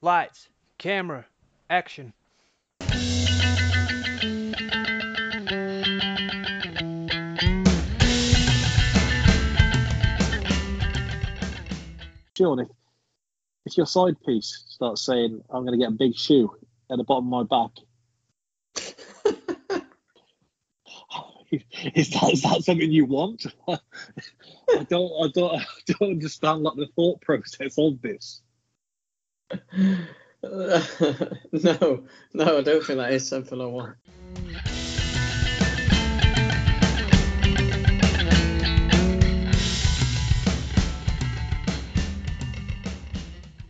Lights, camera, action. Sean, if, if your side piece starts saying, I'm going to get a big shoe at the bottom of my back, is that, is that something you want? I don't, I don't, I don't understand like the thought process of this. no, no, I don't think that is something I want.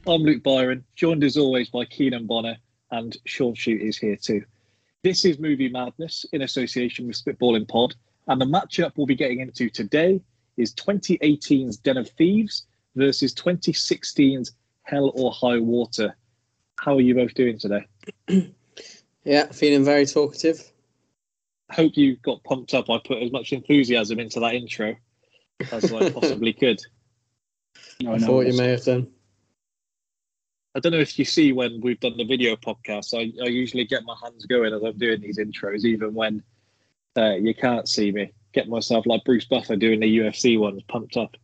I'm Luke Byron, joined as always by Keenan Bonner, and Sean Shute is here too. This is Movie Madness in association with Spitballing Pod, and the matchup we'll be getting into today is 2018's Den of Thieves versus 2016's Hell or High Water. How are you both doing today? Yeah, feeling very talkative. Hope you got pumped up. I put as much enthusiasm into that intro as I possibly could. I thought you may have done. I don't know if you see when we've done the video podcast, I, I usually get my hands going as I'm doing these intros, even when uh, you can't see me. Get myself like Bruce Buffer doing the UFC ones, pumped up.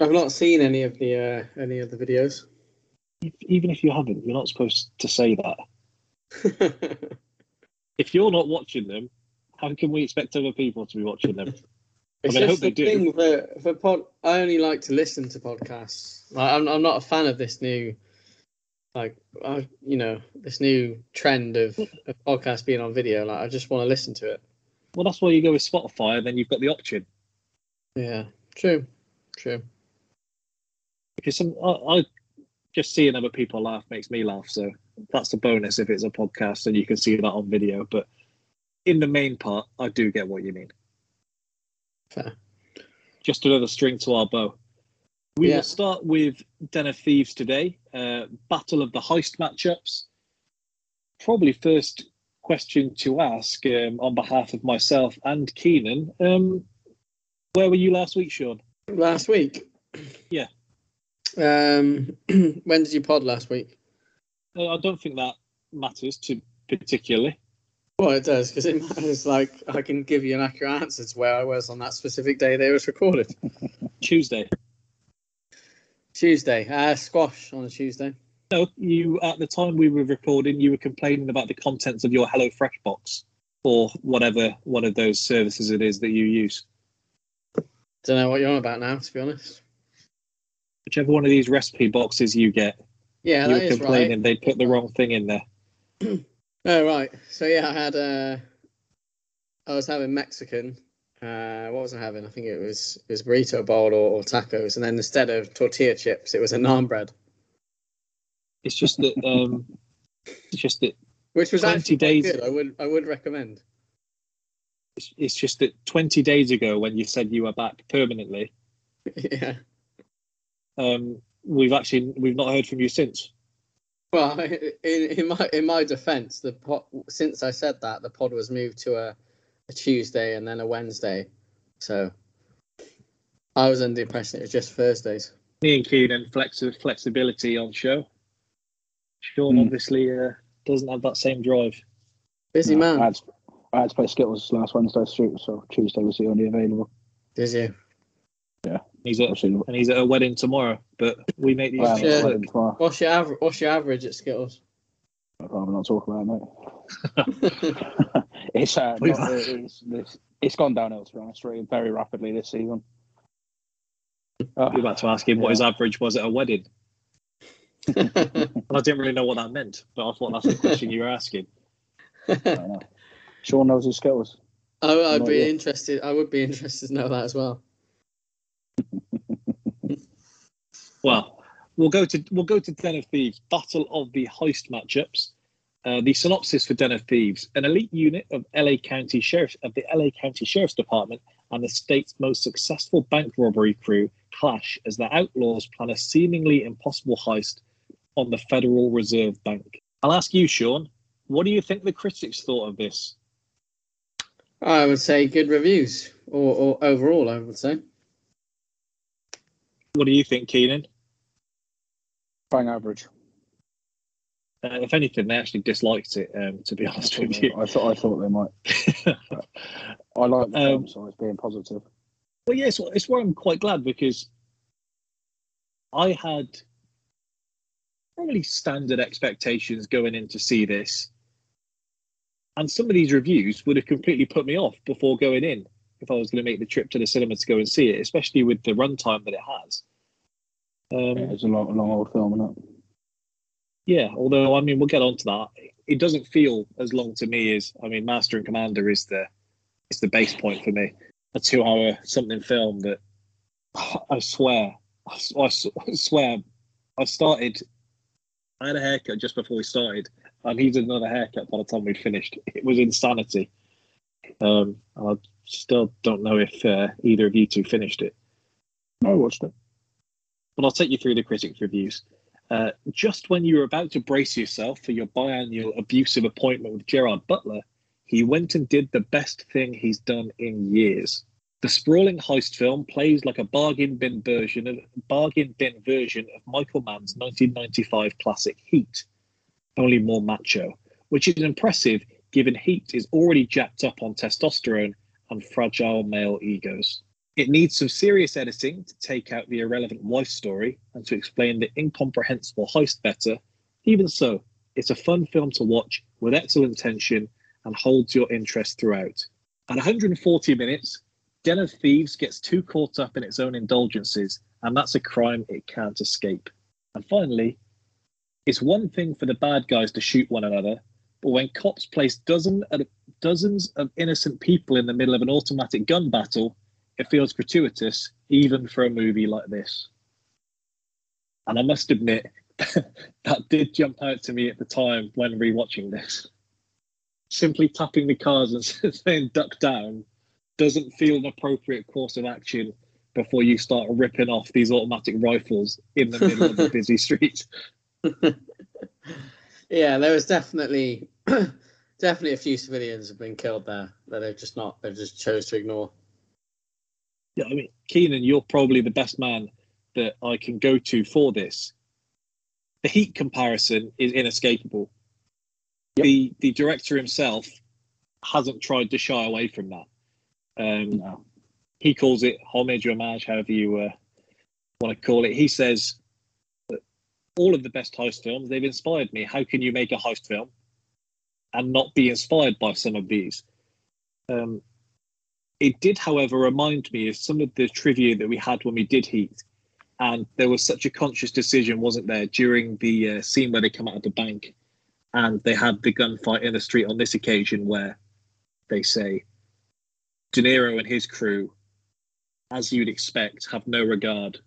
I've not seen any of the uh, any of the videos. Even if you haven't, you're not supposed to say that. If you're not watching them, how can we expect other people to be watching them? It's mean, I just hope the thing for for pod. I only like to listen to podcasts. Like, I'm I'm not a fan of this new, like, uh, you know, this new trend of, of podcasts being on video. Like, I just want to listen to it. Well, that's why you go with Spotify, and then you've got the option. Yeah, true, true. Because some, I, I just seeing other people laugh makes me laugh. So that's the bonus if it's a podcast and you can see that on video. But in the main part, I do get what you mean. Fair. Just another string to our bow. We Yeah. will start with Den of Thieves today. Uh, Battle of the Heist matchups. Probably first question to ask um, on behalf of myself and Keenan. Um, where were you last week, Sean? Last week. Yeah. Um, when did you pod last week? Uh, I don't think that matters to particularly. Well, it does because it matters. Like, I can give you an accurate answer to where I was on that specific day that it was recorded. Tuesday. Tuesday. Uh, squash on a Tuesday. No, you at the time we were recording, you were complaining about the contents of your HelloFresh box or whatever one of those services it is that you use. Don't know what you're on about now, to be honest. Whichever one of these recipe boxes you get, Yeah, you that were complaining right. they put the wrong thing in there. Oh, right. So yeah, I had. Uh, I was having Mexican. Uh, what was I having? I think it was it was burrito bowl or, or tacos, and then instead of tortilla chips, it was a naan bread, It's just that um, it's just that which was 20 actually days- good. I would I would recommend. it's, it's just that 20 days ago when you said you were back permanently, yeah. Um, we've actually we've not heard from you since. Well, in, in my in my defence, the pod, since I said that, the pod was moved to a, a Tuesday and then a Wednesday, so I was under the impression it was just Thursdays. Me and Keenan flex flexibility on show. Sean Hmm. obviously uh, doesn't have that same drive. Busy No, I man, had, to, I had to play Skittles last Wednesday shoot, so Tuesday was the only available. did you? He's at Obviously, and he's at a wedding tomorrow. But we make these well, things work. What's your average? What's your average at Skittles? I'd rather not talk about it, mate. it's, uh, not, it's, it's, it's gone downhill, to be honest, very, very rapidly this season. Oh, You're about to ask him what his average was at a wedding. And I didn't really know what that meant, but I thought that's the question you were asking. I don't know. Sean knows his Skittles. I, I'd be interested. I would be interested to know that as well. Well, we'll go to we'll go to Den of Thieves, Battle of the Heist matchups. Uh, the synopsis for Den of Thieves: An elite unit of LA County Sheriff of the LA County Sheriff's Department and the state's most successful bank robbery crew clash as the outlaws plan a seemingly impossible heist on the Federal Reserve Bank. I'll ask you, Sean. What do you think the critics thought of this? I would say good reviews, or, or overall, I would say. What do you think, Keenan? Bang average. Uh, if anything, they actually disliked it. Um, to be honest with you. I thought I thought they might. I like the Um, film, so it's being positive. Well, yes, it's, it's where I'm quite glad because I had probably standard expectations going in to see this, and some of these reviews would have completely put me off before going in if I was going to make the trip to the cinema to go and see it, especially with the runtime that it has. Um, Yeah, it's a long, long old film, isn't it? Yeah, although I mean we'll get on to that. It doesn't feel as long to me as I mean Master and Commander is the is the base point for me. A two hour something film that I swear I swear I started I had a haircut just before we started and he's another haircut by the time we'd finished. It was insanity. Um I still don't know if uh, either of you two finished it I watched it. But I'll take you through the critics' reviews. Uh, just when you were about to brace yourself for your biannual abusive appointment with Gerard Butler, he went and did the best thing he's done in years. The sprawling heist film plays like a bargain bin version of bargain bin version of Michael Mann's 1995 classic Heat, only more macho, which is impressive given Heat is already jacked up on testosterone and fragile male egos. It needs some serious editing to take out the irrelevant wife story and to explain the incomprehensible heist better. Even so, it's a fun film to watch with excellent tension and holds your interest throughout. At 140 minutes, Den of Thieves gets too caught up in its own indulgences, and that's a crime it can't escape. And finally, it's one thing for the bad guys to shoot one another, but when cops place dozen, uh, dozens of innocent people in the middle of an automatic gun battle, it feels gratuitous even for a movie like this. And I must admit, that did jump out to me at the time when rewatching this. Simply tapping the cars and saying duck down doesn't feel an appropriate course of action before you start ripping off these automatic rifles in the middle of a busy street. yeah, there was definitely definitely a few civilians have been killed there that they've just not they've just chose to ignore. Yeah, I mean, Keenan, you're probably the best man that I can go to for this. The heat comparison is inescapable. Yep. The the director himself hasn't tried to shy away from that. Um, No. he calls it homage, homage, however you uh, want to call it. He says that all of the best heist films they've inspired me. How can you make a heist film and not be inspired by some of these? Um, it did, however, remind me of some of the trivia that we had when we did Heat, and there was such a conscious decision, wasn't there, during the uh, scene where they come out of the bank, and they had the gunfight in the street on this occasion, where they say De Niro and his crew, as you'd expect, have no regard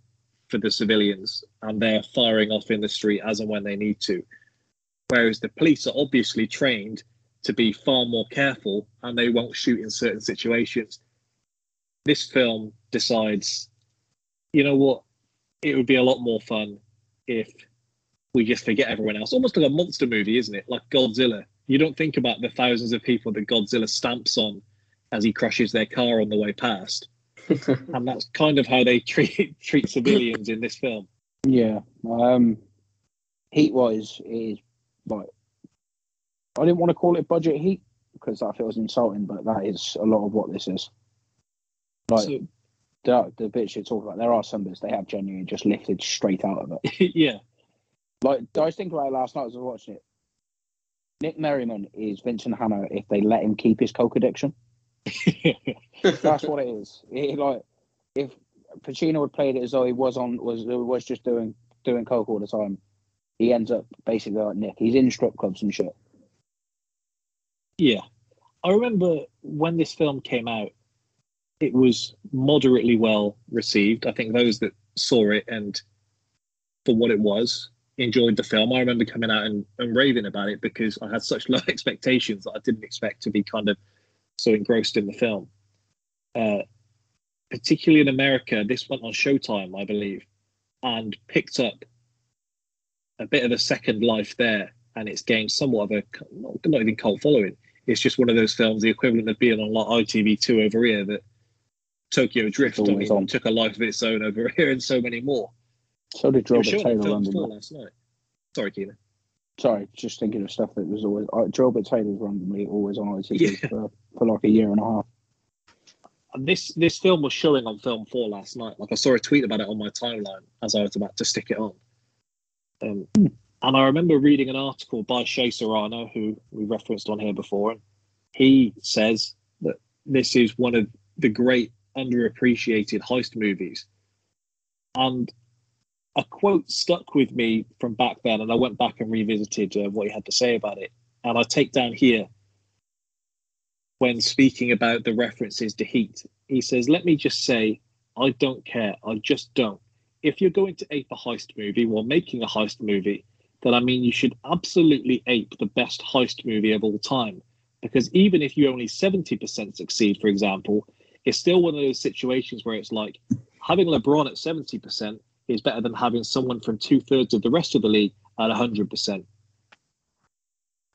for the civilians, and they're firing off in the street as and when they need to. Whereas the police are obviously trained to be far more careful and they won't shoot in certain situations. This film decides, you know what, it would be a lot more fun if we just forget everyone else. Almost like a monster movie, isn't it? Like Godzilla. You don't think about the thousands of people that Godzilla stamps on as he crushes their car on the way past. and that's kind of how they treat treat civilians in this film. Yeah. Um, heat wise, it is like I didn't want to call it budget heat because that feels insulting, but that is a lot of what this is. Like So, the, the bits you talk about, there are some bits they have genuinely just lifted straight out of it. yeah, Like I was thinking about it last night as I was watching it. Nick Merriman is Vincent Hanna if they let him keep his coke addiction. That's what it is. It, like if Pacino had played it as though he was on was was just doing doing coke all the time, he ends up basically like Nick. He's in strip clubs and shit. Yeah. I remember when this film came out, it was moderately well received. I think those that saw it and for what it was enjoyed the film. I remember coming out and, and raving about it because I had such low expectations that I didn't expect to be kind of so engrossed in the film. Uh, particularly in America, this went on Showtime, I believe, and picked up a bit of a second life there. And it's gained somewhat of a, not, not even cult following it's just one of those films, the equivalent of being on like ITV2 over here, that Tokyo Drift I mean, on. took a life of its own over here, and so many more. So did Robert showing Taylor London. last night. Sorry, Keena. Sorry, just thinking of stuff that was always. Uh, Gilbert Taylor's randomly always on ITV Yeah. for, for like a year and a half. And this this film was showing on Film Four last night. Like I saw a tweet about it on my timeline as I was about to stick it on. Um, and I remember reading an article by Shea Serrano, who we referenced on here before, and he says that this is one of the great underappreciated heist movies. And a quote stuck with me from back then, and I went back and revisited uh, what he had to say about it. And I take down here when speaking about the references to Heat. He says, Let me just say, I don't care. I just don't. If you're going to ape a heist movie while making a heist movie, then I mean, you should absolutely ape the best heist movie of all time. Because even if you only 70% succeed, for example, it's still one of those situations where it's like having LeBron at 70% is better than having someone from two thirds of the rest of the league at 100%.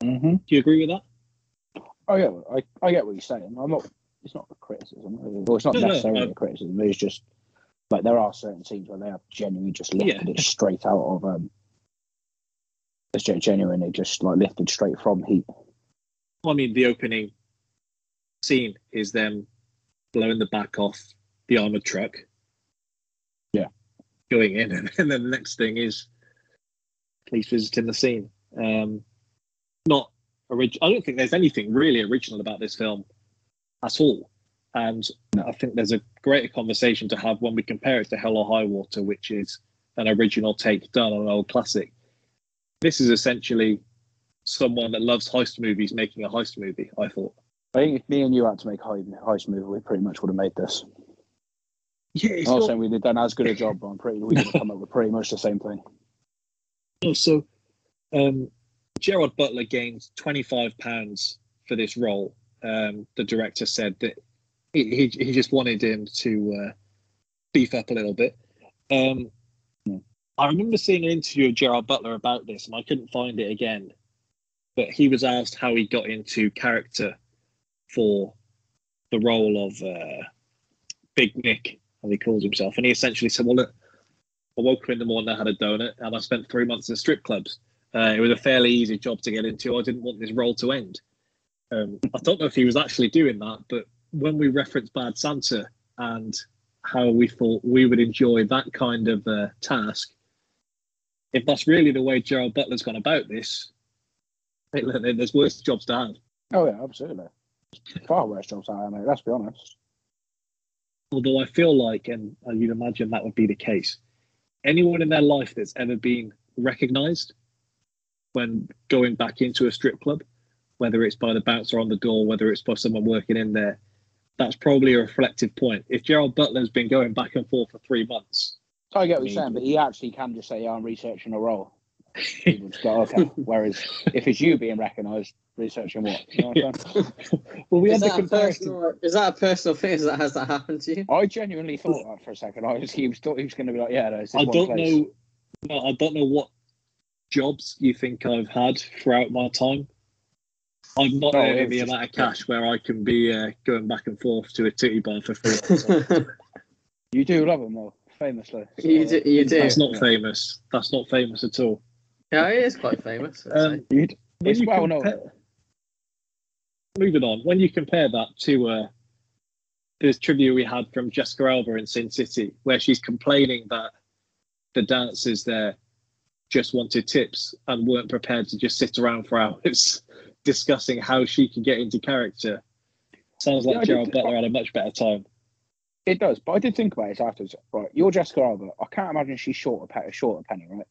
Mm-hmm. Do you agree with that? Oh yeah, I, I get what you're saying. I'm not. It's not a criticism. Well, it's not No, no, necessarily um, a criticism. It's just like there are certain teams where they have genuinely just lifted Yeah. it straight out of um. It's gen- genuinely just like lifted straight from Heat. Well, I mean, the opening scene is them blowing the back off the armored truck. Yeah. Going in, and then the next thing is police visiting the scene. Um, not original. I don't think there's anything really original about this film at all. And. I think there's a greater conversation to have when we compare it to Hell or High Water, which is an original take done on an old classic. This is essentially someone that loves heist movies making a heist movie. I thought. I think if me and you had to make a heist movie, we pretty much would have made this. Yeah, it's I'm not saying we'd have done as good a job, but I'm pretty we would have come up with pretty much the same thing. no, so um, Gerard Butler gained twenty five pounds for this role. Um, the director said that he, he, he just wanted him to uh, beef up a little bit. Um. I remember seeing an interview of Gerard Butler about this, and I couldn't find it again. But he was asked how he got into character for the role of uh, Big Nick, as he calls himself, and he essentially said, "Well, look, I woke up in the morning, I had a donut, and I spent three months in strip clubs. Uh, it was a fairly easy job to get into. I didn't want this role to end. Um, I don't know if he was actually doing that, but when we referenced Bad Santa and how we thought we would enjoy that kind of uh, task, if that's really the way Gerald Butler's gone about this, look, there's worse jobs to have. Oh yeah, absolutely. Far worse jobs out there, mate. Let's be honest. Although I feel like, and uh, you'd imagine that would be the case, anyone in their life that's ever been recognised when going back into a strip club, whether it's by the bouncer on the door, whether it's by someone working in there, that's probably a reflective point. If Gerald Butler's been going back and forth for three months, I get what you're I saying, mean- but he actually can just say, yeah, "I'm researching a role." People go, okay. Whereas if it's you being recognised, researching what? You know what I'm saying? well, we Is had the comparison. personal, is that a personal thing? That, has that happened to you? I genuinely thought that for a second. I was he was thought he was going to be like, yeah, no, it's this I don't place. know. No, I don't know what jobs you think I've had throughout my time. I'm not No, earning it's the just- amount of cash where I can be uh, going back and forth to a titty bar for free. You do love him though, famously. So, you do. You do. That's not Yeah. famous. That's not famous at all. Yeah, it is quite famous. Um, say. You d- When It's well compare- known. Moving on, when you compare that to uh, this trivia we had from Jessica Alba in Sin City, where she's complaining that the dancers there just wanted tips and weren't prepared to just sit around for hours discussing how she could get into character. Sounds like Yeah, Gerald Butler had a much better time. It does, but I did think about it afterwards. Right, you're Jessica Alba. I can't imagine she's short of pe- short of penny, right?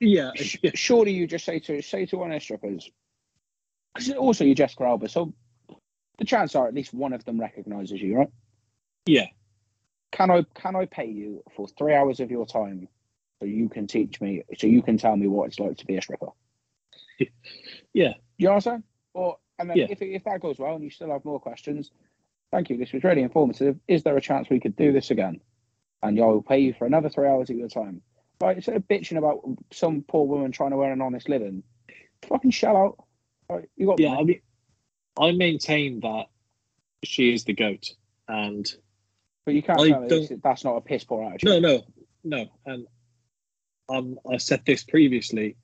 Yeah, Sh- Surely you just say to say to one of the strippers, because also you're Jessica Alba, so the chances are at least one of them recognises you, right? yeah. Can I can I pay you for three hours of your time so you can teach me, so you can tell me what it's like to be a stripper? Yeah. You know what I'm saying? Or and then Yeah. if if that goes well and you still have more questions, thank you. This was really informative. Is there a chance we could do this again? And I will pay you for another three hours of your time. Right, instead of bitching about some poor woman trying to earn an honest living, fucking shell out. Right, you got Yeah, money. I mean, I maintain that she is the goat, and but you can't I tell me don't- this- that's not a piss poor attitude. no, no, no, and um, I said this previously.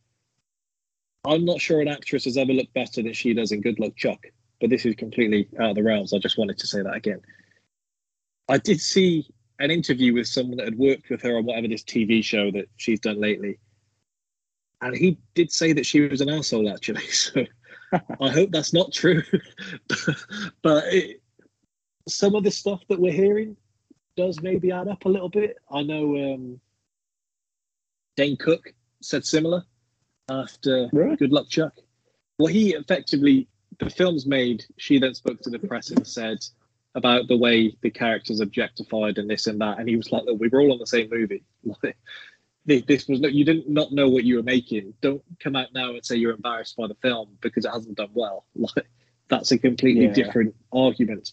I'm not sure an actress has ever looked better than she does in Good Luck Chuck, but this is completely out of the realms. I just wanted to say that again. I did see an interview with someone that had worked with her on whatever this TV show that she's done lately, and he did say that she was an asshole actually. So I hope that's not true. but it, some of the stuff that we're hearing does maybe add up a little bit. I know um, Dane Cook said similar after Really? Good Luck Chuck. Well, he effectively, the film's made, she then spoke to the press and said about the way the characters objectified and this and that. And he was like, we were all on the same movie. Like, this was no, you didn't not know what you were making. Don't come out now and say you're embarrassed by the film because it hasn't done well. Like, that's a completely Yeah. different argument.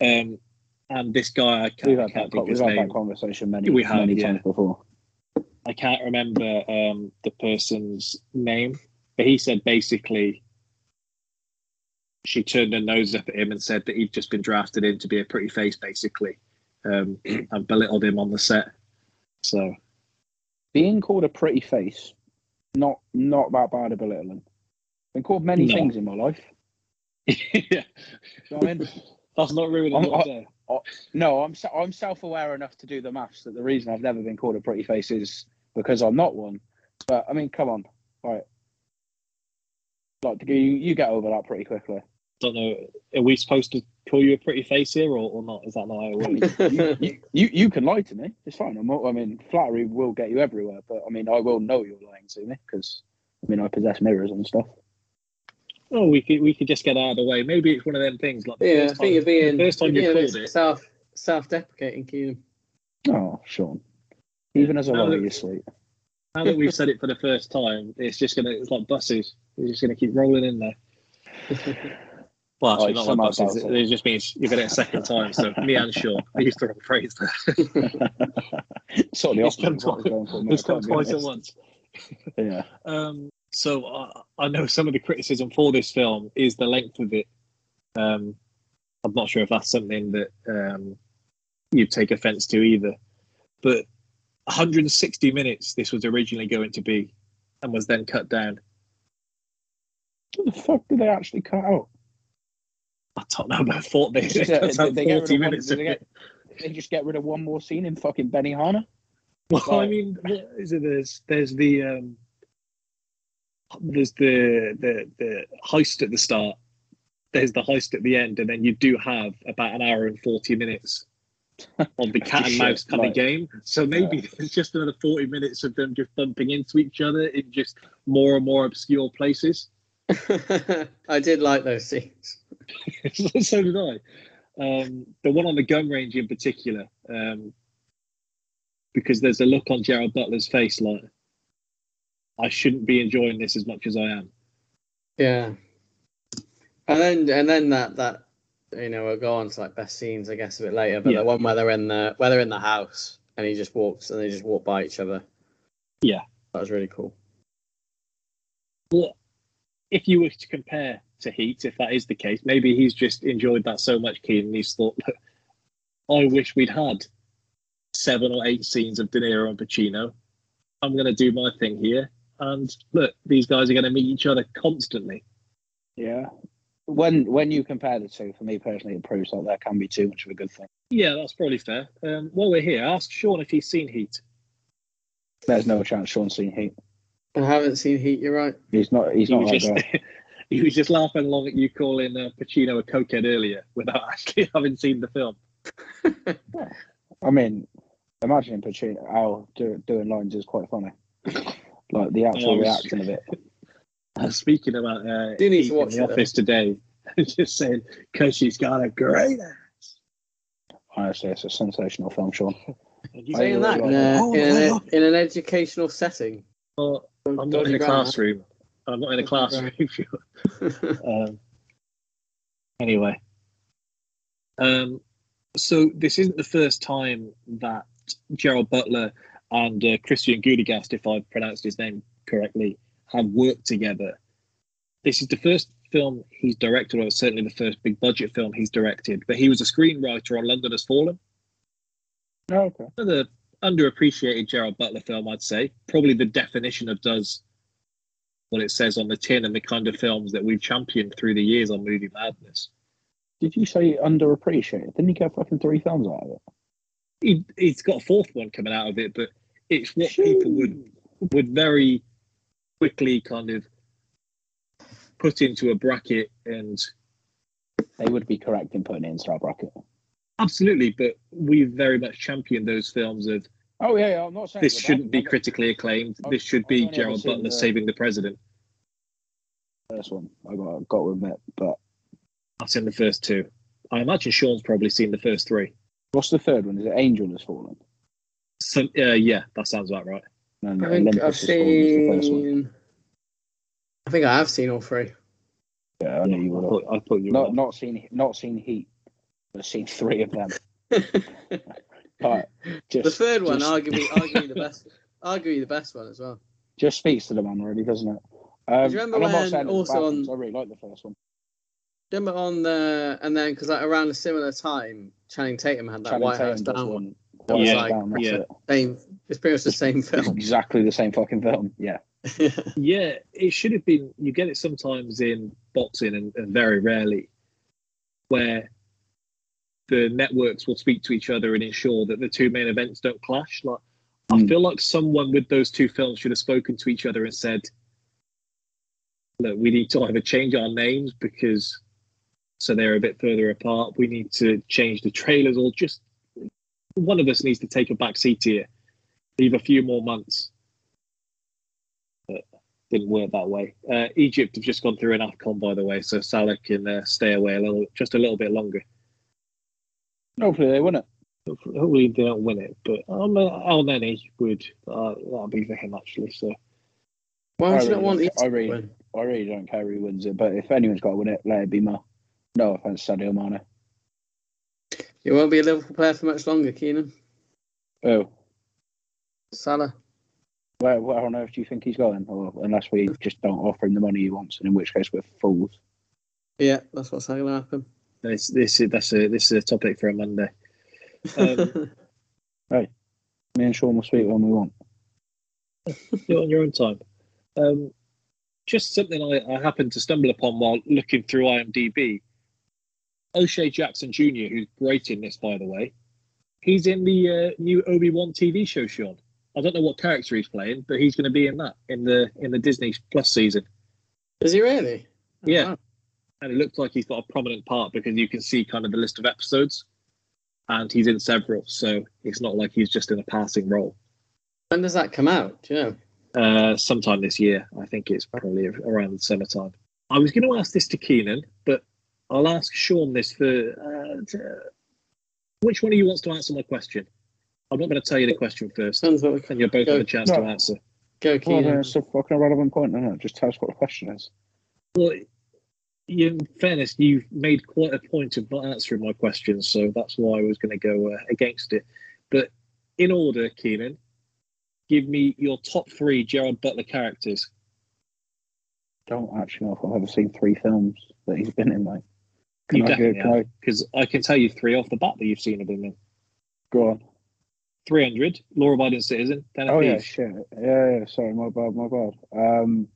Um, and this guy, I can't, We've had, can't that, we've had that conversation many, We have, many yeah. times before. I can't remember um, the person's name, but he said basically she turned her nose up at him and said that he'd just been drafted in to be a pretty face, basically, um, and belittled him on the set. So Being called a pretty face, not not that bad a belittling. Been called many No. things in my life. yeah, You know I mean? that's not ruining I'm- what I'm. No, I'm I'm self-aware enough to do the maths that the reason I've never been called a pretty face is because I'm not one. But I mean, come on, right? Like to you, you get over that pretty quickly. Don't know. Are we supposed to call you a pretty face here or, or not? Is that not how it works? you, you, you, you can lie to me. It's fine. I'm, I mean, flattery will get you everywhere, but I mean, I will know you're lying to me because I mean, I possess mirrors and stuff. oh, we could we could just get out of the way. Maybe it's one of them things. Like the yeah, I first think you're being, the first time you're you called it. self self-deprecating, Keenan. Oh, Sean. Even as a Now lawyer, that- you're sweet. now that we've said it for the first time, it's just gonna it's like buses. It's just gonna keep rolling in there. Well, actually, Oh, not somehow like buses. It, it. just means you've got it a second time. So me and Sean, I used the wrong phrase there. sort of the opposite I was going for. mate, It's I be twice at once. Yeah. Um, so uh, I know some of the criticism for this film is the length of it. Um, I'm not sure if that's something that um, you take offence to either, but 160 minutes this was originally going to be, and was then cut down. What the fuck did they actually cut out? I don't know, but I thought they, they Did they 40 of one- minutes they get- They just get rid of one more scene in fucking Benny Hanna. Well, I mean, what is it? There's there's the um, there's the the the heist at the start. There's the heist at the end, and then you do have about an hour and forty minutes of the cat and mouse kind right. of game. So maybe there's just another forty minutes of them just bumping into each other in just more and more obscure places. I did like those scenes. so did I. Um, the one on the gun range in particular, um, because there's a look on Gerald Butler's face like, I shouldn't be enjoying this as much as I am. Yeah. And then and then that that you know we'll go on to like best scenes I guess a bit later, but Yeah. the one where they're in the where they're in the house and he just walks and they just walk by each other. Yeah. That was really cool. Well, if you were to compare to Heat, if that is the case, maybe he's just enjoyed that so much, Keen, and he's thought, "Look, I wish we'd had seven or eight scenes of De Niro and Pacino. I'm going to do my thing here. And look, these guys are going to meet each other constantly. Yeah. When when you compare the two, for me personally, it proves that there can be too much of a good thing. Yeah, that's probably fair. Um, while we're here, ask Sean if he's seen Heat. There's no chance Sean's seen Heat. I haven't seen Heat, you're right. He's not. He's He not like just that. he was just laughing along at you calling uh, Pacino a cokehead earlier without actually having seen the film. I mean, imagining Pacino Al do, doing lines is quite funny. Like the actual Oh, reaction of it. Uh, speaking about uh, Do need Heat to watch in the it, though. office today, just saying because she's got a great ass. Honestly, it's a sensational film, Sean. And you Saying that in, a, Oh, in, well. a, in an educational setting. well, I'm not in a grammar. classroom. I'm not in a classroom. um, anyway, um, so this isn't the first time that Gerald Butler and uh, Christian Gudegast, if I pronounced his name correctly, have worked together. This is the first film he's directed, or certainly the first big budget film he's directed. But he was a screenwriter on London Has Fallen, Oh, okay. another underappreciated Gerald Butler film, I'd say. Probably the definition of does what it says on the tin and the kind of films that we've championed through the years on Movie Madness. Did you say underappreciated? Didn't he get fucking three films out of it? He, he's got a fourth one coming out of it, but it's what people would would very quickly kind of put into a bracket and They would be correct in putting it into our bracket. absolutely, but we've very much championed those films of Oh yeah, yeah I'm not saying this shouldn't be critically acclaimed. I've- This should be Gerald Butler the- saving the president. First one, I got got with it. But I've seen the first two. I imagine Sean's probably seen the first three. what's the third one? Is it Angel has fallen? So uh, yeah, that sounds about right. And I think Olympus I've has the first one. seen. I think I have seen all three. Yeah, I know you would I thought you were. Not not seen not seen Heat, but seen three of them. But just the third one, just, arguably, arguably the best, arguably the best one as well. just speaks to the man, really, doesn't it? Um, Do you remember and I'm when also on- I really like the first one. Remember on the and then because like around a similar time, Channing Tatum had that Channing White House Tatum does Down one. one. That was Yeah, like down, yeah. it. same. It's pretty much the same It's film. exactly the same fucking film. Yeah. Yeah, it should have been. You get it sometimes in boxing, and, and very rarely, where the networks will speak to each other and ensure that the two main events don't clash. Like, I Mm. feel like someone with those two films should have spoken to each other and said, "Look, we need to either change our names because so they're a bit further apart. We need to change the trailers, or just one of us needs to take a back seat here, leave a few more months." But didn't work that way. Uh, Egypt have just gone through an AFCON, by the way, so Salah can uh, stay away a little, just a little bit longer. Hopefully they win it. Hopefully they don't win it, but um, Elneny would. Uh, that'll be for him actually. So Why would I you not really want don't- Egypt I to really- win? I really don't care who wins it, but if anyone's got to win it, let it be Mo. No offense, Sadio Mane. You won't be a Liverpool player for much longer, Keenan. Oh, Salah. where, where on earth do you think he's going? Or unless we just don't offer him the money he wants, and in which case we're fools. Yeah, that's what's going to happen. This, this is that's a this is a topic for a Monday. Um, Me and Sean will speak when we want. do it on your own time. Um, just something I, I happened to stumble upon while looking through IMDb. O'Shea Jackson Jr., who's great in this, by the way, he's in the uh, new Obi Wan TV show. Sean, I don't know what character he's playing, but he's going to be in that in the in the Disney Plus season. Is he really? Oh, Yeah. wow. And it looks like he's got a prominent part because you can see kind of the list of episodes, and he's in several. So it's not like he's just in a passing role. When does that come out? Do you know? Uh, sometime this year, I think it's probably around the summertime. I was going to ask this to Keenan, but I'll ask Sean this for. Uh, to- which one of you wants to answer my question? I'm not going to tell you the question first, Depends what we and you'll both Go. have a chance to answer. go, Keenan. then it's a fucking irrelevant point, isn't it? Just tell us what the question is. Well, you- in fairness, you've made quite a point of not answering my questions, so that's why I was going to go uh, against it. But in order, Keenan, give me your top three Gerald Butler characters. Don't actually know if I've ever seen three films that he's been in, mate. Can You I definitely Because I can tell you three off the bat that you've seen of him in. go on? 300, Law Abiding Citizen, Den Oh yeah, shit. Yeah, yeah, sorry, my bad, my bad. Um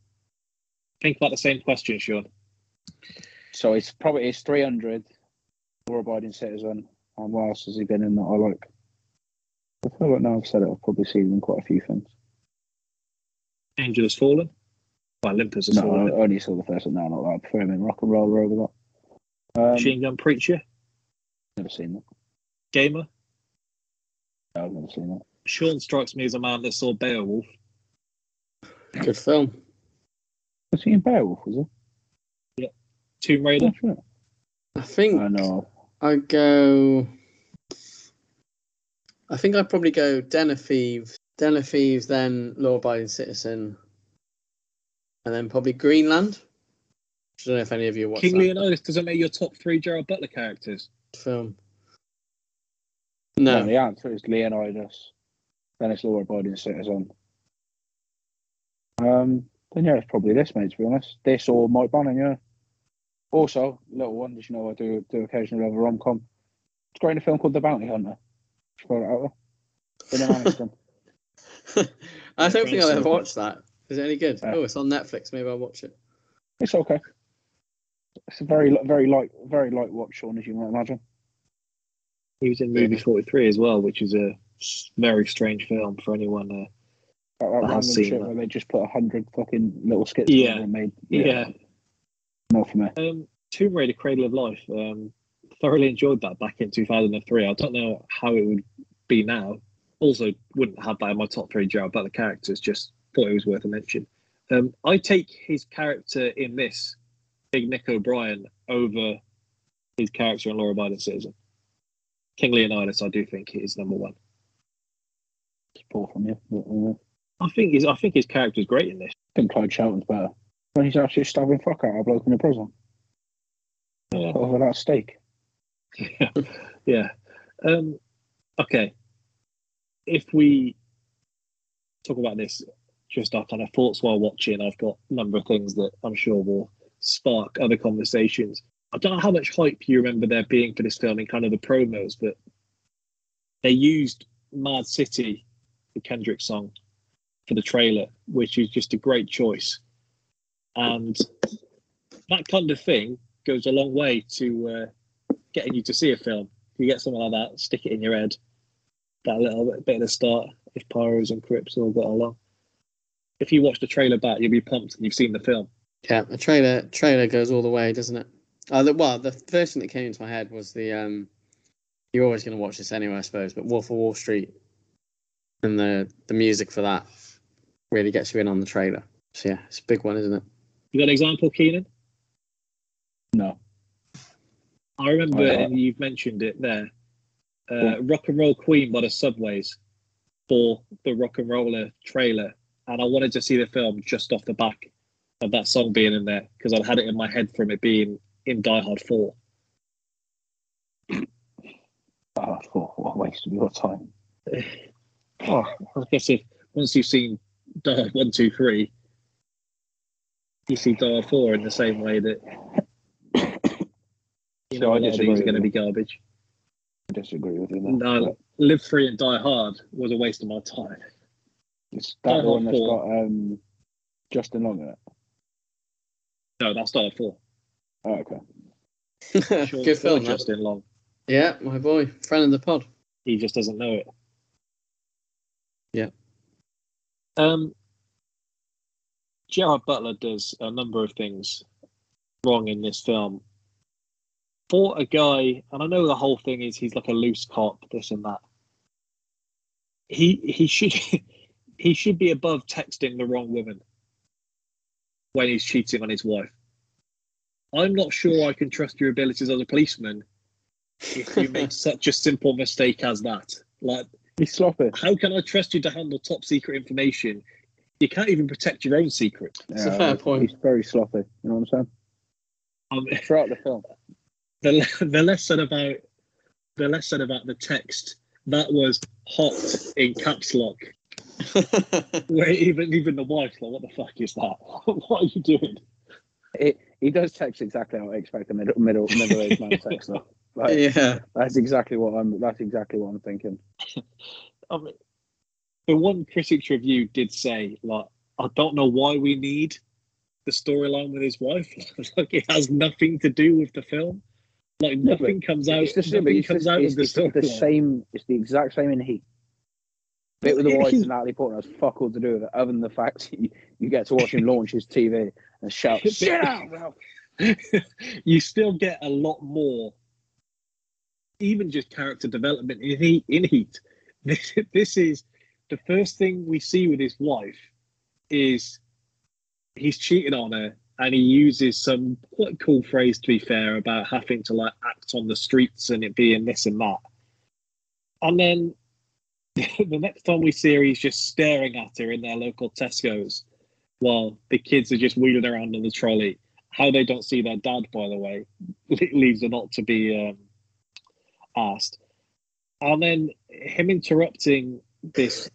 Think about the same question, Sean. So it's probably it's three hundred, law abiding citizen, and what else has he been in that I like? I feel like now I've said it, I've probably seen him in quite a few things. Angel has Fallen. Well, Olympus has No, Fallen. I only saw the first one now, not that. I prefer him in RocknRolla over that. Um, Machine Gun Preacher, never seen that. Gamer. No, I've never seen that. Sean strikes me as a man that saw Beowulf. Good film. Was he in Beowulf, was he? Tomb Raider. I think I know. I go. I think I'd probably go Den of Thieves, Den of Thieves, then Law Abiding Citizen, and then probably Greenland. I don't know if any of you watched King that Leonidas doesn't make your top three Gerald Butler characters. film. No. No, the answer is Leonidas. Then it's law abiding citizen. Um, then yeah, it's probably this, mate. To be honest, this or Mike Banning, yeah. Also, little one, did you know I do do occasionally have a rom com. It's great in a film called The Bounty Hunter. Just throw it out there. Been an Aniston. I don't think I'll ever Grayson. watch that. Is it any good? Uh, oh, it's on Netflix. Maybe I'll watch it. It's okay. It's a very, very light, very light watch, Sean, as you might imagine. He was in movie 43 as well, which is a very strange film for anyone. Uh, That, that I have random seen shit that. where they just put a hundred fucking little skits Yeah. together and made. yeah. Not for me. Um, Tomb Raider Cradle of Life. Um, thoroughly enjoyed that back in 2003. I don't know how it would be now. Also, wouldn't have that in my top three jar about the characters. Just thought it was worth a mention. Um, I take his character in this, Big Nick O'Brien, over his character in Law Abiding Citizen. King Leonidas, I do think is number one. Support from you. Uh, I think his I think his character is great in this. I think Clyde Shelton's better. When he's actually stabbing fuck out of a bloke in a prison Yeah. over that steak. yeah. Um, okay. If we talk about this, just our kind of thoughts while watching, I've got a number of things that I'm sure will spark other conversations. I don't know how much hype you remember there being for this film in kind of the promos, but they used Mad City, the Kendrick song, for the trailer, which is just a great choice. And that kind of thing goes a long way to uh, getting you to see a film. If You get something like that, stick it in your head. That little bit, at the start, if Pirus and Crips all got along. If you watch the trailer back, you'll be pumped and you've seen the film. Yeah, a trailer trailer goes all the way, doesn't it? Uh, the, well, the first thing that came into my head was the um. You're always going to watch this anyway, I suppose. But Wolf of Wall Street, and the the music for that really gets you in on the trailer. So yeah, it's a big one, isn't it? You got an example, Keenan? No. I remember, Uh, and you've mentioned it there. Uh, Rock and Roll Queen by the Subways for the RocknRolla trailer, and I wanted to see the film just off the back of that song being in there because I'd had it in my head from it being in Die Hard Four. Oh, what a waste of your time. Oh, I guess if once you've seen Die Hard One, Two, Three, you see Die Hard Four in the same way that you So know I a lot of disagree these are going to be garbage. I disagree with you there. No, Live Free and Die Hard was a waste of my time. It's Die that Hard one that's four. got um, Justin Long in it. No, that's Die Hard Four. Oh, okay. Sean Good film. Ford, that. Justin Long. Yeah, my boy, friend of the pod. He just doesn't know it. Yeah. Um, Gerard Butler does a number of things wrong in this film. For a guy, and I know the whole thing is he's like a loose cop, this and that. He he should he should be above texting the wrong woman when he's cheating on his wife. I'm not sure I can trust your abilities as a policeman if you make such a simple mistake as that. Like, He's sloppy. how can I trust you to handle top secret information? You can't even protect your own secret. It's a fair point. He's very sloppy. You know what I'm Um, saying? Throughout the film. the the less said about the less said about the text that was hot in caps lock. Where even even the wife like, what the fuck is that? what are you doing? He does text exactly how I expect a middle middle middle aged man to text. Though. Like, yeah, That's exactly what I'm. That's exactly what I'm thinking. I mean, the one critic's review did say like I don't know why we need the storyline with his wife. like it has nothing to do with the film. Like No, nothing comes out. It's the, nothing it's comes out it's, of the it's the same. It's the exact same in Heat. Bit with the wife and Natalie Portman has fuck all to do with it, other than the fact you, you get to watch him launch his TV and shout, "Sit down, Ralph!" you still get a lot more, even just character development in Heat. In Heat, this, this is the first thing we see with his wife is he's cheated on her, and he uses some quite cool phrase to be fair about having to like act on the streets and it being this and that, and then. the next time we see her, he's just staring at her in their local Tesco's while the kids are just wheeling around in the trolley how they don't see their dad, by the way, leaves a lot to be um, asked. And then him interrupting this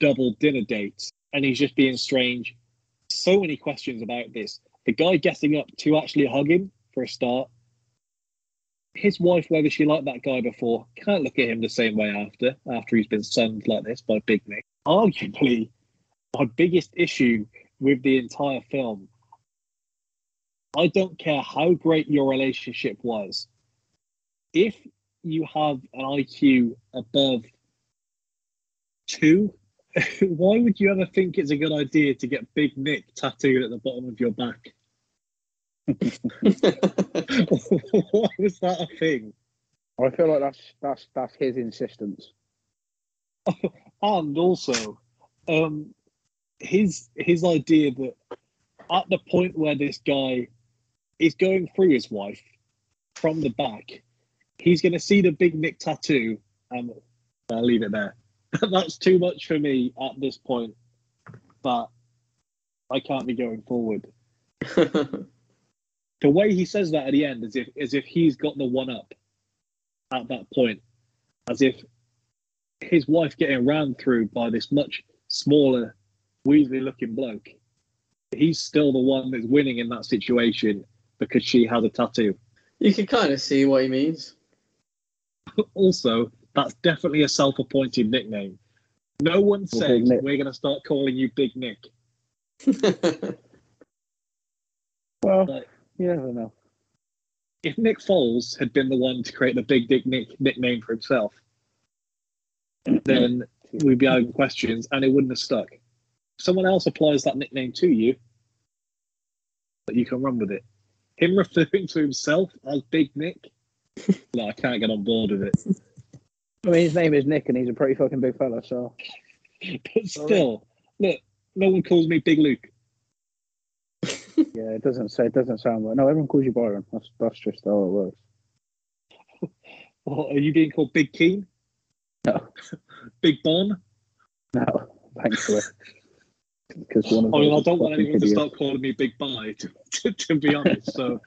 double dinner date, and he's just being strange. So many questions about this. The guy getting up to actually hug him for a start. His wife, whether she liked that guy before, can't look at him the same way after after he's been sunned like this by Big Nick. Arguably, my biggest issue with the entire film. I don't care how great your relationship was. If you have an IQ above two, why would you ever think it's a good idea to get Big Nick tattooed at the bottom of your back? why was that a thing? I feel like that's that's that's his insistence. and also um his his idea that at the point where this guy is going through his wife from the back he's going to see the big nick tattoo and i'll leave it there that's too much for me at this point but i can't be going forward the way he says that at the end as if as if he's got the one up at that point as if his wife getting ran through by this much smaller, weaselly looking bloke. He's still the one that's winning in that situation because she has a tattoo. you can kind of see what he means. Also, that's definitely a self appointed nickname. No one says we're going to start calling you Big Nick. Well, Right. you never know. If Nick Foles had been the one to create the Big Dick Nick nickname for himself, then we'd be having questions and it wouldn't have stuck. Someone else applies that nickname to you, but you can run with it. Him referring to himself as Big Nick, no, I can't get on board with it. I mean, his name is Nick, and he's a pretty fucking big fella. So But still, look, no one calls me Big Luke. yeah, it doesn't say it doesn't sound right. No, everyone calls you Byron. That's that's just how it works. Or are you being called Big Keen? No. Big Bon? No, thankfully. Because one of I mean, I don't want anyone to start calling me Big Bye, to, to, to be honest. So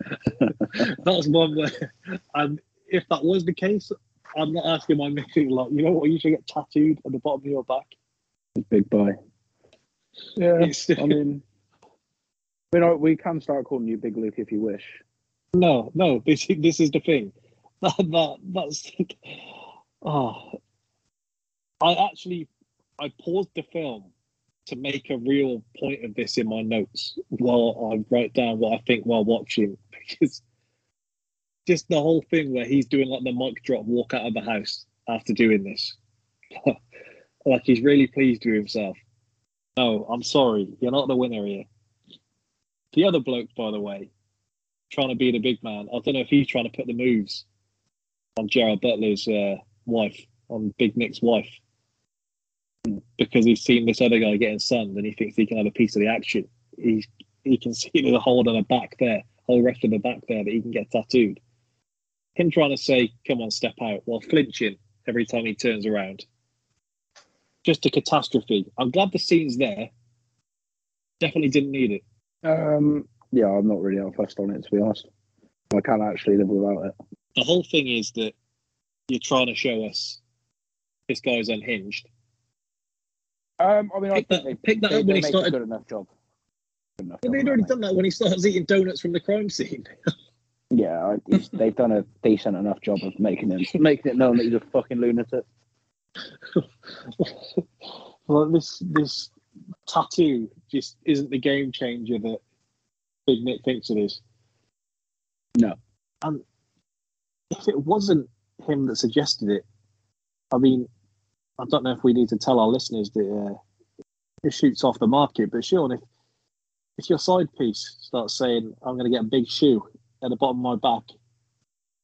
that's one where, and if that was the case, I'm not asking my missus, lot. you know what, you should get tattooed at the bottom of your back. Big boy. Yeah, It's- I mean, we know we can start calling you Big Luke if you wish. no, no, this, this is the thing. That, that, that's, oh, I actually, I paused the film to make a real point of this in my notes while I write down what I think while watching because just the whole thing where he's doing like the mic drop walk out of the house after doing this. like he's really pleased with himself. No, I'm sorry, you're not the winner here. The other bloke, by the way, trying to be the big man. I don't know if he's trying to put the moves on Gerard Butler's uh, wife, on Big Nick's wife, because he's seen this other guy getting sunned and he thinks he can have a piece of the action. He he can see there's a hole on the back there, whole rest of the back there that he can get tattooed. Him trying to say, "Come on, step out," while flinching every time he turns around. Just a catastrophe. I'm glad the scene's there. Definitely didn't need it. Um, yeah, I'm not really that fussed on it to be honest. I can't actually live without it. the whole thing is that you're trying to show us this guy's unhinged. Um, I mean, Pick I that- think they, pick that they, up when he started- good enough job. Good enough job they'd already that, done that when he starts eating donuts from the crime scene. Yeah, they've done a decent enough job of making him making it known that he's a fucking lunatic. well, this this tattoo just isn't the game changer that Big Nick thinks it is. No. And if it wasn't him that suggested it, I mean, I don't know if we need to tell our listeners that uh, it shoots off the market, but Sean, if if your side piece starts saying, "I'm going to get a big shoe at the bottom of my back,"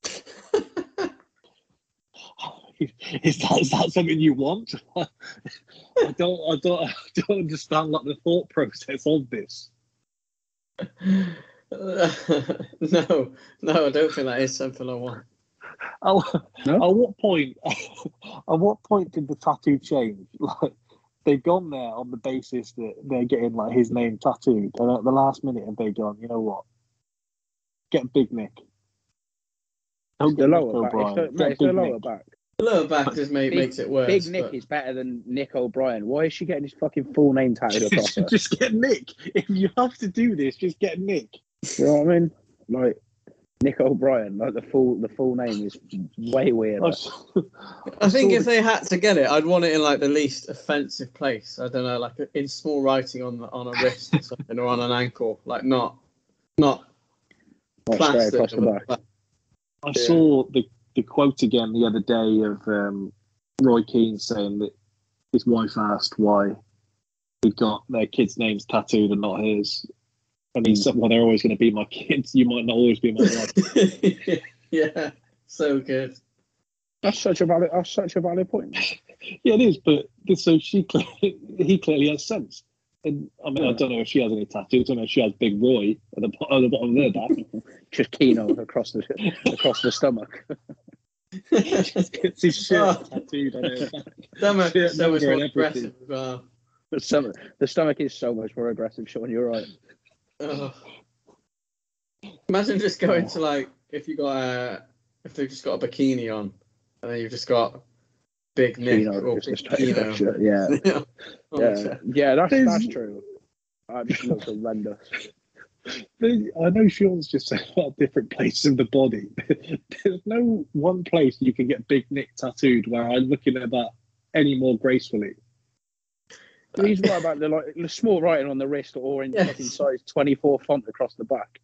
is that is that something you want? I don't I don't I don't understand like the thought process of this. no, no, I don't think that is something I want. At, No? at what point? At what point did the tattoo change? Like they've gone there on the basis that they're getting like his name tattooed, and at the last minute have they gone? You know what? Get Big Nick. Don't The get Nick lower back. It's the, Get mate, it's the lower Nick. back. The lower back just make, Big- makes it worse. Big Nick but- is better than Nick O'Brien. Why is she getting his fucking full name tattooed across her? just get Nick. If you have to do this, just get Nick. You know what I mean? Like, Nick O'Brien. Like the full the full name is way weird. I think if they had to get it, I'd want it in like the least offensive place. I don't know, like in small writing on the, on a wrist or something, or on an ankle, like not not Not straight plastered. across the but- back. I Yeah. saw the, the quote again the other day of um, Roy Keane saying that his wife asked why he got their kids' names tattooed and not his. And he said, Well, they're always going to be my kids. You might not always be my wife. yeah, so good. That's such a valid. That's such a valid point. yeah, it is. But this- so she clearly, he clearly has sense. And I mean, I don't know if she has any tattoos. I don't know if she has Big Roy at the, at the bottom of her back. Just Keano across the across the stomach. it's his shirt Oh. tattooed on her back. so much, so much more aggressive everything. as. The stomach, the stomach is so much more aggressive. Sean, you're right. Ugh. Imagine just going oh. to like if you got a if they've just got a bikini on and then you've just got big Nick Keano, or just a big straight Keano. up shirt, Yeah, yeah. Yeah, yeah. That's There's- that's true. I just look horrendous. I know Sean's just saying about different places of the body. There's no one place you can get Big Nick tattooed where I'm looking at that any more gracefully. He's right about the like the small writing on the wrist or in Yes. fucking size 24 font across the back.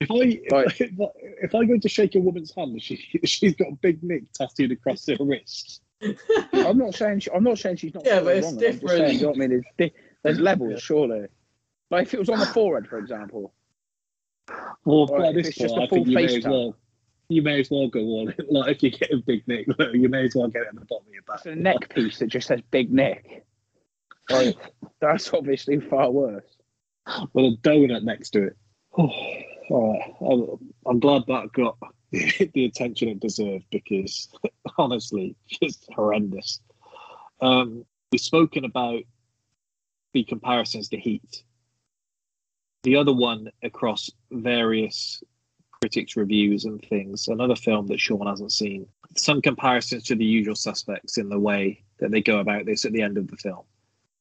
If I Right. if, I if I go to shake a woman's hand, she she's got Big Nick tattooed across her wrist. I'm not saying she, I'm not saying she's not. Yeah, but it's wrong. Different. saying, you know what I mean? It's di- there's mm. levels, surely. Like if it was on the forehead, for example. Well, Right, at if this it's just point, a I think full you may face as well. You may as well go on. Like if you get a Big Nick, you may as well get it at the bottom of your back. It's a neck piece that just says Big Nick. Like, that's obviously far worse. with a donut next to it. Oh, all right, I'm, I'm glad that got the attention it deserved because honestly, just horrendous. Um, we've spoken about the comparisons to Heat. The other one across various critics' reviews and things, another film that Sean hasn't seen. Some comparisons to the usual suspects in the way that they go about this at the end of the film,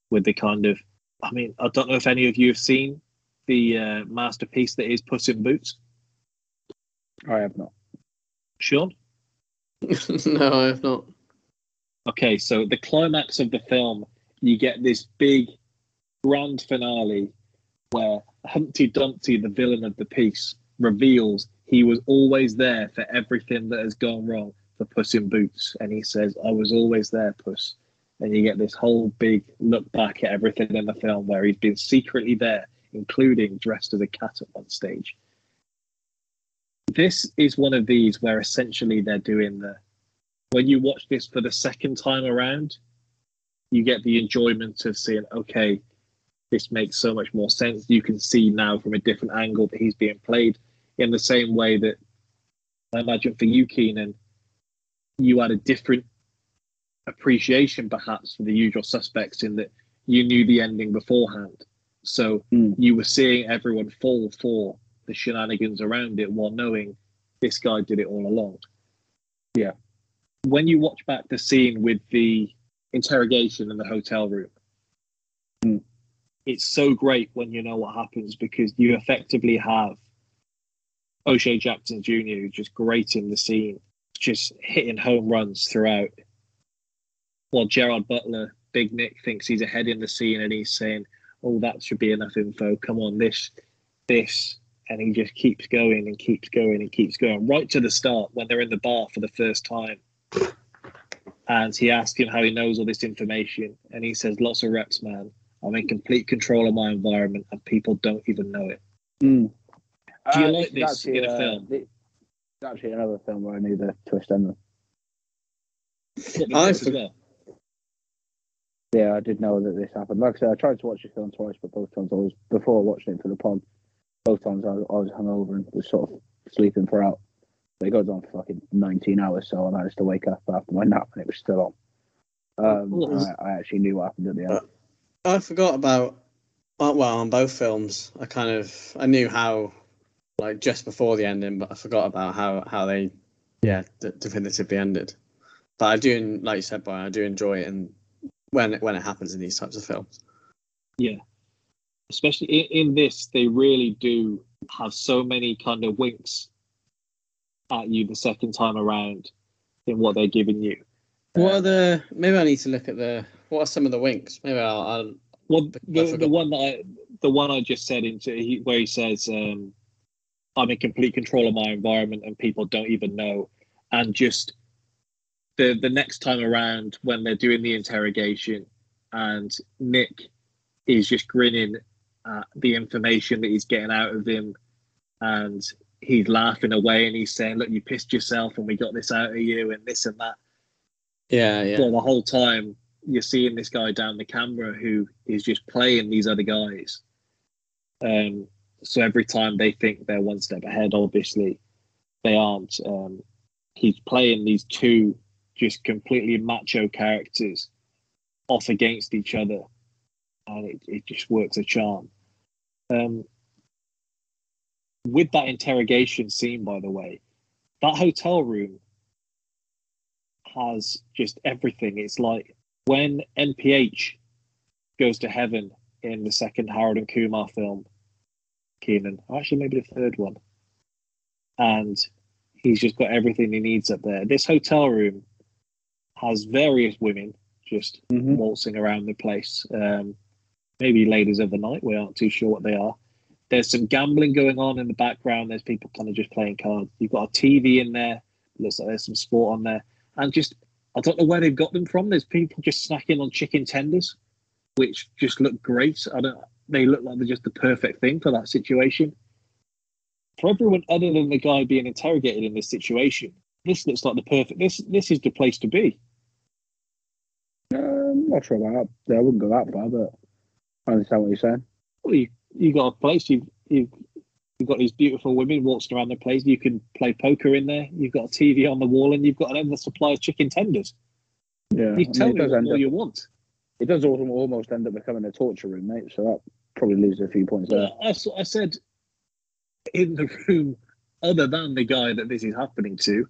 with the kind of I mean, I don't know if any of you have seen the uh, masterpiece that is Puss in Boots. I have not. Sean? no, I have not. Okay, so the climax of the film, you get this big grand finale where Humpty Dumpty, the villain of the piece, reveals he was always there for everything that has gone wrong for Puss in Boots. And he says, I was always there, Puss. And you get this whole big look back at everything in the film where he's been secretly there, including dressed as a cat at one stage. This is one of these where essentially they're doing the when you watch this for the second time around, you get the enjoyment of seeing, okay, this makes so much more sense. You can see now from a different angle that he's being played in the same way that I imagine for you, Keenan, you had a different appreciation perhaps for the usual suspects in that you knew the ending beforehand. So Mm. you were seeing everyone fall for the shenanigans around it while knowing this guy did it all along. Yeah. When you watch back the scene with the interrogation in the hotel room, Mm. it's so great when you know what happens because you effectively have O'Shea Jackson Jr. just great in the scene, just hitting home runs throughout. While Gerard Butler, Big Nick, thinks he's ahead in the scene and he's saying, "Oh, that should be enough info. Come on, this, this," and he just keeps going and keeps going and keeps going right to the start when they're in the bar for the first time. And he asks him how he knows all this information, and he says, "Lots of reps, man. I'm in complete control of my environment, and people don't even know it." Mm. Do you Uh, like this actually, in a uh, film? It's actually another film where I knew the twist ending. I as for- well. Yeah, I did know that this happened. Like I said, I tried to watch the film twice, but both times I was before watching it for the pod. Both times I, I was hungover and was sort of sleeping throughout. But it goes on for fucking 19 hours, so I managed to wake up after my nap and it was still on. Um, Well, and I, I actually knew what happened at the end. I forgot about uh, well on both films. I kind of I knew how like just before the ending, but I forgot about how how they yeah d- definitively ended. But I do like you said, Brian, I do enjoy it and when it, when it happens in these types of films. Especially in, in this, they really do have so many kind of winks at you the second time around in what they're giving you. What are the? Maybe I need to look at the. What are some of the winks? Maybe I'll. I'll Well, the, the one that I, the one I just said into he, where he says, um, "I'm in complete control of my environment, and people don't even know," and just the the next time around when they're doing the interrogation, and Nick is just grinning at the information that he's getting out of him, and he's laughing away, and he's saying, "Look, you pissed yourself, and we got this out of you, and this and that." yeah, yeah. Well, the whole time you're seeing this guy down the camera who is just playing these other guys. Um, so every time they think they're one step ahead, obviously they aren't. Um, he's playing these two just completely macho characters off against each other, and it, it just works a charm. Um, with that interrogation scene, by the way, that hotel room has just everything. It's like when NPH goes to heaven in the second Harold and Kumar film, Keenan, actually maybe the third one, and he's just got everything he needs up there. This hotel room has various women just Mhm. waltzing around the place. Um, maybe ladies of the night. We aren't too sure what they are. There's some gambling going on in the background. There's people kind of just playing cards. You've got a TV in there. Looks like there's some sport on there. And just, I don't know where they've got them from. There's people just snacking on chicken tenders, which just look great. I don't. They look like they're just the perfect thing for that situation. For everyone other than the guy being interrogated in this situation, this looks like the perfect. This this is the place to be. Um, not sure about that. I wouldn't go that far, but I understand what you're saying. Well, you you got a place. You you you've got these beautiful women waltzing around the place. You can play poker in there. You've got a TV on the wall, and you've got an endless supply of chicken tenders. Yeah, You I tell mean, me what up, you want. it does almost end up becoming a torture room, mate. So that probably loses a few points there. I, I said in the room, other than the guy that this is happening to,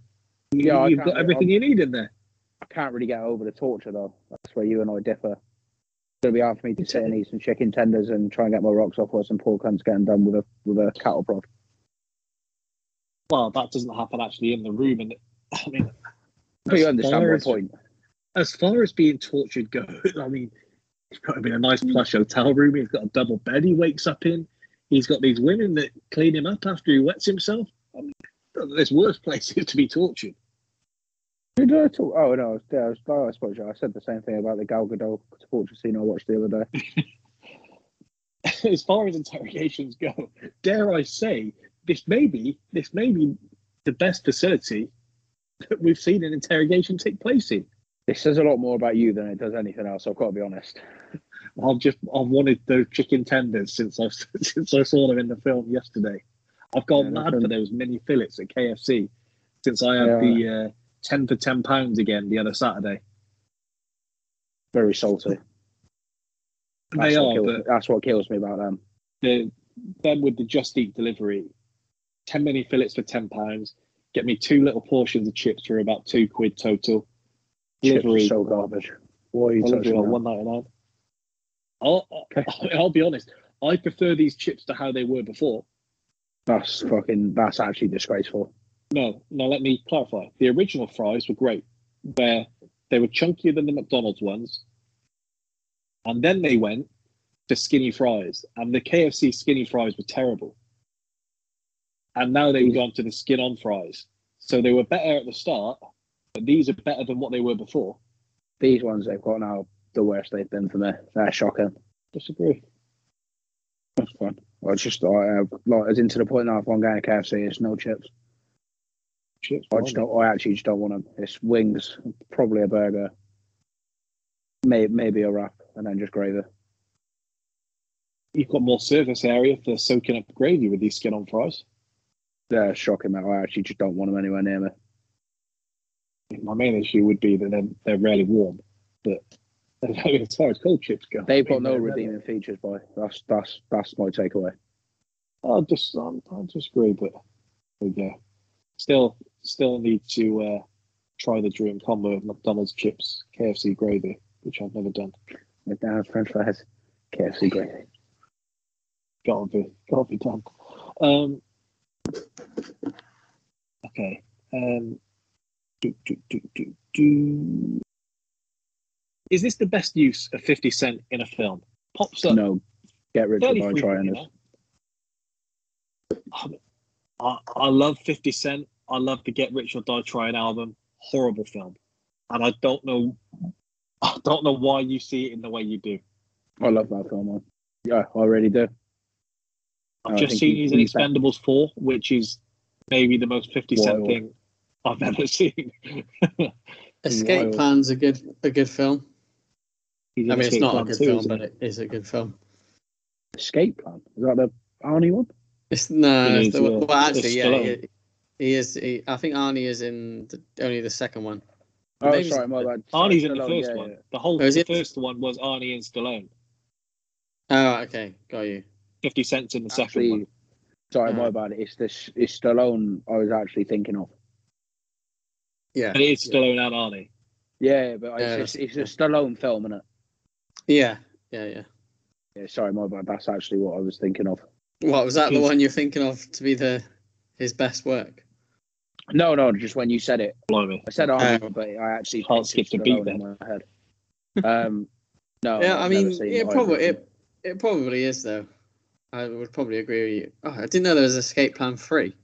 Yeah, I you've got everything you need in there. I can't really get over the torture though. That's where you and I differ. It's gonna be hard for me to sit and eat some chicken tenders and try and get my rocks off while some poor cunt's getting done with a with a cattle prod. Well, that doesn't happen actually in the room, and I mean, But you understand my as- point. as far as being tortured goes, I mean, he's got to be in a nice plush hotel room. He's got a double bed he wakes up in. He's got these women that clean him up after he wets himself. I mean, there's worse places to be tortured. Did I talk? Oh no, yeah, I, was, I suppose I said the same thing about the Gal Gadot torture scene I watched the other day. as far as interrogations go, dare I say, this may be this may be the best facility that we've seen an interrogation take place in. This says a lot more about you than it does anything else. I've got to be honest. I've just I've wanted those chicken tenders since I since I saw them in the film yesterday. I've gone Yeah, mad for those mini fillets at KFC since I had Yeah. the uh, ten for ten pounds again the other Saturday. Very salty. That's they what are, kills but me. that's what kills me about them. the them with the Just Eat delivery, ten mini fillets for ten pounds. Get me two little portions of chips for about two quid total. Delivery so garbage. Why are you delivery on that? one ninety nine. I'll, I'll be honest. I prefer these chips to how they were before. That's fucking. That's actually disgraceful. No, no, let me clarify. The original fries were great, where they were chunkier than the McDonald's ones. And then they went to skinny fries, and the KFC skinny fries were terrible. And now they've gone to the skin on fries. So they were better at the start, but these are better than what they were before. These ones they've got now the worst they've been for me. They're shocking. Disagree. That's fine. I just I uh, like it's into the point now. If I'm going to KFC, it's no chips. Chips. I just don't. I actually just don't want them. It's wings, probably a burger, may, maybe a wrap, and then just gravy. You've got more surface area for soaking up gravy with these skin on fries. They're shocking, mate. I actually just don't want them anywhere near me. My main issue would be that they're, they're rarely warm, but as far as cold chips go, They've got no redeeming features, boy. That's that's that's my takeaway. I'll just um, I'll disagree, but there we go. Still, still need to uh, try the dream combo of McDonald's chips, KFC gravy, which I've never done. McDonald's French fries, KFC gravy. Gotta be, gotta be done. Um, okay, Um, do, do, do, do, do. Is this the best use of 50 Cent in a film? Pops up No, get rid of die frequently trying now. I, I love 50 Cent. I love the Get Rich or Die Trying album. Horrible film. And I don't know I don't know why you see it in the way you do. I love that film, man. Yeah, I really do. I've just seen he- he's in he's that- Expendables 4, which is maybe the most 50 Cent Wild. thing I've ever seen. Escape Wild. Plan's a good a good film. I mean, it's Escape not a Plan good 2, film, isn't but he? it is a good film. Escape Plan. Is that the Arnie one? It's no, it's the, yeah. well, actually, It's yeah, he, he is. He, I think Arnie is in the, only the second one. Oh, Maybe sorry, my bad. Arnie's Sorry, in the first yeah, one. yeah. The whole Oh, is the it? first one was Arnie and Stallone. Oh, okay, got you. 50 Cent's in the second one. sorry, Hmm. my bad. It's this. It's Stallone. I was actually thinking of. Yeah, And it is Stallone and Arnie. Yeah, but Yeah, it's, it's, it's a Stallone film, isn't it? yeah, yeah, yeah. Yeah, sorry, my bad. That's actually what I was thinking of. What was that? The one you're thinking of to be the his best work? No, no, just when you said it, Blimey. I said Arnie, Oh. but I actually Can't skip the beat Stallone in my head. Um, no, yeah, I've I mean, seen it probably it, it probably is though. I would probably agree with you. Oh, I didn't know there was Escape Plan Three.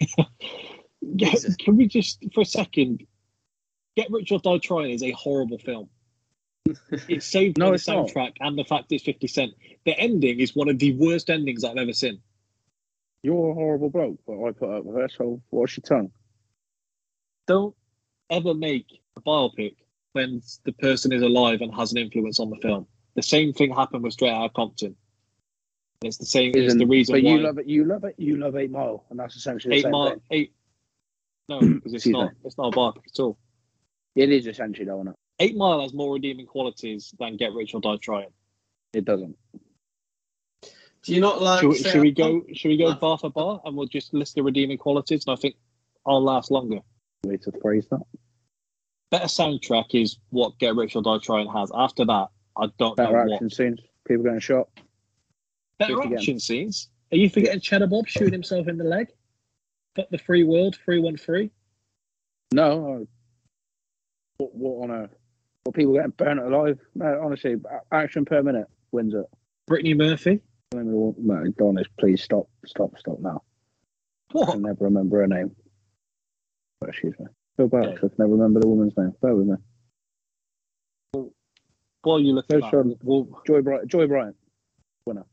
Yeah, can we just, for a second, Get Rich or Die Trying is a horrible film. It's saved No, the it's not. soundtrack and the fact it's 50 Cent. The ending is one of the worst endings I've ever seen. You're a horrible bloke, but I put up with her, so what's your tongue? Don't ever make a biopic when the person is alive and has an influence on the film. The same thing happened with Straight Outta Compton. It's the same. It's the reason but why you love it. You love it. You love Eight Mile, and that's essentially the eight same mile thing. eight. No, because it's not. It's not a biopic at all. It is essentially, though, isn't it? Eight Mile has more redeeming qualities than Get Rich or Die Trying. It doesn't. Do you not like? Should, we- should we go? Should we go No. bar for bar, and we'll just list the redeeming qualities? And I think I'll last longer. Way to phrase that. Better soundtrack is what Get Rich or Die Trying has. After that, I don't Better know action what. scenes. People getting shot. Better Just again. action scenes. Are you forgetting Cheddar Bob shooting himself in the leg? But the free world, three one three. No. I- What, what on earth? What people getting burnt alive? No, honestly, action per minute wins it. Brittany Murphy. No, Donis, please stop, stop, stop now. I What? can never remember her name. Oh, excuse me. Feel bad. I can never remember the woman's name. Bear with me. While you look at that, we'll, Joy Bryant. Joy Bryant. Winner.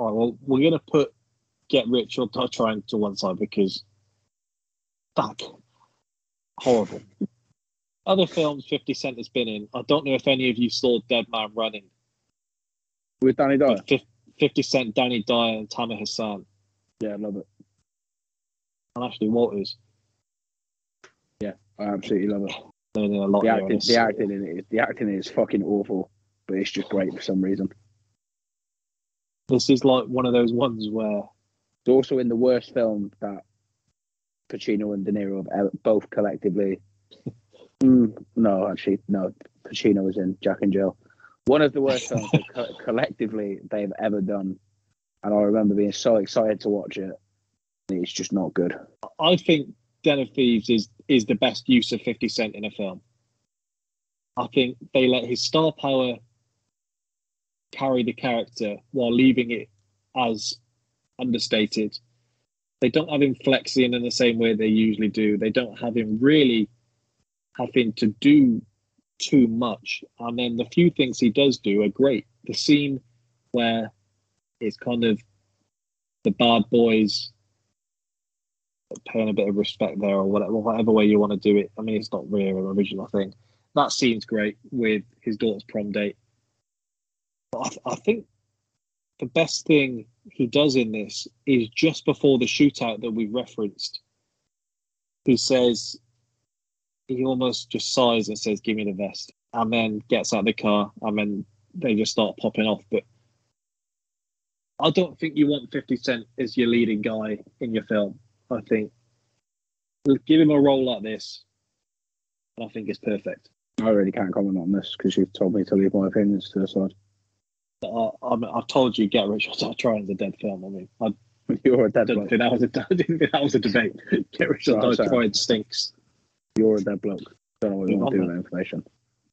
All right, well, we're gonna put Get Rich or Die Trying to one side because fuck, horrible. Other films 50 Cent has been in. I don't know if any of you saw Dead Man Running. With Danny Dyer. with 50 Cent, Danny Dyer, and Tamer Hassan, Yeah, I love it. and Ashley Walters. Yeah, I absolutely love it. Learning a lot The acting, the acting in it, is, the acting is fucking awful, but it's just great for some reason. This is like one of those ones where It's also in the worst film that Pacino and De Niro have both collectively. Mm, no, actually, no. Pacino was in Jack and Jill. One of the worst films co- collectively they've ever done, and I remember being so excited to watch it. It's just not good. I think Den of Thieves is is the best use of 50 Cent in a film. I think they let his star power carry the character while leaving it as understated. They don't have him flexing in the same way they usually do. They don't have him really having to do too much. And then the few things he does do are great. The scene where it's kind of the bad boys paying a bit of respect there or whatever, whatever way you want to do it. I mean, it's not really an original thing. That scene's great with his daughter's prom date. But I, th- I think the best thing he does in this is just before the shootout that we've referenced. He says, he almost just sighs and says, Give me the vest. And then gets out of the car and then they just start popping off. But I don't think you want 50 Cent as your leading guy in your film. I think give him a role like this, and I think it's perfect. I really can't comment on this because you've told me to leave my opinions to the side. But I, I've told you, Get Rich or Die Trying is a dead film. I mean, I, You're a I dead don't think that was a, I didn't think that was a debate. Get rich or die trying stinks. You're a dead bloke. Don't know what you want to do with that information.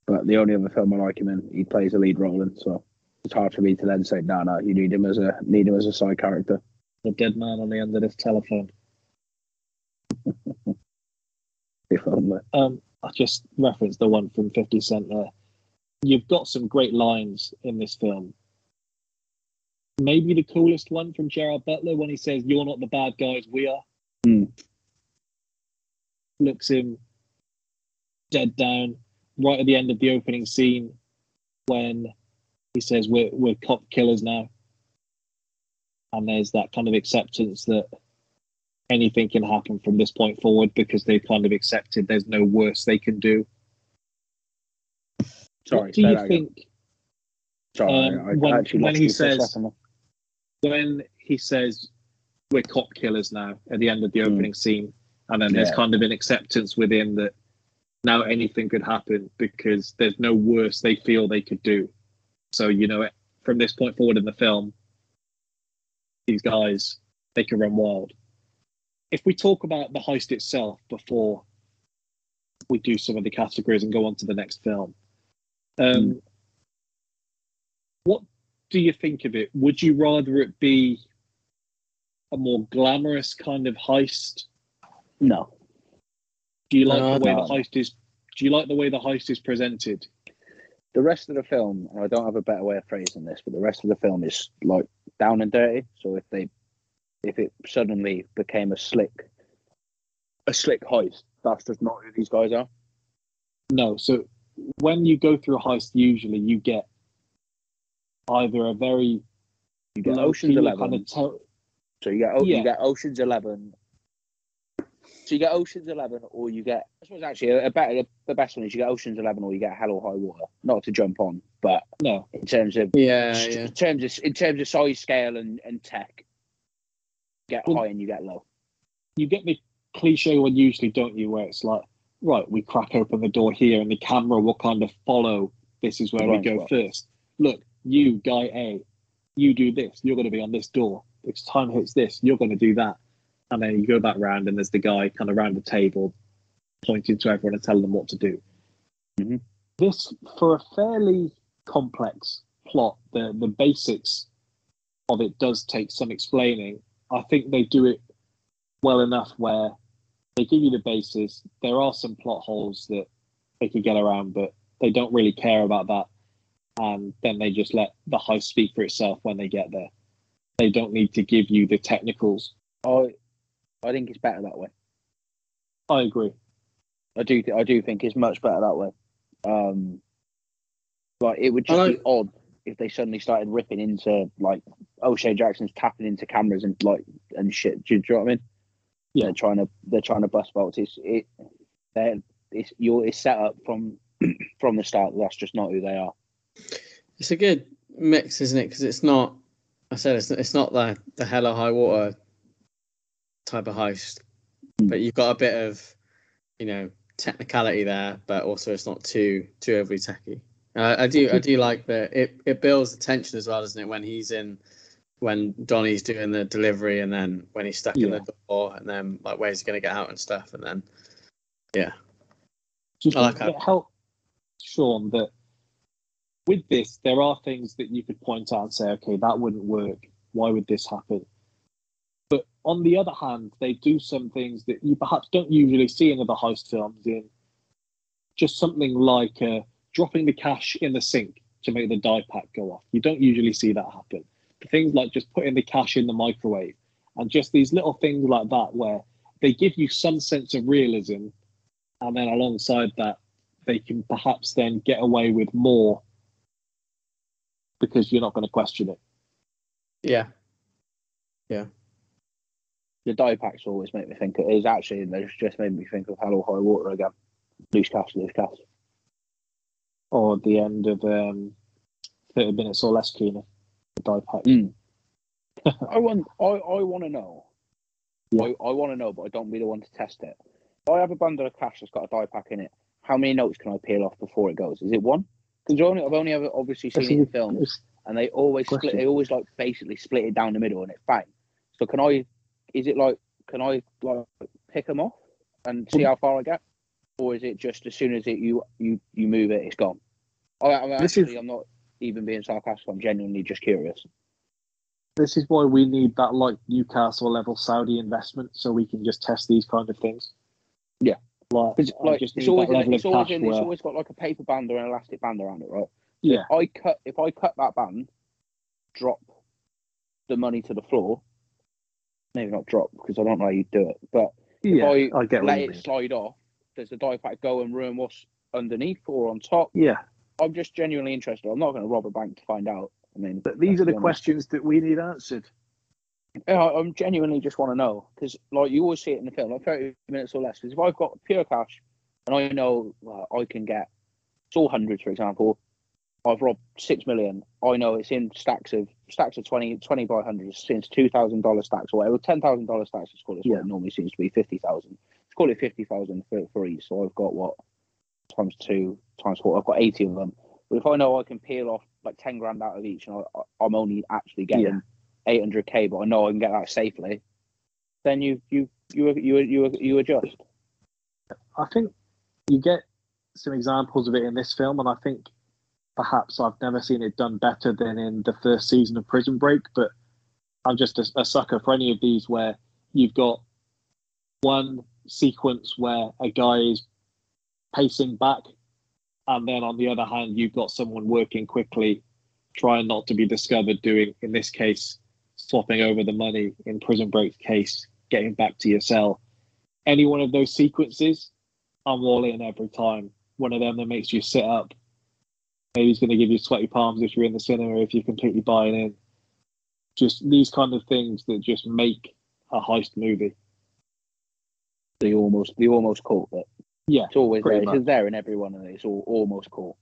But the only other film I like him in, he plays a lead role in, so it's hard for me to then say, no, no, you need him as a need him as a side character. The dead man on the end of this telephone. If only. Um, I just referenced the one from 50 Cent there. You've got some great lines in this film. Maybe the coolest one from Gerard Butler when he says, You're not the bad guys, we are. Hmm. Looks him dead down right at the end of the opening scene when he says, We're, we're cop killers now. And there's that kind of acceptance that anything can happen from this point forward because they've kind of accepted there's no worse they can do. Sorry, what do you think Sorry, um, I, I when- when he you for a says- when he says we're cop killers now at the end of the opening scene, and then there's kind of an acceptance within that now anything could happen because there's no worse they feel they could do. So you know, from this point forward in the film, these guys they can run wild. If we talk about the heist itself before we do some of the categories and go on to the next film, um, Mm. what do you think of it? Would you rather it be a more glamorous kind of heist? No. Do you like No, the way no. the heist is? Do you like the way the heist is presented? The rest of the film, and I don't have a better way of phrasing this, but the rest of the film is like down and dirty. So if they, if it suddenly became a slick, a slick heist, that's just not who these guys are. No. So when you go through a heist, usually you get either a very You get Ocean's Eleven, kind of ter- so you get Yeah. you get Ocean's Eleven. So you get Ocean's Eleven, or you get. I suppose actually a better, the best one is you get Ocean's Eleven, or you get Hell or High Water. Not to jump on, but no. in terms of Yeah, yeah. in terms of in terms of size, scale, and, and tech, get Well- high and you get low. You get the cliche one usually, don't you? Where it's like, right, we crack open the door here, and the camera will kind of follow. This is where we go right. first. Look, you guy A, you do this. You're going to be on this door. If time hits this, you're going to do that. And then you go back round, and there's the guy kind of round the table, pointing to everyone and telling them what to do. Mhm. This, for a fairly complex plot, the the basics of it does take some explaining. I think they do it well enough where they give you the basis. There are some plot holes that they could get around, but they don't really care about that. And then they just let the heist speak for itself when they get there. They don't need to give you the technicals. I I think it's better that way. I agree. I do I do think it's much better that way. Um, like it would just I be odd if they suddenly started ripping into like O'Shea Jackson's tapping into cameras and like and shit. Do, you- do you know what I mean? Yeah. They're trying to they're trying to bust bolts. It's it they're it's you're it's set up from from the start. That's just not who they are. It's a good mix, isn't it? Because it's not. I said it's it's not the the hell or high water type of heist, but you've got a bit of, you know, technicality there, but also it's not too too overly techy. Uh, I do I do like that it it builds the tension as well, doesn't it? When he's in, when Donnie's doing the delivery, and then when he's stuck in the door, and then like where's he gonna get out and stuff, and then yeah, Do you I like think it help, Sean, that with this, there are things that you could point out and say, okay, that wouldn't work. Why would this happen? On the other hand, they do some things that you perhaps don't usually see in other heist films. In just something like uh, dropping the cash in the sink to make the dye pack go off. You don't usually see that happen. But things like just putting the cash in the microwave and just these little things like that, where they give you some sense of realism and then alongside that they can perhaps then get away with more because you're not going to question it Yeah. yeah, The dye packs always make me think. It is actually they just made me think of Hell or High Water again. Loose cash, loose cash. or the end of um, 30 minutes or less Keenan the dye pack Mm. I want. I, I want to know. Yeah. I, I want to know, but I don't be the one to test it. I have a bundle of cash that's got a dye pack in it. How many notes can I peel off before it goes? Is it one? Because I've only ever obviously seen That's it in films, and they always split. They always like basically split it down the middle, and it's bang. So can I? Is it like can I like pick them off and see how far I get, or is it just as soon as it you you you move it, it's gone? I, I'm actually is- I'm not even being sarcastic. I'm genuinely just curious. This is why we need that like Newcastle level Saudi investment, so we can just test these kind of things. Yeah. like, like it's always in, it's always in, it's always got like a paper band or an elastic band around it, right? yeah, I cut if I cut that band, drop the money to the floor. Maybe not drop because I don't know how you do it, but yeah, I I get let it mean. slide off. Does the dye pack go and ruin what's underneath or on top? Yeah, I'm just genuinely interested. I'm not going to rob a bank to find out. I mean, but these are the honest. questions that we need answered. Yeah, I- I'm genuinely just want to know because, like, you always see it in the film, like 30 minutes or less. Because if I've got pure cash and I know well, I can get, all hundreds, for example. I've robbed six million. I know it's in stacks of stacks of 20, 20 by hundreds, since two thousand dollar stacks or whatever, ten thousand dollar stacks. Let's call it. Yeah. What it normally seems to be fifty thousand. Let's call it fifty thousand for for each. So I've got what times two times four. I've got eighty of them. But if I know I can peel off like ten grand out of each, and I, I'm only actually getting eight hundred k, but I know I can get that safely, then you you you you you you adjust. I think you get some examples of it in this film, and I think perhaps I've never seen it done better than in the first season of Prison Break. But I'm just a, a sucker for any of these where you've got one sequence where a guy is pacing back, and then on the other hand, you've got someone working quickly, trying not to be discovered, doing, in this case, swapping over the money. In Prison Break's case, getting back to your cell. Any one of those sequences, I'm all in every time. One of them that makes you sit up. Maybe he's going to give you sweaty palms if you're in the cinema, if you're completely buying in. Just these kind of things that just make a heist movie. The almost the almost caught bit. Yeah, It's always there. much. It's there in every one of these. It's all almost caught.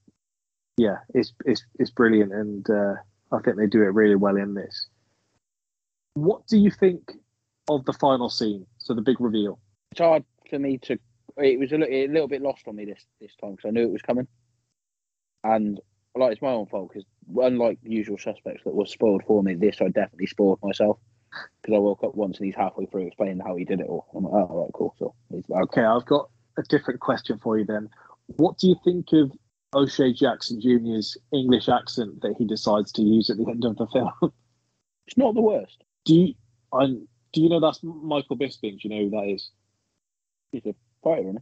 yeah, it's it's it's brilliant, and uh, I think they do it really well in this. What do you think of the final scene? So the big reveal. It's hard for me to. It was a little, a little bit lost on me this this time because I knew it was coming, and like it's my own fault because unlike the usual suspects that were spoiled for me, this I definitely spoiled myself because I woke up once and he's halfway through explaining how he did it all. I'm like, oh, all right, cool. So he's like, Okay, I've got a different question for you then. What do you think of O'Shea Jackson Jr.'s English accent that he decides to use at the end of the film? it's not the worst. do you, I, do you know that's Michael Bisping? Do you know who that is? He's a fighter, isn't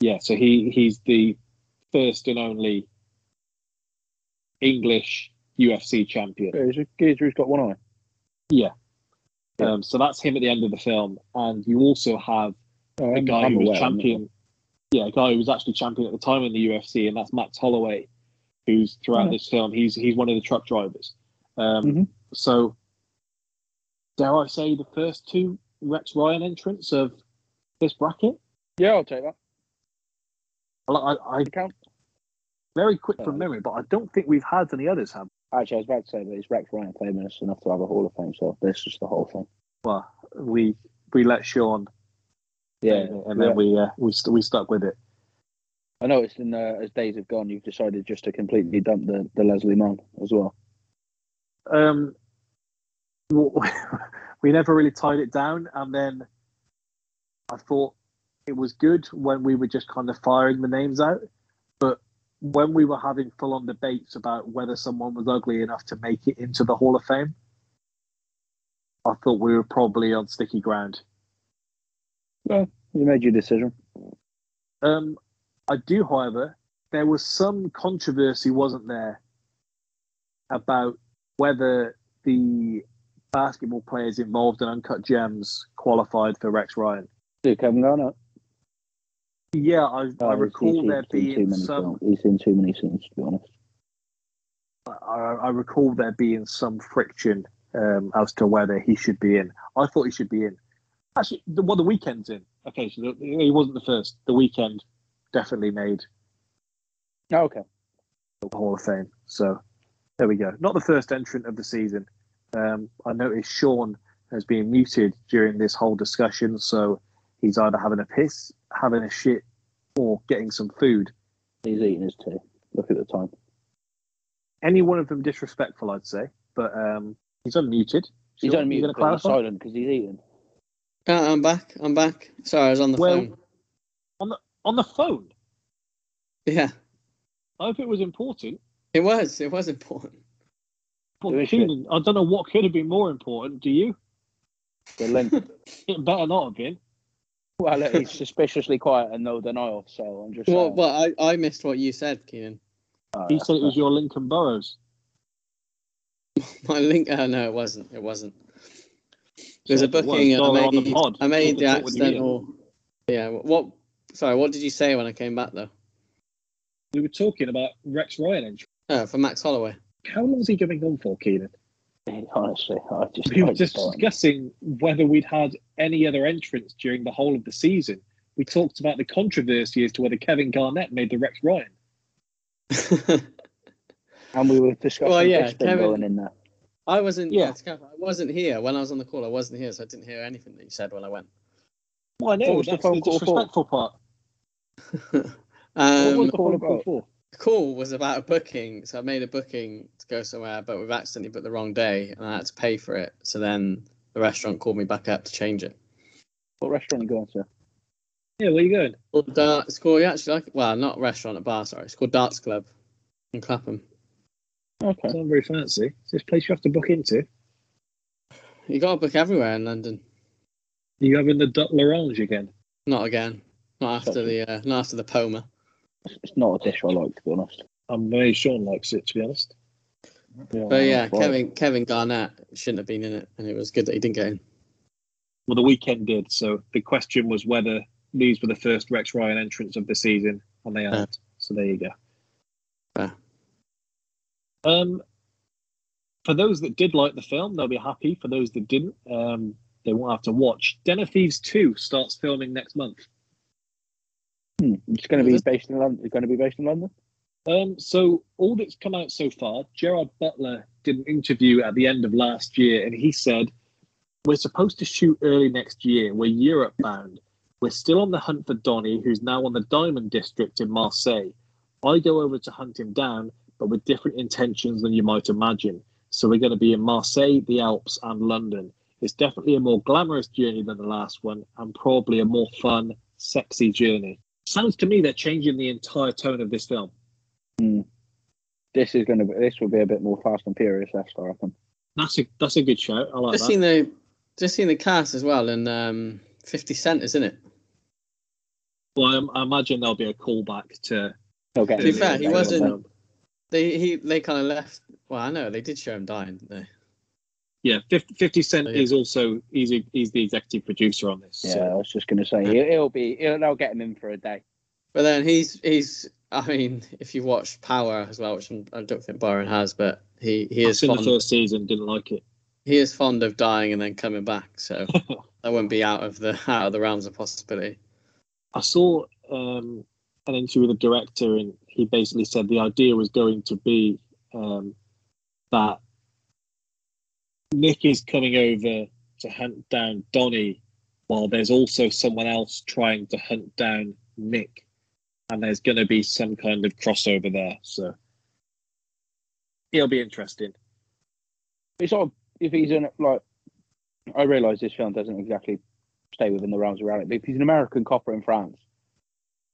he? Yeah, so he he's the first and only English UFC champion. Yeah, he's a geezer who's got one eye. Yeah. Yeah. Um, so that's him at the end of the film, and you also have Oh, a guy I'm who was aware, champion. Yeah, a guy who was actually champion at the time in the UFC, and that's Max Holloway, who's throughout Okay. this film he's he's one of the truck drivers. Um, Mhm. So, dare I say, the first two Rex Ryan entrants of this bracket? Yeah, I'll take that. I, I, I It counts. Very quick Yeah. from memory, but I don't think we've had any others have. Actually, I was about to say that he's Rex Ryan famous enough to have a Hall of Fame, so this is the whole thing. Well, we we let Sean, Yeah, and then we uh, we st- we stuck with it. I noticed in uh, as days have gone, you've decided just to completely dump the, the Leslie Mann as well. Um, we never really tied it down, and then I thought it was good when we were just kind of firing the names out, but when we were having full on debates about whether someone was ugly enough to make it into the Hall of Fame, I thought we were probably on sticky ground. Yeah, you made your decision. Um, I do, however, there was some controversy, wasn't there, about whether the basketball players involved in Uncut Gems qualified for Rex Ryan. Dude, Kevin Garnett. Yeah, I, Oh, I recall he's- there he's being some. films. He's seen too many scenes, to be honest. I, I recall there being some friction um, as to whether he should be in. I thought he should be in. Actually, the, well, the Weeknd's in. Okay, so the, he wasn't the first. The Weeknd definitely made Oh, okay. the Hall of Fame. So there we go. Not the first entrant of the season. Um, I noticed Sean has been muted during this whole discussion, so he's either having a piss, having a shit, or getting some food. He's eating his tea. Look at the time. Any one of them disrespectful, I'd say, but um, he's unmuted. He's unmuted. only you muted, gonna he's silent because he's eating. Uh, I'm back. I'm back. Sorry, I was on the Well- phone. On the on the phone. Yeah, I hope it was important. it was. It was important. Well, Who is Keenan, I don't know what could have been more important. Do you? The link. It better not have been. Well, look, he's suspiciously quiet and no denial. So I'm just. Well, saying. well, I, I missed what you said, Keenan. Oh, He said it was your Lincoln Burrows. My link. Oh no, it wasn't. It wasn't. There's So a if it booking. and go I on the made, pod. I made We the can talk with you, Ian. accidental. Yeah. What? Sorry. What did you say when I came back though? We were talking about Rex Ryan entry. Oh, for Max Holloway. How long is he going on for, Keenan? Honestly, I just. We were just discussing whether we'd had any other entrants during the whole of the season. We talked about the controversy as to whether Kevin Garnett made the Rex Ryan. And we were discussing Well, yeah, Kevin- going in there. I wasn't. Yeah. Yeah. to clarify, I wasn't here when I was on the call. I wasn't here, so I didn't hear anything that you said when I went. Well, I know What was the that's phone the call for? disrespectful part. what um, was the call phone call about? for? The call was about a booking. So I made a booking to go somewhere, but we've accidentally booked the wrong day, and I had to pay for it. So then the restaurant called me back up to change it. What restaurant are you going to? Yeah, where are you going? Well, Dart, it's called, you actually like, well, not restaurant, a bar, sorry. It's called Darts Club in Clapham. Okay. It's not very fancy. It's this place you have to book into. You got to book everywhere in London. Are you having the Duck L'Orange again? Not again. Not after Sorry. the, uh, not after the Poma. It's not a dish I like, to be honest. I'm very Sean likes it, to be honest. But yeah, Well, Kevin Kevin Garnett shouldn't have been in it, and it was good that he didn't get in. Well, the Weeknd did. So the question was whether these were the first Rex Ryan entrants of the season, and they aren't. So there you go. Fair. Um, for those that did like the film, they'll be happy. For those that didn't, um, they won't have to watch. Den of Thieves 2 starts filming next month. Hmm. It's going to be based in London. It's going to be based in London. Um, so all that's come out so far, Gerard Butler did an interview at the end of last year, and he said, "We're supposed to shoot early next year. We're Europe bound. We're still on the hunt for Donny, who's now on the Diamond District in Marseille. I go over to hunt him down, but with different intentions than you might imagine. So we're going to be in Marseille, the Alps, and London. It's definitely a more glamorous journey than the last one, and probably a more fun, sexy journey." Sounds to me they're changing the entire tone of this film. Hmm. This is going to be. This will be a bit more Fast and Furious. That's I reckon. That's a that's a good shout. I like Just that. seen the, just seen the cast as well, and um, Fifty Cent is in it. Well, I, I imagine there'll be a callback to. They'll To be fair, he wasn't- won't They he they kind of left. Well, I know they did show him dying, didn't they? Yeah, 50, 50 Cent Oh, yeah. is also he's a, he's the executive producer on this. Yeah, So I was just going to say he'll, he'll be. He'll, they'll get him in for a day. But then he's he's. I mean, if you watch Power as well, which I'm, don't think Byron has, but he he is in the first season, didn't like it. He is fond of dying and then coming back, so that wouldn't be out of the out of the realms of possibility. I saw um, an interview with a director, and he basically said the idea was going to be um, that Nick is coming over to hunt down Donnie, while there's also someone else trying to hunt down Nick, and there's going to be some kind of crossover there. So it'll be interesting. It's sort of if he's in like. I realise this film doesn't exactly stay within the realms of reality. But if he's an American copper in France,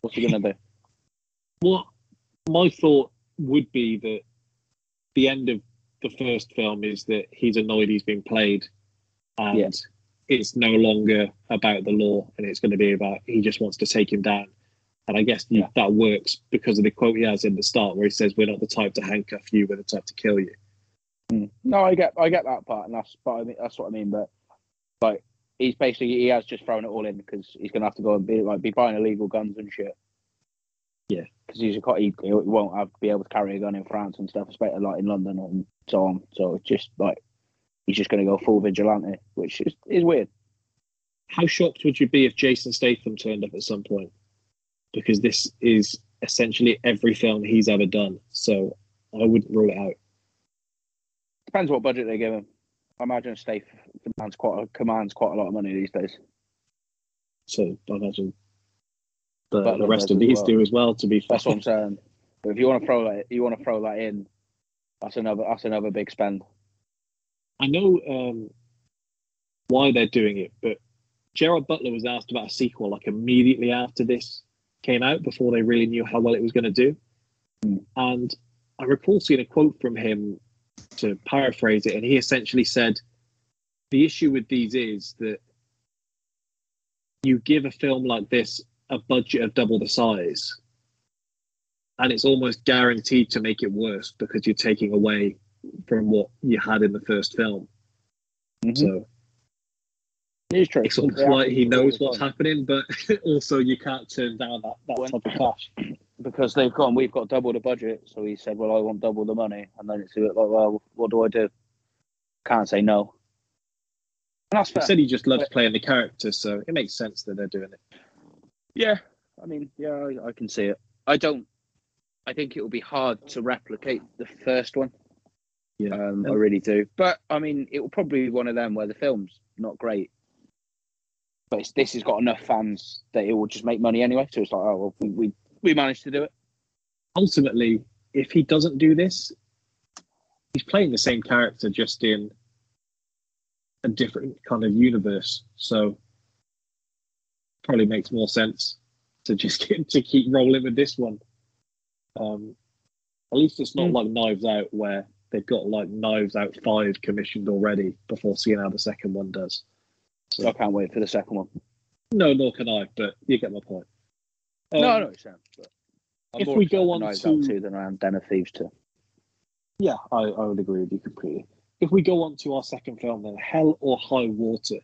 what's he going to do? What my thought would be that the end of the first film is that he's annoyed he's been played, and Yeah. it's no longer about the law, and it's going to be about he just wants to take him down. And I guess Yeah. that works because of the quote he has in the start, where he says, "We're not the type to handcuff you; we're the type to kill you." Hmm. No, I get, I get that part, and that's, but I mean, that's what I mean. But like, he's basically he has just thrown it all in because he's gonna have to go and be like be buying illegal guns and shit. Yeah. because he's a co- he, he won't have be able to carry a gun in France and stuff, especially like in London and so on. So it's just like he's just gonna go full vigilante, which is is weird. How shocked would you be if Jason Statham turned up at some point? Because this is essentially every film he's ever done, so I wouldn't rule it out. Depends what budget they give him. I imagine Statham commands quite a, commands quite a lot of money these days. So I imagine the, Butler the rest of these well. do as well. To be fair, That's what I'm saying. But if you want to throw that, you want to throw that in. That's another. That's another big spend. I know um, why they're doing it. But Gerard Butler was asked about a sequel like immediately after this came out, before they really knew how well it was going to do. Mm. And I recall seeing a quote from him to paraphrase it, and he essentially said, "The issue with these is that you give a film like this a budget of double the size." And it's almost guaranteed to make it worse because you're taking away from what you had in the first film. Mhm. So It is true. it's almost They like he knows what's happening, but also you can't turn down that, that When- type of cash. because they've gone, we've got double the budget. So he said, well, I want double the money. And then it's a bit like, well, what do I do? Can't say no. And that's He fair. said he just loves playing the character, so it makes sense that they're doing it. Yeah, I mean, yeah, I, I can see it. I don't. I think it will be hard to replicate the first one. Yeah. um, I really do. But I mean, it will probably be one of them where the film's not great, but it's, this has got enough fans that it will just make money anyway. So it's like, oh, well, we we, we managed to do it. Ultimately, if he doesn't do this, he's playing the same character just in a different kind of universe. So probably makes more sense to just get, to keep rolling with this one. Um, at least it's not Mm. like Knives Out where they've got like Knives Out five commissioned already before seeing how the second one does. So I can't wait for the second one. No, nor can I, but you get my point. no, Um, I know what you're saying. But I'm if we go on Knives to- Out 2 than I am Den of Thieves 2. Yeah, I, I would agree with you completely. If we go on to our second film, then Hell or High Water.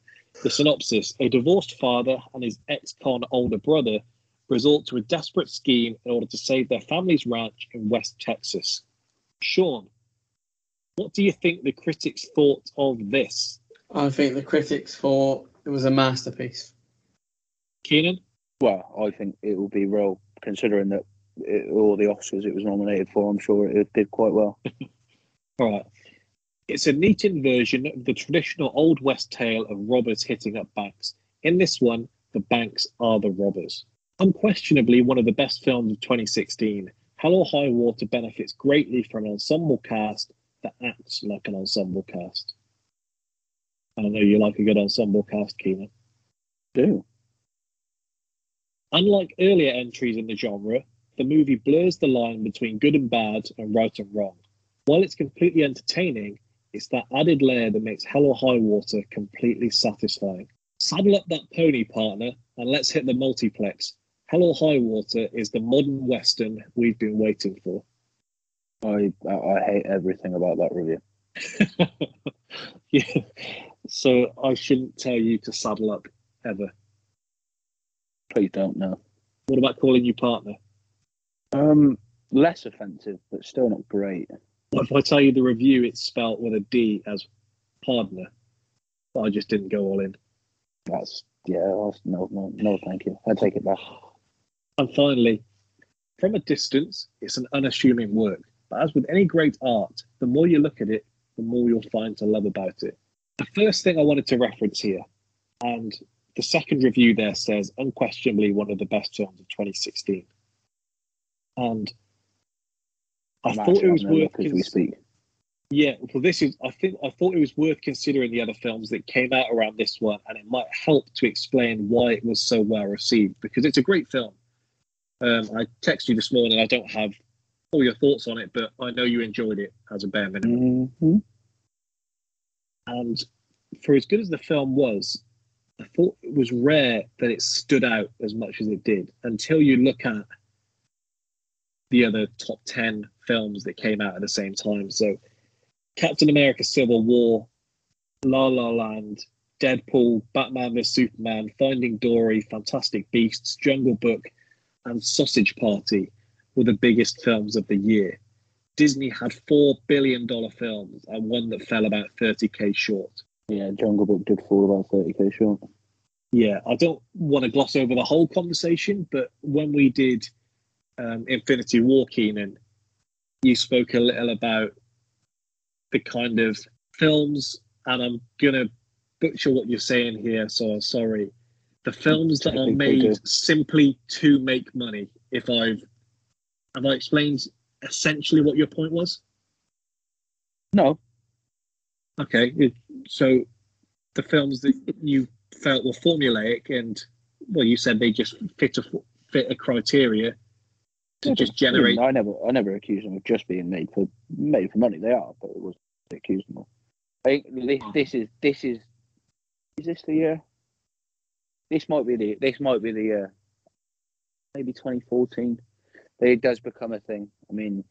The synopsis A divorced father and his ex con older brother resort to a desperate scheme in order to save their family's ranch in West Texas. Sean, what do you think the critics thought of this? I think the critics thought it was a masterpiece. Keenan? Well, I think it will be real, considering that it, all the Oscars it was nominated for. I'm sure it, did quite well. All right. It's a neat inversion of the traditional Old West tale of robbers hitting up banks. In this one, the banks are the robbers. Unquestionably one of the best films of 2016, Hell or High Water benefits greatly from an ensemble cast that acts like an ensemble cast. I know you like a good ensemble cast, Keenan. Do Unlike earlier entries in the genre, the movie blurs the line between good and bad and right and wrong. While it's completely entertaining, it's that added layer that makes Hell or High Water completely satisfying. Saddle up that pony, partner, and let's hit the multiplex. Hell or High Water is the modern Western we've been waiting for. I, I I hate everything about that review. yeah. So I shouldn't tell you to saddle up ever. Please don't know. What about calling you partner? Um, less offensive, but still not great. If I tell you the review it's spelt with a D as partner? But I just didn't go all in. That's yeah. That's, no, no, no. Thank you. I take it back. And finally, from a distance, it's an unassuming work. But as with any great art, the more you look at it, the more you'll find to love about it. The first thing I wanted to reference here, and the second review there says unquestionably one of the best films of 2016. And I I'm thought it was worth as we speak. yeah, well, this is. I think I thought it was worth considering the other films that came out around this one, and it might help to explain why it was so well received because it's a great film. Um, I texted you this morning. I don't have all your thoughts on it, but I know you enjoyed it as a bare minimum. hmm And for as good as the film was, I thought it was rare that it stood out as much as it did until you look at the other top 10 films that came out at the same time. So, Captain America Civil War, La La Land, Deadpool, Batman vs Superman, Finding Dory, Fantastic Beasts, Jungle Book, and Sausage Party were the biggest films of the year. Disney had four billion dollar films and one that fell about 30k short. Yeah, Jungle Book did fall about thirty k short. Yeah, I don't want to gloss over the whole conversation, but when we did um, Infinity War, Keenan, you spoke a little about the kind of films, and I'm gonna butcher what you're saying here, so I'm sorry. The films that are made simply to make money. If I've have I explained essentially what your point was? No, Okay, so the films that you felt were formulaic and well, you said they just fit a fit a criteria to Yeah, just generate. I never, I never accused them of just being made for made for money. They are, but it was of. I think this, this is this is is this the year? This might be the this might be the year. Maybe 2014. It does become a thing. I mean,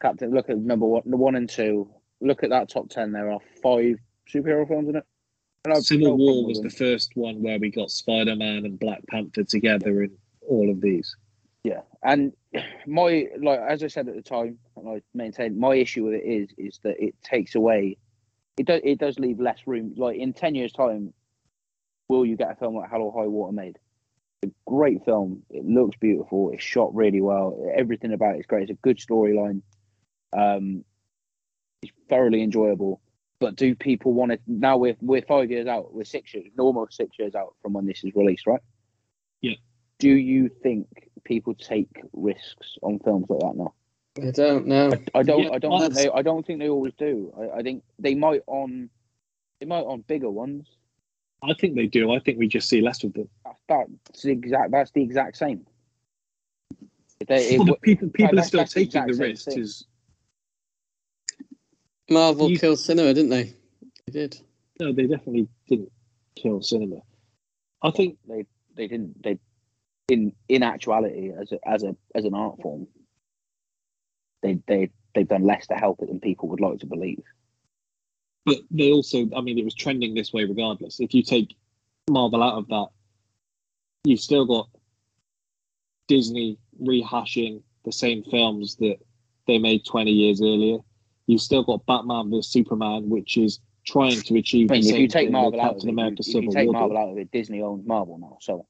Captain. Look at number one, one and two. Look at that top ten. There are five superhero films in it. And I've no Civil War was the first one where we got Spider Man and Black Panther together in all of these. Yeah, and my like as I said at the time, and I maintain my issue with it is is that it takes away. It does it does leave less room. Like in ten years' time, will you get a film like Hell or High Water made? It's a great film. It looks beautiful. It's shot really well. Everything about it is great. It's a good storyline. Um, it's thoroughly enjoyable. But do people want to? Now we're we're five years out. We're six years, almost six years out from when this is released, right? Yeah. Do you think people take risks on films like that now? I don't know. I don't. Yeah, I don't. Think they, I don't think they always do. I, I think they might on. They might on bigger ones. I think they do. I think we just see less of them. That's, that's the exact. That's the exact same. They, if, Well, the people people are still that's the taking the same risk. Is Marvel You- killed cinema, didn't they? They did. no, they definitely didn't kill cinema. I think they they didn't. They in in actuality as a, as a as an art form. They they they've done less to help it than people would like to believe. but they also i mean it was trending this way regardless if you take marvel out of that you've still got disney rehashing the same films that they made 20 years earlier you've still got batman vs superman which is trying to achieve I mean, the if same you take thing Marvel out of it, america if you take Marvel out of it, Disney owns Marvel now, so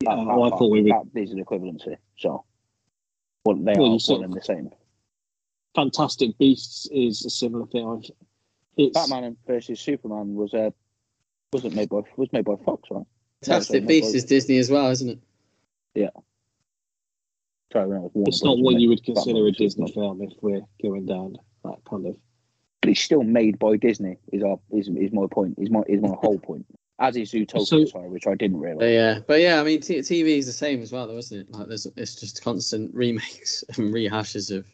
Yeah, that, well, i thought we would that is an equivalency. So, well, they Well, are you one and the same. fantastic beasts is a similar thing it's Batman versus Superman was uh, wasn't made by was made by Fox, right? Fantastic no, Beasts no, is Disney as well, isn't it? Sorry, no, it it's not Bros. what you would Batman consider a disney Superman. film if we're going down that kind of But it's still made by Disney. Is our is, is my point? Is my is my whole point? As is Zootopia, So- sorry, which I didn't But realize. yeah, but yeah, I mean, t- TV is the same as well, though, isn't it? Like, there's it's just constant remakes and rehashes of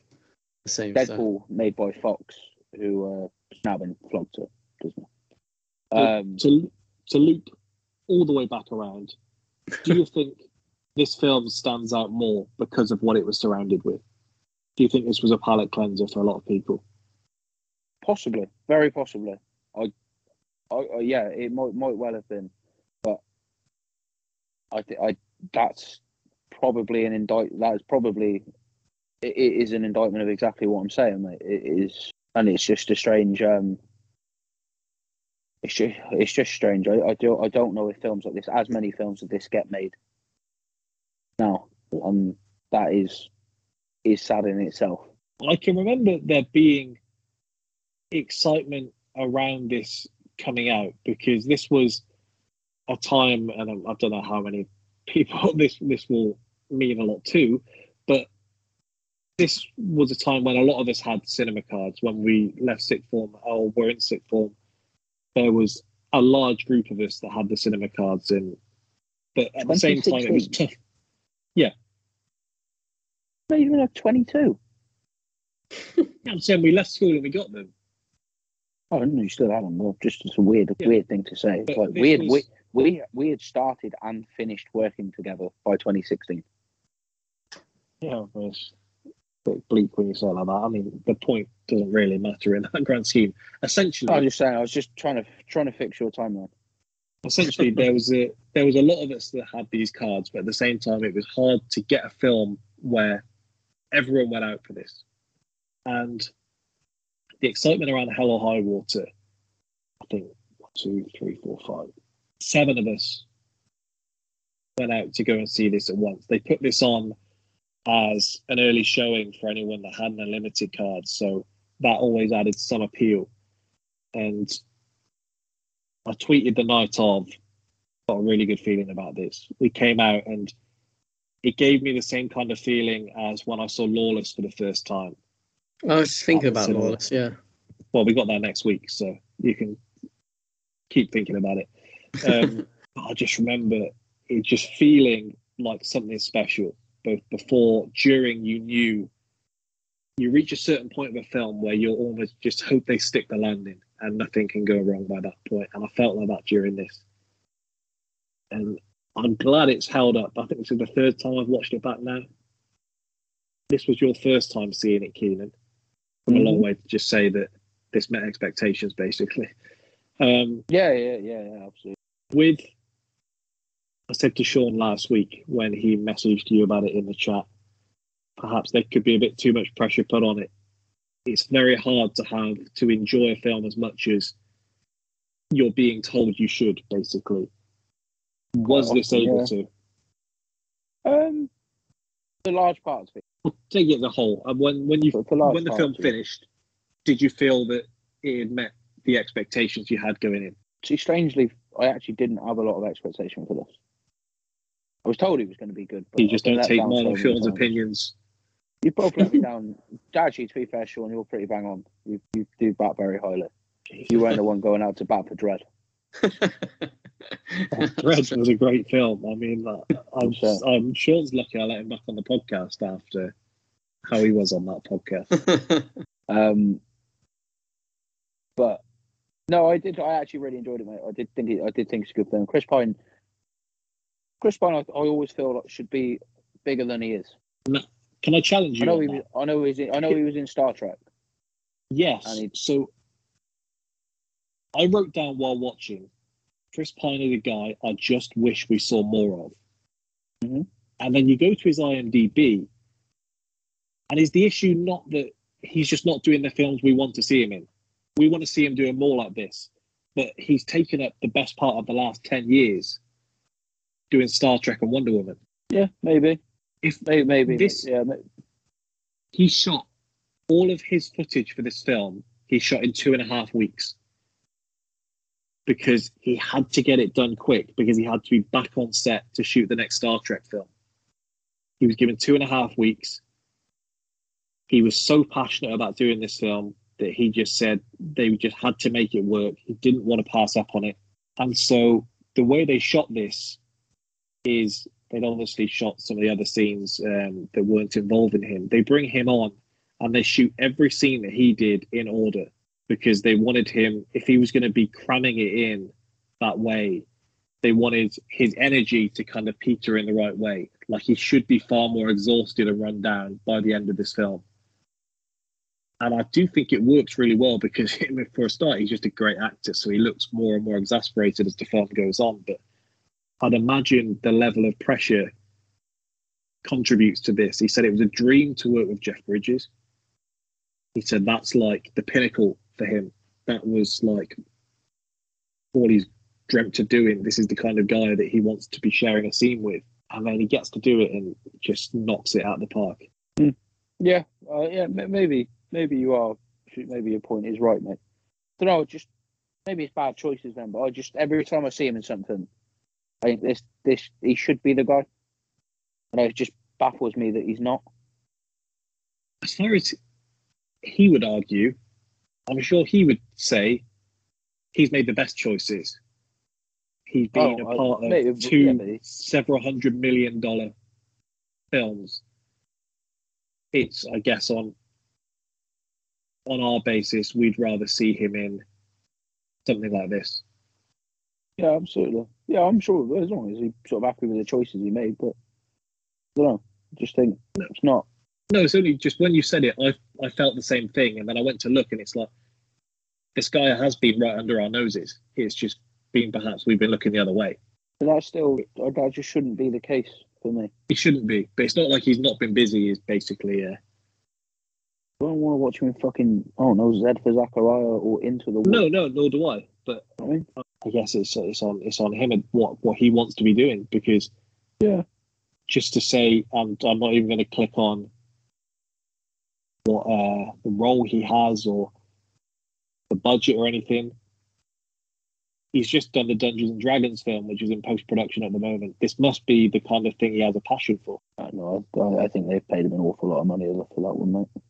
the same stuff. Deadpool made by Fox, who uh, has now been flogged to Disney. Um, to to loop all the way back around, do you think this film stands out more because of what it was surrounded with? Do you think this was a palate cleanser for a lot of people? Possibly, very possibly. I, I, I yeah, it might might well have been, but I think I that's probably an indict. That is probably it, it is an indictment of exactly what I'm saying, mate. It is, and it's just a strange. um It's just it's just strange. I, I do I don't know if films like this, as many films of this, get made. Now, um, that is is sad in itself. I can remember there being excitement around this coming out because this was a time, and I I don't know how many people this this will mean a lot to, but this was a time when a lot of us had cinema cards when we left sixth form or were in sixth form. There was a large group of us that had the cinema cards, in, but at the same time, it was 2016. tough. Not even a twenty-two. I'm saying we left school and we got them. Oh, no, you still have them. Well, just it's a weird, Yeah. weird thing to say. It's But like weird. was- We, we we had started and finished working together by 2016. Yeah, it's a bit bleak when you say like that. I mean, the point doesn't really matter in that grand scheme. Essentially, I was just saying. I was just trying to trying to fix your timeline. essentially, there was a there was a lot of us that had these cards, but at the same time, it was hard to get a film where everyone went out for this, and the excitement around Hell or High Water. I think two, three, four, five, seven of us went out to go and see this at once. They put this on as an early showing for anyone that had an unlimited card, so that always added some appeal. And I tweeted the night of, got a really good feeling about this. We came out and it gave me the same kind of feeling as when I saw Lawless for the first time. I was thinking about similar. Lawless, yeah. Well, we got that next week, so you can keep thinking about it. Um, but I just remember it just feeling like something special, both before, during. You knew you reach a certain point of a film where you almost just hope they stick the landing and nothing can go wrong by that point. And I felt like that during this. And I'm glad it's held up. I think this is the third time I've watched it back now. This was your first time seeing it, Keenan. From a long way to just say that this met expectations, basically. Um, Yeah, yeah, yeah, yeah, absolutely. with I said to Sean last week when he messaged you about it in the chat, perhaps there could be a bit too much pressure put on it. It's very hard to have to enjoy a film as much as you're being told you should, basically. Was Quite this able yeah. to? Um, the large parts of it. Well, take it as a whole. And when when you when the film finished, did you feel that it had met the expectations you had going in? See, strangely, I actually didn't have a lot of expectation for this. I was told it was going to be good. But You just don't take Marlon Sean's opinions. You both let me down. Actually, to be fair, Sean, you're pretty bang on. You you do bat very highly. You weren't the one going out to bat for Dread. Dread was a great film. I mean, I'm, Sure. I'm Sean's lucky I let him back on the podcast after how he was on that podcast. Um, but no, I did. I actually really enjoyed it, mate. I did think it. I did think it's a good film. Chris Pine. Chris Pine, I, I always feel like should be bigger than he is. Can I challenge you? I know he was. I know he's. In, I know he was in Star Trek. Yes. and So I wrote down while watching Chris Pine is a guy I just wish we saw more of. Mhm. And then you go to his IMDb, and is the issue not that he's just not doing the films we want to see him in? We want to see him doing more like this, but he's taken up the best part of the last 10 years doing Star Trek and Wonder Woman. Yeah, maybe. If Maybe. maybe This- Yeah. ma- he shot all of his footage for this film he shot in two and a half weeks because he had to get it done quick because he had to be back on set to shoot the next star trek film. He was given two and a half weeks. He was so passionate about doing this film that he just said they just had to make it work. He didn't want to pass up on it. And so the way they shot this is they'd obviously shot some of the other scenes um, that weren't involving him. They bring him on and they shoot every scene that he did in order because they wanted him, if he was going to be cramming it in that way, they wanted his energy to kind of peter in the right way. Like he should be far more exhausted and run down by the end of this film. And I do think it works really well because for a start, he's just a great actor. So he looks more and more exasperated as the film goes on. But I'd imagine the level of pressure contributes to this. He said it was a dream to work with Jeff Bridges. He said that's like the pinnacle for him. That was like all he's dreamt of doing. This is the kind of guy that he wants to be sharing a scene with. And then he gets to do it and just knocks it out of the park. Yeah. Uh, yeah. Maybe. Maybe you are. Maybe your point is right, mate. don't know. Just maybe it's bad choices then. But I just every time I see him in something, I think this this he should be the guy, and it just baffles me that he's not. As far as he would argue, I'm sure he would say he's made the best choices. He's been Oh, a I- part of maybe, two yeah, several hundred million dollar films. It's, I guess, on on our basis, we'd rather see him in something like this. Yeah, absolutely. Yeah, I'm sure as long as he's sort of happy with the choices he made, but I don't know. Just think it's not. No, it's only just when you said it, I I felt the same thing, and then I went to look, and it's like this guy has been right under our noses. It's just been perhaps we've been looking the other way. But that still, that just shouldn't be the case for me. He shouldn't be, but it's not like he's not been busy. He's basically uh, I don't want to watch him in fucking, I don't know, Zed for Zachariah or Into the Woods. no, no, nor do I. But I mean, I guess it's it's on it's on him and what what he wants to be doing because Yeah. just to say I'm I'm not even going to click on what uh, the role he has or the budget or anything. He's just done the Dungeons and Dragons film, which is in post production at the moment. This must be the kind of thing he has a passion for. I know. I, I think they've paid him an awful lot of money for that one, mate.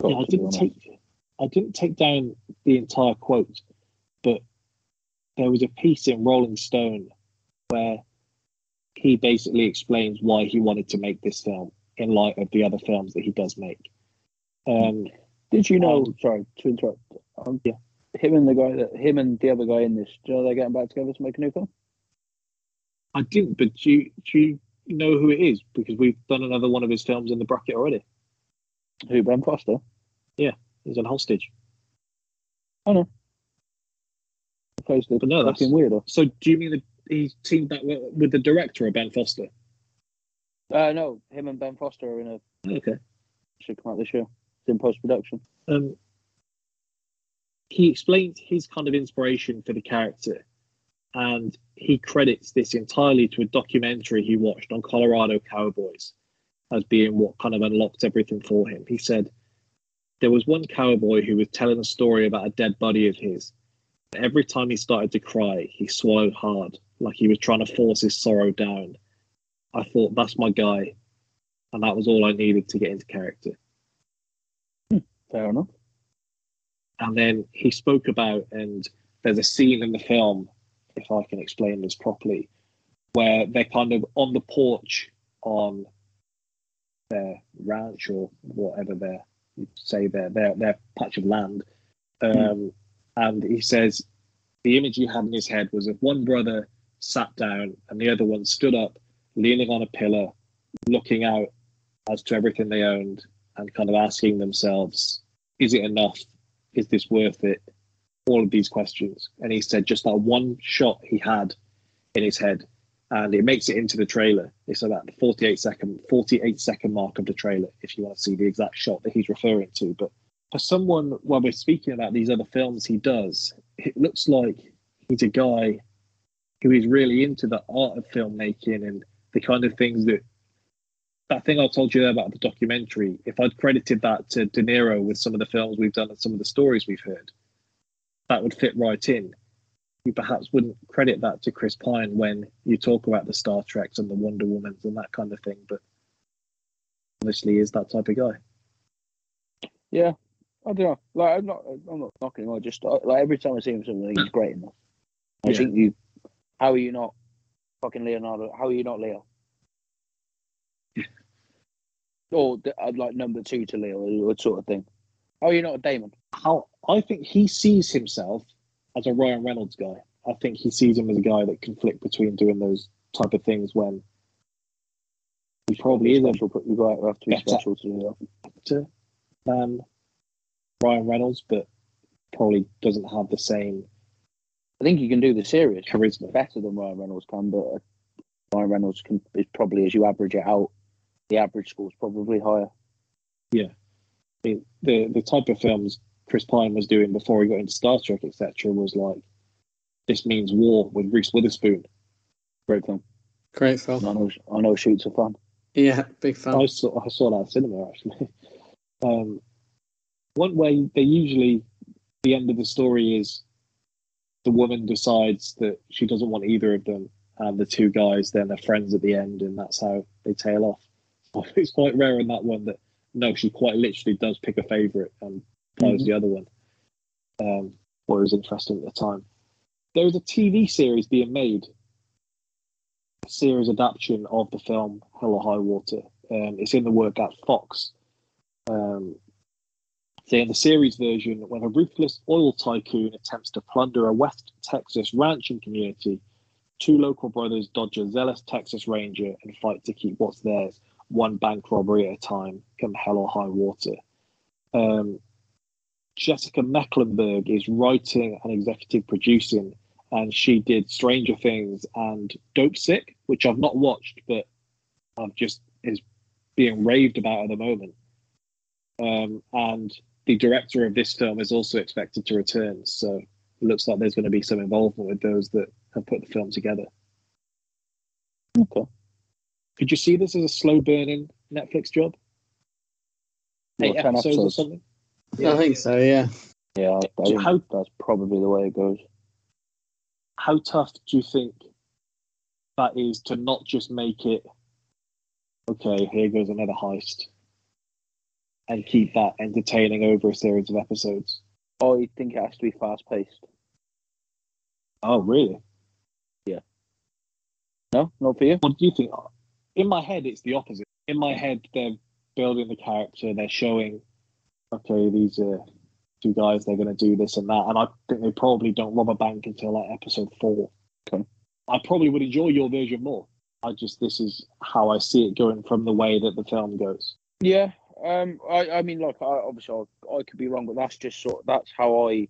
Got Yeah, I didn't take I didn't take down the entire quote, but there was a piece in Rolling Stone where he basically explains why he wanted to make this film in light of the other films that he does make. Um, Did you know? Um, sorry to interrupt. Um, Yeah. Him and the guy that him and the other guy in this. Do you know they're getting back together to make a new film? I didn't, but do you, do you know who it is? Because we've done another one of his films in the bracket already. Who Ben Foster? Yeah, he's on Hostage. i Plays the But no, that's- fucking weirdo. So do you mean that he teamed that with, with the director of Ben Foster? Uh, no, him and Ben Foster are in a Okay. should come out this year. It's in post production. um, he explained his kind of inspiration for the character, and he credits this entirely to a documentary he watched on Colorado cowboys as being what kind of unlocked everything for him. He said there was one cowboy who was telling a story about a dead buddy of his. Every time he started to cry, he swallowed hard, like he was trying to force his sorrow down. I thought, that's my guy. And that was all I needed to get into character. Fair enough. and then he spoke about and there's a scene in the film if i can explain this properly where they're kind of on the porch on their ranch or whatever their you say their their, their patch of land um, and he says the image he had in his head was of one brother sat down and the other one stood up leaning on a pillar looking out as to everything they owned and kind of asking themselves is it enough is this worth it? All of these questions. And he said just that one shot he had in his head, and it makes it into the trailer. It's about the 48 second, 48 second mark of the trailer, if you want to see the exact shot that he's referring to. But for someone, while we're speaking about these other films he does, it looks like he's a guy who is really into the art of filmmaking and the kind of things that that thing I told you about the documentary, if I'd credited that to De Niro with some of the films we've done and some of the stories we've heard, that would fit right in. You perhaps wouldn't credit that to Chris Pine when you talk about the Star Treks and the Wonder Womans and that kind of thing, but obviously is that type of guy. Yeah, I don't know. Like I'm not, I'm not knocking him. I just like every time I see him, something he's hmm. great enough. I Yeah. think you. How are you not fucking Leonardo? How are you not Leo? or uh, like number two to Leo, or sort of thing. How are you not a Damon? How I think he sees himself as a Ryan Reynolds guy. I think he sees him as a guy that can flick between doing those type of things when he probably is a special, but you to have to be special to do that. than Ryan Reynolds, but probably doesn't have the same I think you can do the series charisma. better than Ryan Reynolds can, but uh, Ryan Reynolds can is probably as you average it out, the average score is probably higher. the the the type of films Chris Pine was doing before he got into Star Trek, etc., was like this means war with Reese Witherspoon. Great film. Great film. I know, I know shoots are fun. Yeah, big fan. I saw I saw that in cinema actually. Um, one way they usually the end of the story is the woman decides that she doesn't want either of them, and the two guys then are friends at the end, and that's how they tail off. So it's quite rare in that one that no, she quite literally does pick a favourite and follows the other one. Um, what was interesting at the time. There is a TV series being made, a series adaptation of the film Hell or High Water. Um, it's in the work at Fox. Um, so in the series version, when a ruthless oil tycoon attempts to plunder a West Texas ranching community, two local brothers dodge a zealous Texas Ranger and fight to keep what's theirs, one bank robbery at a time, come hell or high water. Um, Jessica Mecklenburg is writing and executive producing, and she did Stranger Things and Dopesick, which I've not watched, but I've just is being raved about at the moment. Um, and the director of this film is also expected to return, so it looks like there's going to be some involvement with those that have put the film together. Okay. Could you see this as a slow burning Netflix job? What, Eight 10 episodes or episodes? something? I think so. Yeah. Yeah, I, I how- that's probably the way it goes. How tough do you think that is to not just make it, okay, here goes another heist, and keep that entertaining over a series of episodes? Oh, I think it has to be fast paced. Oh, really? Yeah. No, not for you. What do you think? In my head, it's the opposite. In my head, they're building the character. They're showing, okay, these are two guys. They're going to do this and that. And I think they probably don't rob a bank until like episode four. Okay. I probably would enjoy your version more. I just this is how I see it going from the way that the film goes. Yeah, um, I, I mean, like, I, obviously, I, I could be wrong, but that's just sort. That's how I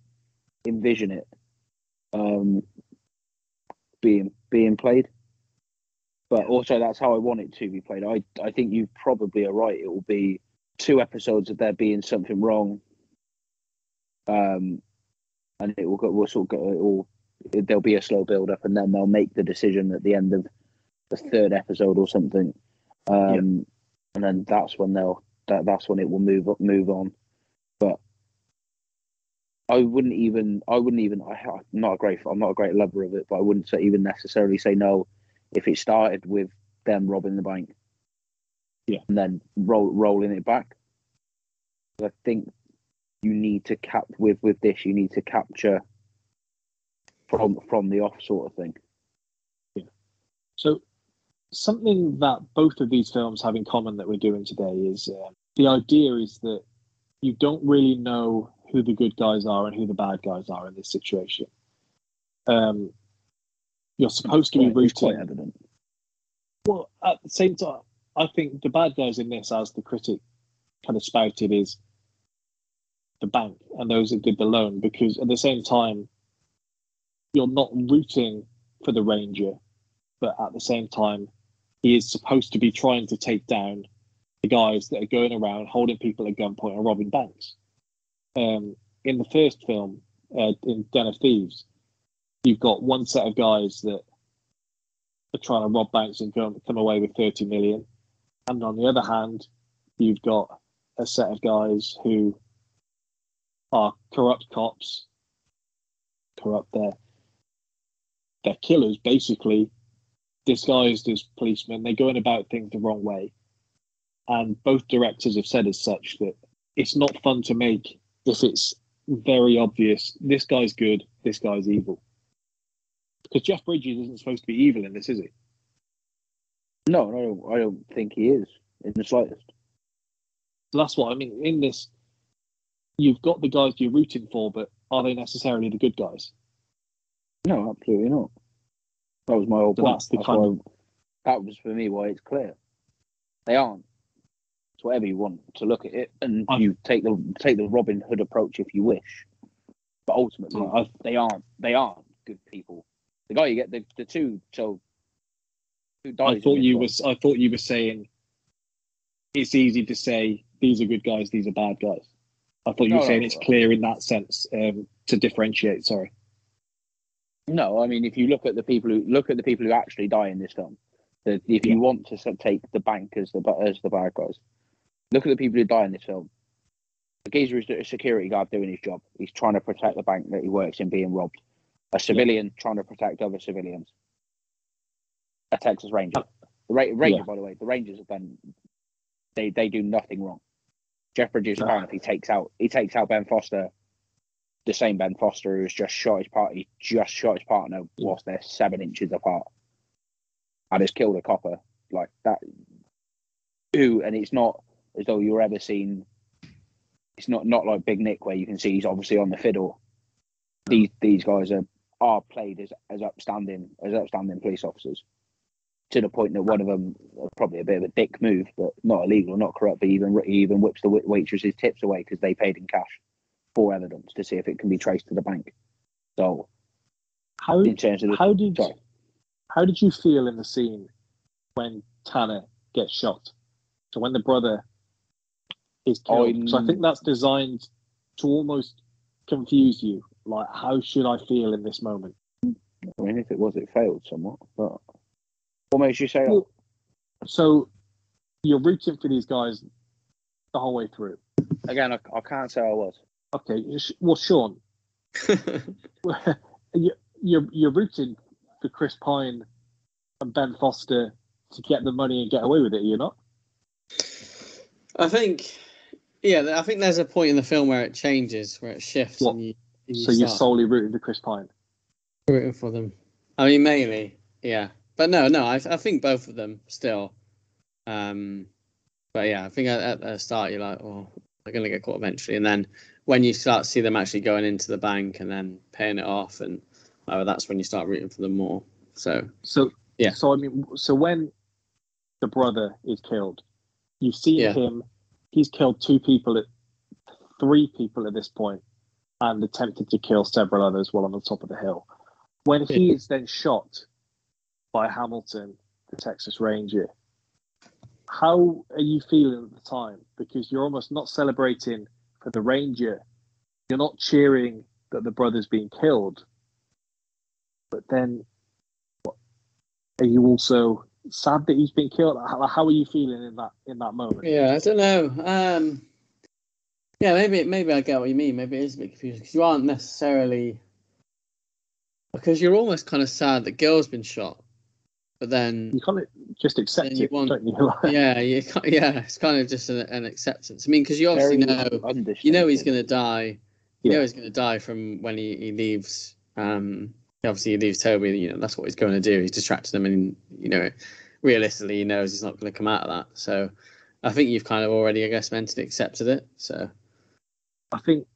envision it, um, being being played. But also, that's how I want it to be played. I, I think you probably are right. It will be two episodes of there being something wrong, um, and it will go. Will sort of go. It will. It, there'll be a slow build up, and then they'll make the decision at the end of the third episode or something. Um, and then that's when they'll that that's when it will move up, move on. But I wouldn't even I wouldn't even I, I'm not a great I'm not a great lover of it, but I wouldn't say, even necessarily say no if it started with them robbing the bank. Yeah. And then roll, rolling it back. I think you need to cap with with this. You need to capture from from the off sort of thing. Yeah. So, something that both of these films have in common that we're doing today is uh, the idea is that you don't really know who the good guys are and who the bad guys are in this situation. Um, you're supposed to be rooting. it's quite evident. Well, at the same time, I think the bad guys in this, as the critic kind of spouted, is the bank and those that did the loan. Because at the same time, you're not rooting for the ranger, but at the same time, he is supposed to be trying to take down the guys that are going around holding people at gunpoint and robbing banks. Um, in the first film, uh, in Den of Thieves, you've got one set of guys that are trying to rob banks and come, come away with 30 million. And on the other hand, you've got a set of guys who are corrupt cops, corrupt their they're killers basically, disguised as policemen. They're going about things the wrong way. And both directors have said as such that it's not fun to make if it's very obvious this guy's good, this guy's evil. Because Jeff Bridges isn't supposed to be evil in this, is he? No, I don't, I don't think he is in the slightest. That's what I mean. In this, you've got the guys you're rooting for, but are they necessarily the good guys? No, absolutely not. That was my whole So point. that's the That's kind why- that was for me why it's clear. They aren't. It's whatever you want to look at it, and I- you take the take the Robin Hood approach if you wish. But ultimately, I, they aren't. They aren't good people. The guy you get the, the two so who dies. I thought you was I thought you were saying it's easy to say these are good guys, these are bad guys. I thought you were No, saying no. it's clear in that sense um, to differentiate. Sorry. No, I mean if you look at the people who look at the people who actually die in this film, that if Yeah. you want to take the bank as the as the bad guys, look at the people who die in this film. The geezer is a security guard doing his job. He's trying to protect the bank that he works in being robbed. A civilian trying to protect other civilians. A Texas Ranger. The Ra- Ranger, Yeah. by the way, the Rangers have done. They they do nothing wrong. Jeff Bridges No. He takes out he takes out Ben Foster, the same Ben Foster who's just shot his part. He just shot his partner whilst they're seven inches apart, and has killed a copper like that. Who and it's not as though you're ever seen. It's not not like Big Nick where you can see he's obviously on the fiddle. These these guys are are played as as upstanding as upstanding police officers to the point that one of them probably a bit of a dick move, but not illegal, not corrupt. But he even he even whips the wait- waitresses tips away because they paid in cash for evidence to see if it can be traced to the bank. So How in terms of the, how did sorry. how did you feel in the scene when Tanner gets shot? So when the brother is oh, killed. I'm- So I think that's designed to almost confuse you. Like, how should I feel in this moment? I mean, if it was, it failed somewhat. But what makes you say that? Well, So you're rooting for these guys the whole way through. Again, I, I can't say I was. Okay, sh- well, Sean, you- you're you're rooting for Chris Pine and Ben Foster to get the money and get away with it. You're not. I think, yeah, I think there's a point in the film where it changes, where it shifts, What? and you. and you So you're start- solely rooting for Chris Pine. Rooting for them. I mean, mainly, yeah. But no, no, I, I think both of them still. Um, but yeah, I think at, at the start you're like, oh, they're going to get caught eventually, and then when you start to see them actually going into the bank and then paying it off, and oh, that's when you start rooting for them more. So So Yeah. So I mean, so when the brother is killed, you've seen Yeah. him. He's killed two people, at three people at this point, and attempted to kill several others while on the top of the hill. When he is then shot by Hamilton, the Texas Ranger, how are you feeling at the time? Because you're almost not celebrating for the Ranger, you're not cheering that the brother's being killed, but then are you also sad that he's been killed? How, how are you feeling in that in that moment? yeah, I don't know. Um, yeah, maybe maybe I get what you mean. Maybe it is a bit confusing because you aren't necessarily because you're almost kind of sad that Gil's been shot, but then You kind of just accept And you it, want- don't you? Yeah, you yeah, it's kind of just an, an acceptance. I mean, because you obviously Very know you know he's going to die. You know he's going to die from when he, he leaves. Um, obviously he leaves Toby. You know that's what he's going to do. He's distracted him, and you know, realistically, he knows he's not going to come out of that. So, I think you've kind of already, I guess, mentally accepted it. So, I think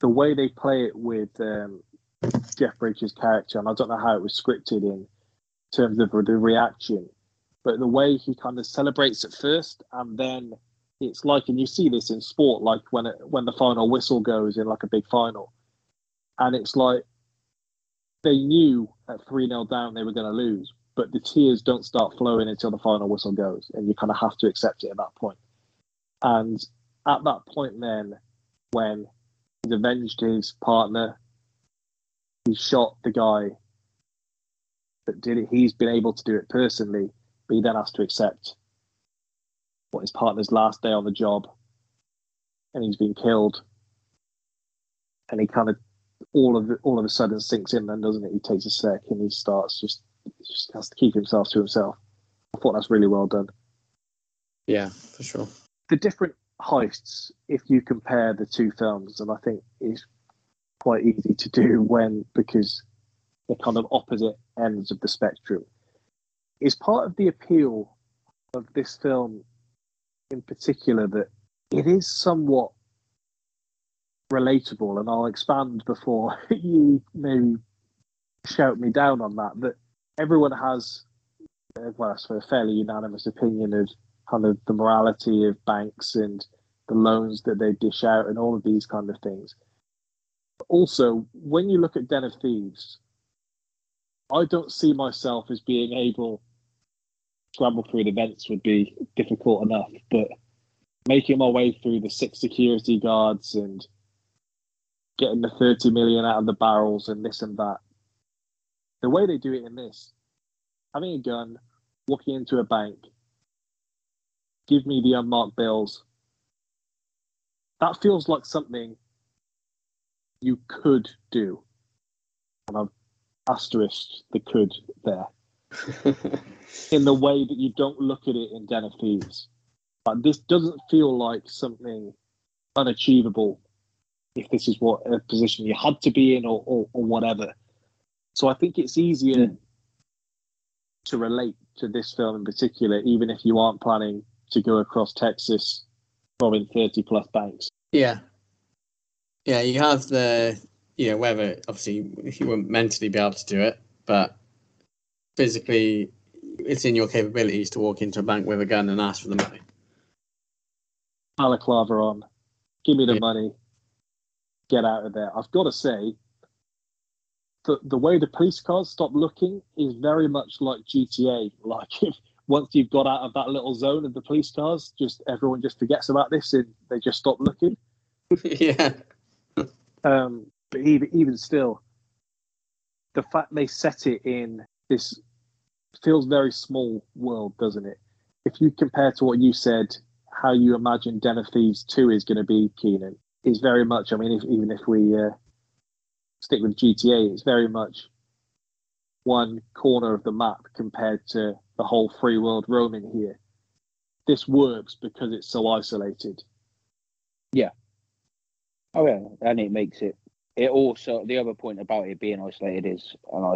the way they play it with um, Jeff Bridges' character, and I don't know how it was scripted in terms of the reaction, but the way he kind of celebrates at first, and then it's like, and you see this in sport, like when it, when the final whistle goes in like a big final, and it's like they knew at three 0 down they were going to lose, but the tears don't start flowing until the final whistle goes, and you kind of have to accept it at that point. And at that point, then when he's avenged his partner. He shot the guy that did it. He's been able to do it personally, but he then has to accept what his partner's last day on the job, and he's been killed. And he kind of all of all of a sudden sinks in, then doesn't it? He takes a sec and he starts just just has to keep himself to himself. I thought that's really well done. yeah, for sure. the different heists, if you compare the two films, and I think it's quite easy to do when because they're kind of opposite ends of the spectrum, is part of the appeal of this film in particular that it is somewhat relatable, and I'll expand before you maybe shout me down on that. That everyone has, uh, well, it's a fairly unanimous opinion of kind of the morality of banks and the loans that they dish out and all of these kind of things. Also, when you look at Den of Thieves, I don't see myself as being able to scramble through the vents would be difficult enough, but making my way through the six security guards and getting the 30 million out of the barrels and this and that. The way they do it in this, having a gun, walking into a bank, give me the unmarked bills. That feels like something you could do. And I've asterisked the could there. In the way that you don't look at it in Den of Thieves. But this doesn't feel like something unachievable if this is what a position you had to be in or, or, or whatever. So I think it's easier hmm. to relate to this film in particular, even if you aren't planning to go across Texas robbing 30 plus banks. Yeah. Yeah, you have the, you know, whether obviously you wouldn't mentally be able to do it, but physically it's in your capabilities to walk into a bank with a gun and ask for the money. balaclava on, give me the Yeah. money, get out of there. I've got to say, the the way the police cars stop looking is very much like GTA. Like if once you've got out of that little zone of the police cars, just everyone just forgets about this and they just stop looking. yeah. Um, but even even still, the fact they set it in this feels very small world, doesn't it? If you compare to what you said, how you imagine Den of Thieves Two is going to be, Keenan, is very much. I mean, if, even if we uh, stick with GTA, it's very much one corner of the map compared to the whole free world roaming here. This works because it's so isolated. Yeah. Oh yeah, and it makes it it also the other point about it being isolated is, and I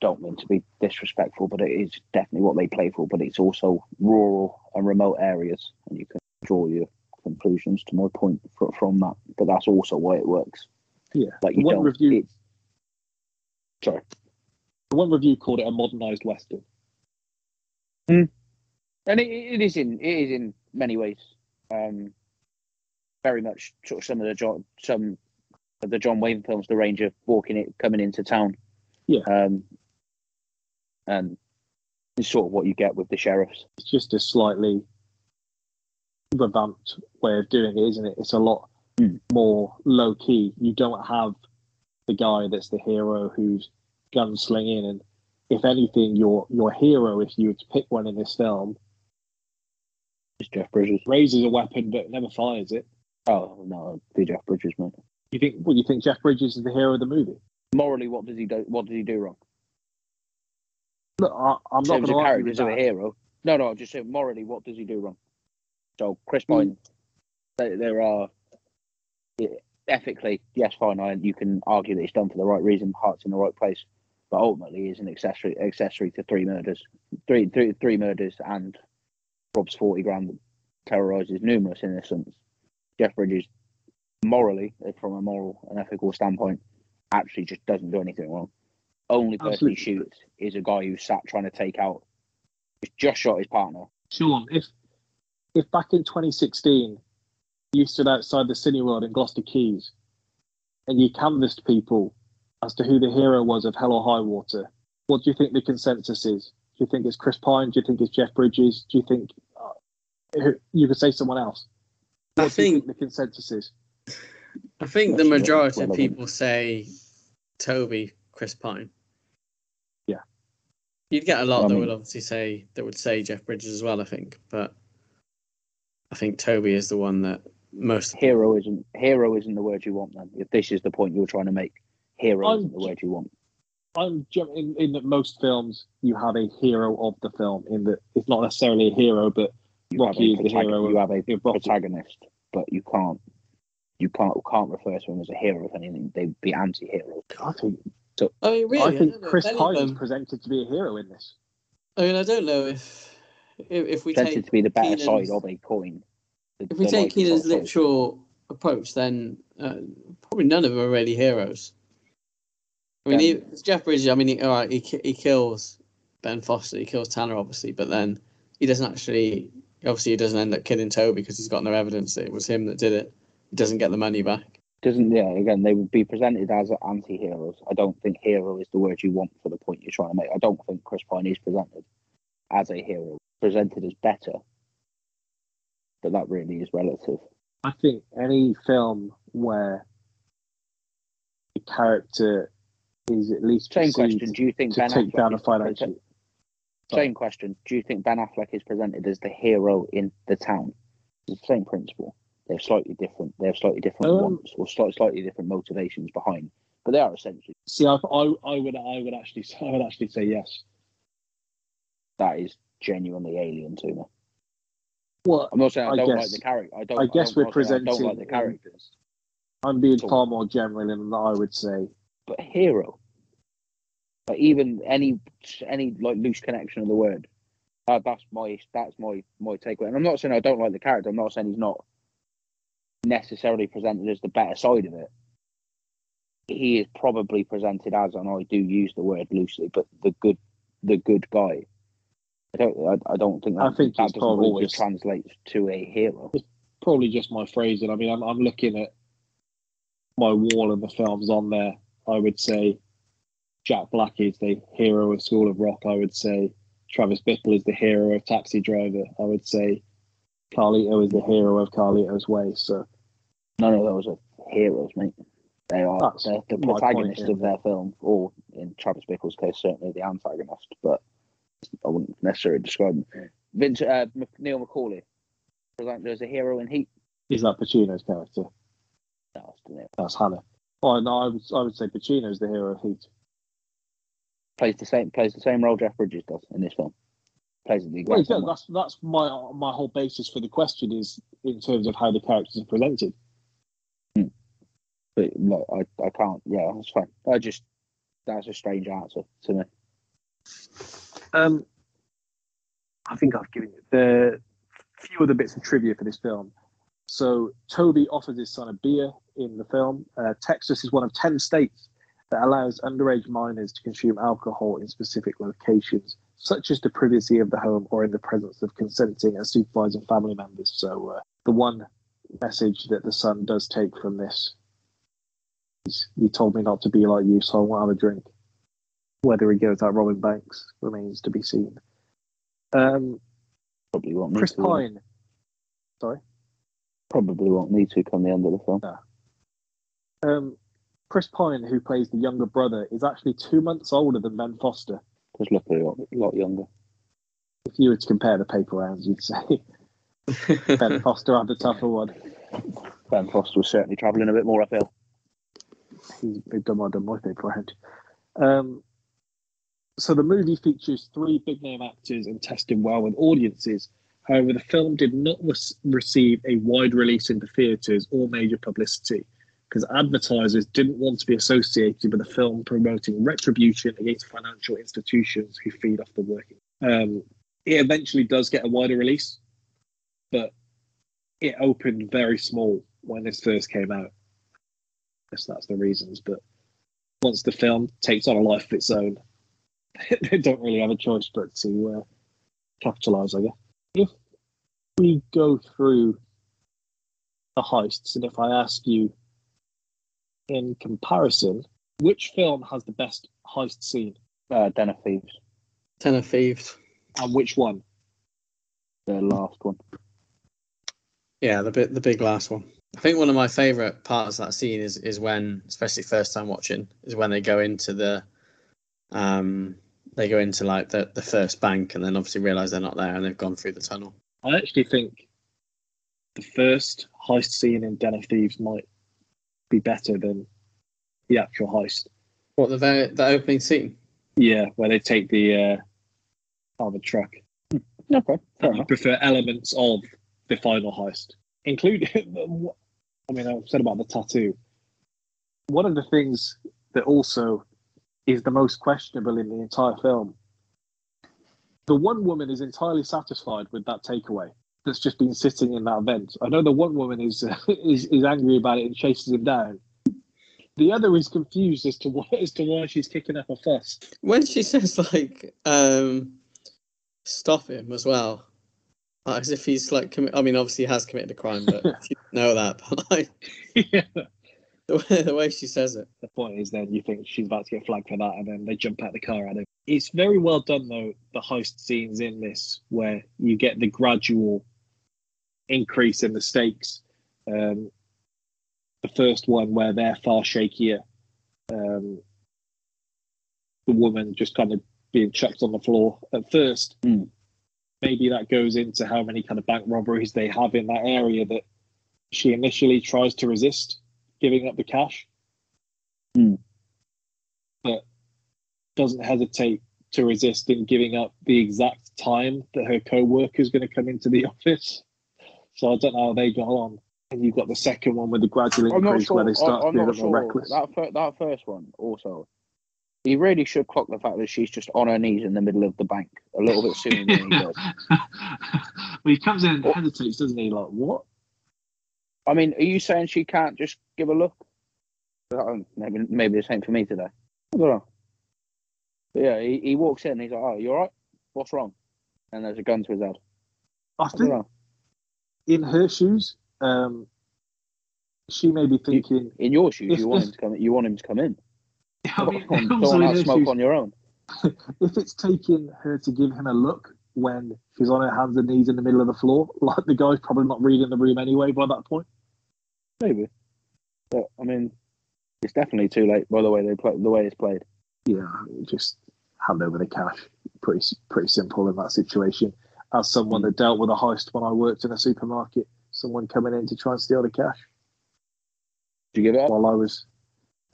don't mean to be disrespectful, but it is definitely what they play for. But it's also rural and remote areas, and you can draw your conclusions to my point fr- from that. But that's also why it works. Yeah. Like you One don't. review- it- sorry. One review called it a modernized western. and it, it is in it is in many ways um, very much sort of some of the John some of the John Wayne films, the Ranger walking it coming into town. Yeah. Um, and it's sort of what you get with the sheriffs. It's just a slightly revamped way of doing it, isn't it? It's a lot Mm. more low key. You don't have the guy that's the hero who's gunslinging, and if anything, your your hero, if you were to pick one in this film, It's Jeff Bridges. raises a weapon but never fires it. Oh no, be Jeff Bridges, mate. You think? What you think? Jeff Bridges is the hero of the movie? Morally, what does he do? What does he do wrong? Look, I, I'm not going to argue with of a hero. No, no, just saying morally, what does he do wrong? So Chris Mm. Pine, there, there are ethically, yes, fine. I, you can argue that it's done for the right reason, heart's in the right place, but ultimately, is an accessory accessory to three murders, three, three, three murders, and robs forty grand, terrorizes numerous innocents. Jeff Bridges, morally, uh, from a moral and ethical standpoint, actually just doesn't do anything wrong. Only person Absolutely. he shoots is a guy who sat trying to take out, just shot his partner. Sean, if if back in 2016 you stood outside the Cineworld in Gloucester Quays and you canvassed people as to who the hero was of Hell or High Water, what do you think the consensus is? Do you think it's Chris Pine? Do you think it's Jeff Bridges? Do you think uh, you could say someone else? I What do you think the consensus is? I think the That's majority of people say Toby, Chris Pine. Yeah. You'd get a lot I that mean- would obviously say that would say Jeff Bridges as well, I think. But I think Toby is the one that most Hero isn't hero isn't the word you want. Then, if this is the point you're trying to make, hero I'm isn't the word you want. I'm in, in that most films you have a hero of the film in that it's not necessarily a hero, but You Rocky is the hero You have a protagonist, but you can't. You can't can't refer to him as a hero. If anything, they'd be anti-heroes. I think I mean oh, really I I think don't Chris if Pine is presented to be a hero in this. I mean I don't know if if, if we take to be the better Keenan's- side of a coin. The- if we take Keenan's side of a coin. literal approach, then uh, probably none of them are really heroes. I mean, Then- he, Jeff Bridges. I mean, he, all right, he he kills Ben Foster, he kills Tanner, obviously, but then he doesn't actually. Obviously, he doesn't end up killing Toby because he's got no evidence that it was him that did it. He doesn't get the money back. doesn't yeah again they would be presented as anti-heroes i don't think hero is the word you want for the point you're trying to make i don't think chris pine is presented as a hero presented as better but that really is relative. I think any film where the character is at least same question. Do you think ben affleck down a is financial. same question. Do you think ben affleck is presented as the hero in the town? It's the same principle. They're slightly different they have slightly different Um, wants or slightly, slightly different motivations behind but they are essentially See, I, I, I would, I would actually, I would actually say yes. that is genuinely alien to me Well, i'm not saying i, I don't like guess- the character i don't I guess don't, we're I'm not saying I don't like the characters I'm being far more general than. I would say. but hero. Like even any any like loose connection of the word. Uh, that's my that's my my takeaway. And I'm not saying I don't like the character. I'm not saying he's not necessarily presented as the better side of it. He is probably presented as, and I do use the word loosely, but the good the good guy. I don't I, I don't think that, I think that probably always just- translate to a hero. It's Probably just my phrasing. I mean, I'm, I'm looking at my wall and the films on there. I would say Jack Black is the hero of School of Rock. I would say Travis Bickle is the hero of Taxi Driver. I would say Carlito is the hero of Carlito's Way. So None of those are heroes, mate. They are That's they're the my point, protagonist yeah. of their film, or in Travis Bickle's case, certainly the antagonist. But I wouldn't necessarily describe him. Vince uh, Neil McCauley, presented as a hero in Heat. is that Pacino's character? No. That's Hanna. Oh no, I would, I would say Pacino's the hero of Heat. Plays the same plays the same role Jeff Bridges does in this film. Plays the Well, exact yeah, that's that's my my whole basis for the question is in terms of how the characters are presented. Hmm. But look, I, I can't. Yeah, that's fine. I just that's a strange answer to me. Um, I think I've given you the few other bits of trivia for this film. So Toby offers his son a beer in the film. Uh, Texas is one of ten states that allows underage minors to consume alcohol in specific locations, such as the privacy of the home or in the presence of consenting and supervising family members. So uh, the one message that the son does take from this is, "You told me not to be like you, so I won't have a drink." Whether he goes out robbing banks remains to be seen. Um, Probably won't need Chris to. Pine. Sorry. Probably won't need to come the end of the film. Um, Chris Pine, who plays the younger brother, is actually two months older than Ben Foster. Just look a lot, a lot younger. If you were to compare the paper rounds, you'd say Ben Foster had the tougher one. Ben Foster was certainly travelling a bit more uphill. He's been done more than my paper round. Um, so the movie features three big name actors and tested well with audiences. However, the film did not re- receive a wide release into theatres or major publicity because advertisers didn't want to be associated with a film promoting retribution against financial institutions who feed off the working. Um, it eventually does get a wider release, but it opened very small when this first came out. I guess that's the reasons. But once the film takes on a life of its own, they don't really have a choice but to uh, capitalize, I guess. If we go through the heists, and if I ask you in comparison, which film has the best heist scene Uh, Den of Thieves, Ten of Thieves. and which one? the last one. Yeah, the bit the big last one. I think one of my favourite parts of that scene is is when, especially first time watching, is when they go into the um they go into like the, the first bank and then obviously realise they're not there and they've gone through the tunnel. I actually think the first heist scene in Den of Thieves might be better than the actual heist. What the very the opening scene? Yeah, where they take the uh, armored truck. Okay, fair I prefer elements of the final heist, including. I mean, I've said about the tattoo. One of the things that also is the most questionable in the entire film. The one woman is entirely satisfied with that takeaway. That's just been sitting in that vent. I know the one woman is is, is angry about it and chases him down. The other is confused as to why as to why she's kicking up a fuss. When she says like um stop him as well. As if he's like commi- I mean obviously he has committed a crime, but you know that, but like yeah. the way, the way she says it. the point is then you think she's about to get flagged for that and then they jump out the car at him. It's very well done though, the heist scenes in this where you get the gradual increase in the stakes. Um, the first one where they're far shakier. Um, the woman just kind of being chucked on the floor at first. Mm. Maybe that goes into how many kind of bank robberies they have in that area that she initially tries to resist giving up the cash hmm. But doesn't hesitate to resist in giving up the exact time that her co-worker is going to come into the office. So I don't know how they got on. And you've got the second one with the gradual increase sure. where they start I, I'm being a not more sure. reckless. That fir- that first one also. He really should clock the fact that she's just on her knees in the middle of the bank a little bit sooner than he does. well, he comes in and hesitates, doesn't he? Like, what? I mean, are you saying she can't just give a look? Uh, Maybe maybe the same for me today. I don't know. But yeah, he, he walks in. He's like, "Oh, you all right? What's wrong?" And there's a gun to his head. I I think in her shoes, um, she may be thinking, In your shoes, If- you want if- him to come. You want him to come in. I mean, don't also don't have smoke shoes, on your own. if it's taking her to give him a look when she's on her hands and knees in the middle of the floor, like the guy's probably not reading the room anyway by that point. Maybe. But I mean, it's definitely too late by the way they play the way it's played. Yeah, just hand over the cash. Pretty pretty simple in that situation. As someone that dealt with a heist when I worked in a supermarket, someone coming in to try and steal the cash Did you give it up? while I was.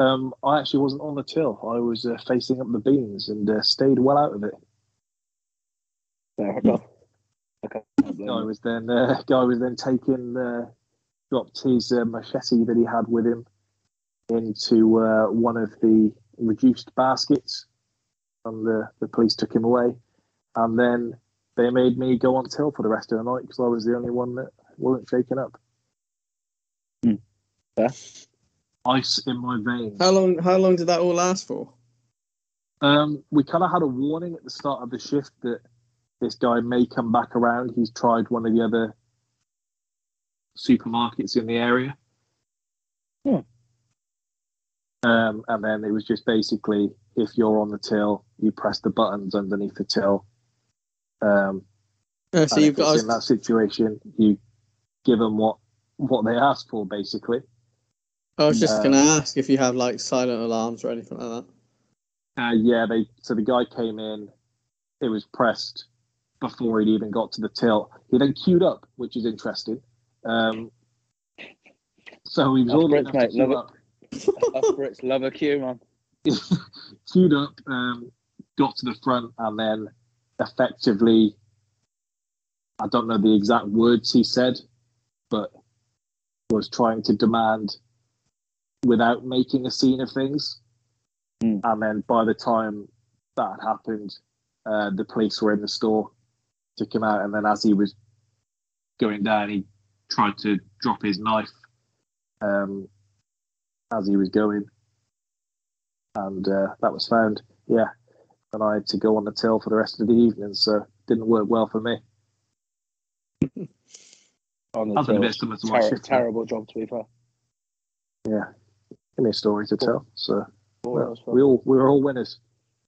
Um, I actually wasn't on the till. I was uh, facing up the beans and uh, stayed well out of it. Fair enough. Okay. Guy was then uh, guy was then taken, uh, dropped his uh, machete that he had with him, into uh, one of the reduced baskets, and the, the police took him away. And then they made me go on till for the rest of the night because I was the only one that wasn't shaken up. Hmm. Fair. Ice in my veins. How long? How long did that all last for? Um, we kind of had a warning at the start of the shift that this guy may come back around. He's tried one of the other supermarkets in the area. Hmm. Um, and then it was just basically if you're on the till, you press the buttons underneath the till. Um, Oh, so you've got. in that situation, you give them what what they ask for, basically. I was just uh, gonna ask if you have like silent alarms or anything like that. Uh, yeah, they so the guy came in, it was pressed before he'd even got to the till. He then queued up, which is interesting. Um, so he was all Brits, mate, love up, Us Brits love a queue, man. queued up, um, got to the front, and then effectively, I don't know the exact words he said, but was trying to demand without making a scene of things. Hmm. And then by the time that happened, uh, the police were in the store, took him out, and then as he was going down, he tried to drop his knife um, as he was going, and uh, that was found. Yeah, and I had to go on the till for the rest of the evening, so it didn't work well for me. On the I've been a till. bit similar to Ter- shift. terrible job, to be fair. Yeah, give me a story to tell. So well, we all we were all winners.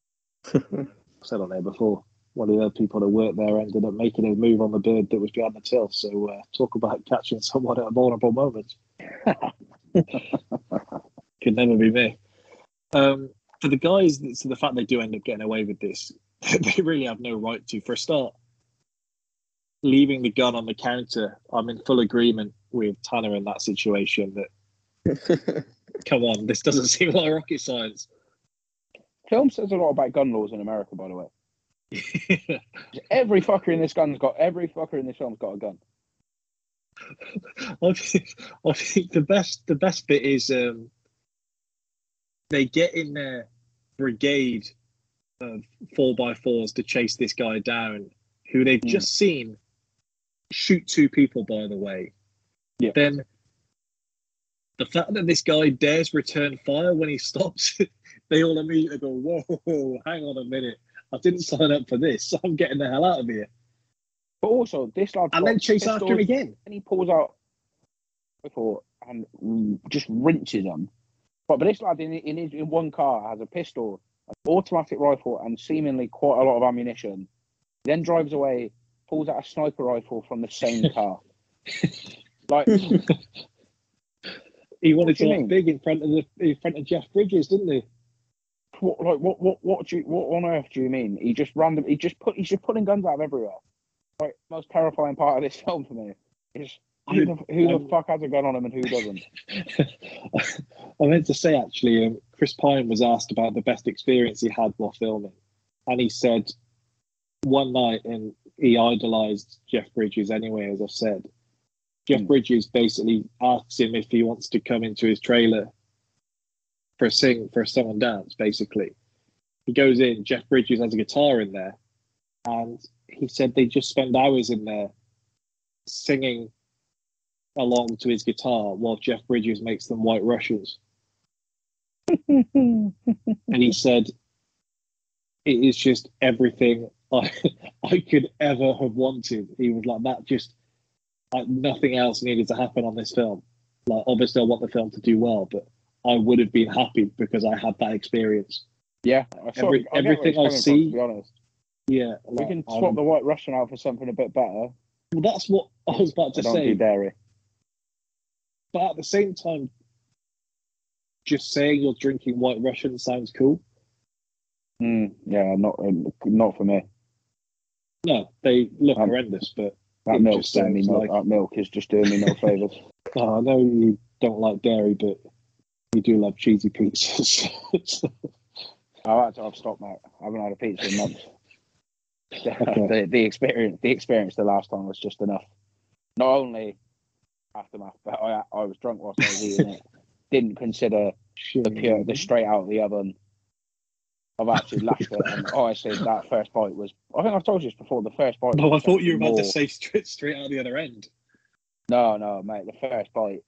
I've said on there before. One of the other people that worked there ended up making a move on the bird that was behind the till. So uh, talk about catching someone at a vulnerable moment. Could never be me. Um, for the guys, so the fact they do end up getting away with this, they really have no right to. For a start, leaving the gun on the counter, I'm in full agreement with Tanner in that situation. That come on, this doesn't seem like rocket science. Film says a lot about gun laws in America, by the way. Every fucker in this gun's got every fucker in this film's got a gun. I think, I think the best the best bit is um, they get in their brigade of four by fours to chase this guy down, who they've Hmm. just seen shoot two people. By the way, Yeah. Then the fact that this guy dares return fire when he stops, they all immediately go, "Whoa, hang on a minute! I didn't sign up for this. So I'm getting the hell out of here." But also, this lad And then chase after him again. and he pulls out before and just rinses them. But, but this lad in, in, his, in one car has a pistol, an automatic rifle, and seemingly quite a lot of ammunition. He then drives away, pulls out a sniper rifle from the same car. like, He wanted to look big in front of the in front of Jeff Bridges, didn't he? What, like what, what, what do you, what on earth do you mean? He just random, he just put, he's just pulling guns out of everywhere. Like, most terrifying part of this film for me is who, the, who the fuck has a gun on him and who doesn't. I meant to say actually, um, Chris Pine was asked about the best experience he had while filming, and he said one night, and he idolized Jeff Bridges anyway, as I've said. Jeff Hmm. Bridges basically asks him if he wants to come into his trailer for a sing for a song and dance. Basically, he goes in. Jeff Bridges has a guitar in there, and he said they just spend hours in there singing along to his guitar while Jeff Bridges makes them white Russians. And he said, It is just everything I, I could ever have wanted. He was like, That just, like, nothing else needed to happen on this film. Like, obviously, I want the film to do well, but I would have been happy because I had that experience. Yeah, I sort Every- of- I everything I coming from, see- to be honest. Yeah. We like, can um, swap the white Russian out for something a bit better. well, that's what I was about to say. dairy. But at the same time, just saying you're drinking white Russian sounds cool. Mm, yeah, not um, not for me. No, they look Um, horrendous, but That It milk's doing me sounds no, like- that milk is just doing me no favours. oh, I know you don't like dairy, but you do love cheesy pizzas. I've had to, I've stopped, mate. I haven't had a pizza in months. The, the experience, the experience the last time was just enough. Not only aftermath, but I, I was drunk whilst I was eating it. Didn't consider shit. the pure, the straight out of the oven. I've actually laughed at it. And honestly, that first bite was. I think I've told you this before. The first bite. No, I thought you were about to say straight, straight out the other end. No, no, mate. The first bite,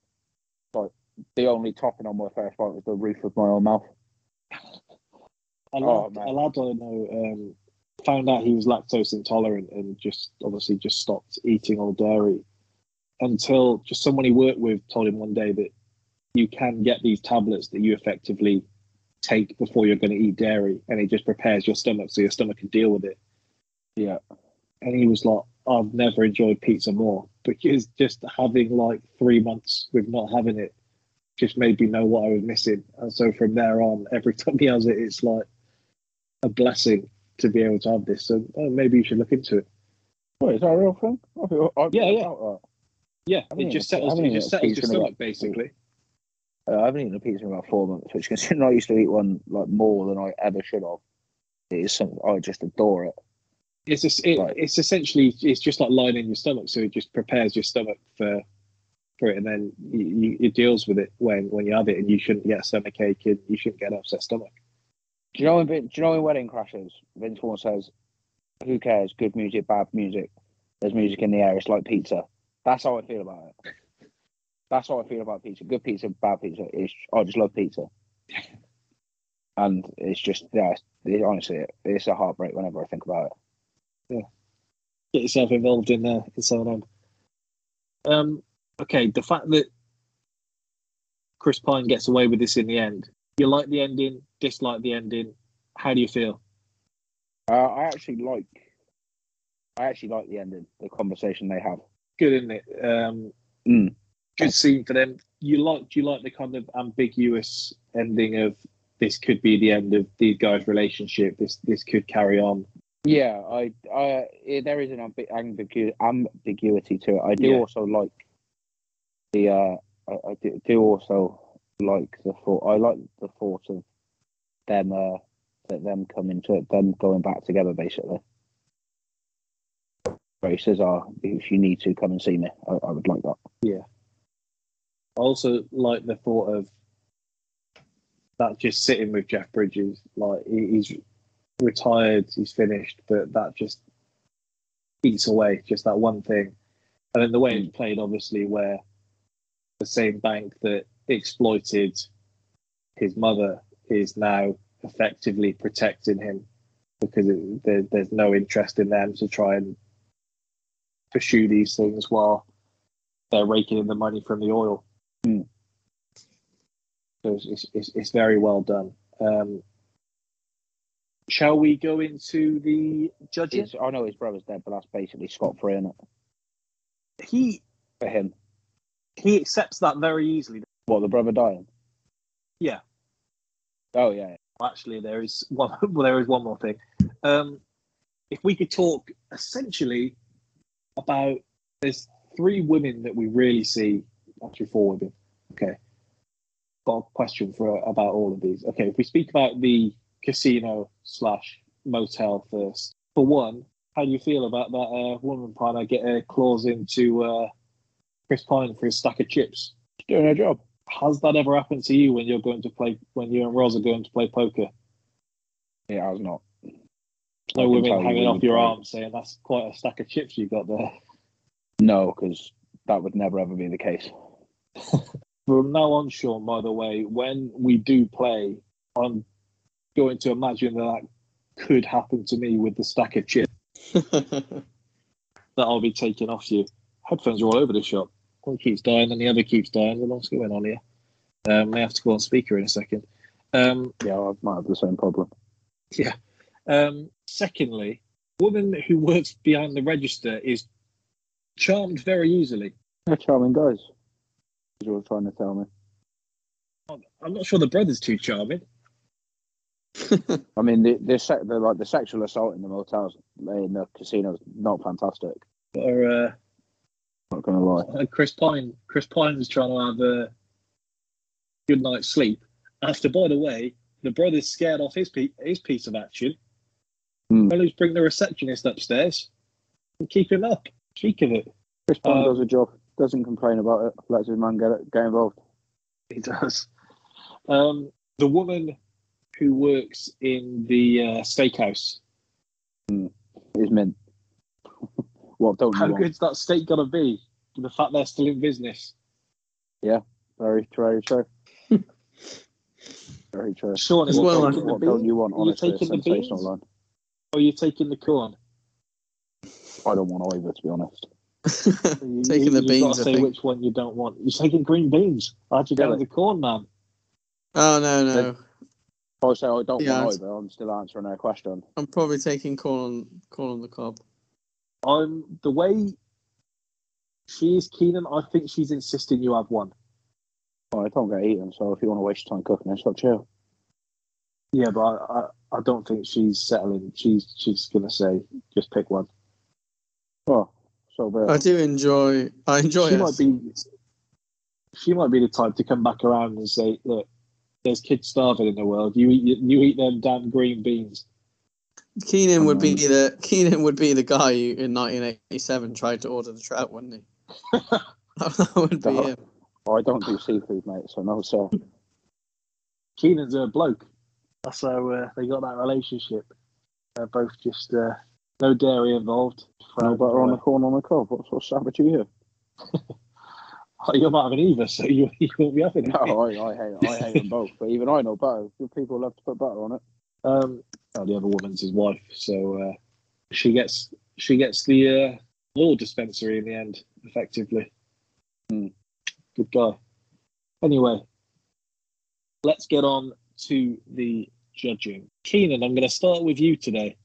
like the only topping on my first bite was the roof of my own mouth. A Oh, lad, man. a lad I know um, found out he was lactose intolerant and just obviously just stopped eating all dairy until just someone he worked with told him one day that you can get these tablets that you effectively take before you're going to eat dairy and it just prepares your stomach so your stomach can deal with it. Yeah. And he was like, I've never enjoyed pizza more because just having like three months with not having it just made me know what I was missing. And so from there on, every time he has it, it's like a blessing to be able to have this. So oh, maybe you should look into it. Wait, is that a real thing? I feel, I Yeah, yeah. Yeah, I it just settles. It just settles your stomach about- basically. Uh, I haven't eaten a pizza in about four months, which considering I used to eat one like more than I ever should have, it is something I just adore it. It's just, it, Right. it's essentially it's just like lining your stomach, so it just prepares your stomach for for it, and then you, you, it deals with it when when you have it, and you shouldn't get a stomach ache and you shouldn't get an upset stomach. Do you know in do you know in Wedding Crashers, Vince Vaughn says, "Who cares? Good music, bad music. There's music in the air. It's like pizza." That's how I feel about it. That's how I feel about pizza. Good pizza, bad pizza. It's, I just love pizza, and it's just yeah. It's, it, honestly, it's a heartbreak whenever I think about it. Yeah, get yourself involved in uh, in some of them. Um, okay, the fact that Chris Pine gets away with this in the end, you like the ending, dislike the ending. How do you feel? Uh, I actually like. I actually like the ending, the conversation they have. Good, isn't it? Um, Mm. Good scene for them. You like? Do you like the kind of ambiguous ending of this could be the end of these guys' relationship? This this could carry on. Yeah, I, I, there is an ambi- ambigu- ambiguity to it. I do Yeah. also like the, uh, I, I do, also like the thought. I like the thought of them, uh, them coming to them going back together, basically. Says, "Oh, if you need to, come and see me." I, I would like that. Yeah. I also like the thought of that just sitting with Jeff Bridges. Like he, he's retired, he's finished, but that just eats away just that one thing. And then the way it's played, obviously, where the same bank that exploited his mother is now effectively protecting him because it, there, there's no interest in them to try and pursue these things while they're raking in the money from the oil. Mm. So it's, it's, it's, it's very well done. Um, shall we go into the judges? It's, I know his brother's dead, but that's basically scot free, is He For him, he accepts that very easily. what the brother dying? Yeah. Oh yeah. Actually, there is one. Well, there is one more thing. Um, if we could talk essentially about there's three women that we really see. Actually, four women. Okay. Got a question for about all of these. Okay, if we speak about the casino slash motel first. For one, how do you feel about that uh, woman trying to get a claws into uh, Chris Pine for his stack of chips? Doing her job. Has that ever happened to you when you're going to play when you and Roz are going to play poker? It has not. No women tell you hanging off your play. arm saying that's quite a stack of chips you've got there. No, because that would never ever be the case. From now on, Sean, by the way, when we do play, I'm going to imagine that that could happen to me with the stack of chips that I'll be taking off you. Headphones are all over the shop. One keeps dying and the other keeps dying. What's going on here? Um, may have to go on speaker in a second. Um, Yeah, I might have the same problem. Yeah. Um, secondly, woman who works behind the register is charmed very easily. They're charming guys. You were trying to tell me. I'm not sure the brother's too charming. I mean, the the, the like the sexual assault in the motels in the casinos not fantastic. Or uh, Not gonna lie. uh, Chris Pine, Chris Pine was trying to have a good night's sleep. After, by the way, the brother's scared off his pe- his piece of action. Well, he's bring the receptionist upstairs and keep him up. Cheek of it, Chris Pine Um, does a job. Doesn't complain about it. Lets his man get get involved. he does. Um, the woman who works in the uh, steakhouse. Is mint. What don't you How want? good's that steak gonna be? The fact they're still in business. Very, very true. very true. Sean, As well, taking uh, the What don't you want? Are you Honestly, a taking the sensational beans? line. Or are you taking the corn? I don't want either, to be honest. You- Taking you, the you've beans, Got to say which one you don't want. You're taking green beans. How'd you get Really? the corn, man? Oh no, no. If I say I don't yeah, want either. I'm still answering their question. I'm probably taking corn on corn on the cob. I'm the way she is Keenan. I think she's insisting you have one. Well, I don't get eaten, so if you want to waste your time cooking, it's up to. Yeah, but I, I, I don't think she's settling. She's she's gonna say just pick one. Well, so be it. I do enjoy. I enjoy she it. might be she might be the type to come back around and say, "Look, there's kids starving in the world. You eat you eat them damn green beans." Keenan would be the Keenan would be the guy who in 1987 tried to order the trout, wouldn't he? that would be No. him. I don't do seafood, mate, so no, sir. Keenan's a bloke. That's how uh, they got that relationship. They're both just uh, no dairy involved. No butter on the corn on the cob. What sort of savage are you? Oh, you're not having either, so you, you won't be having it. No, I, I hate I hate them both. But even I know butter. Good people love to put butter on it. Um, oh, the other woman's his wife, so uh, she gets she gets the uh, law dispensary in the end, effectively. Hmm. Good guy. Anyway, let's get on to the judging. Keenan, I'm going to start with you today.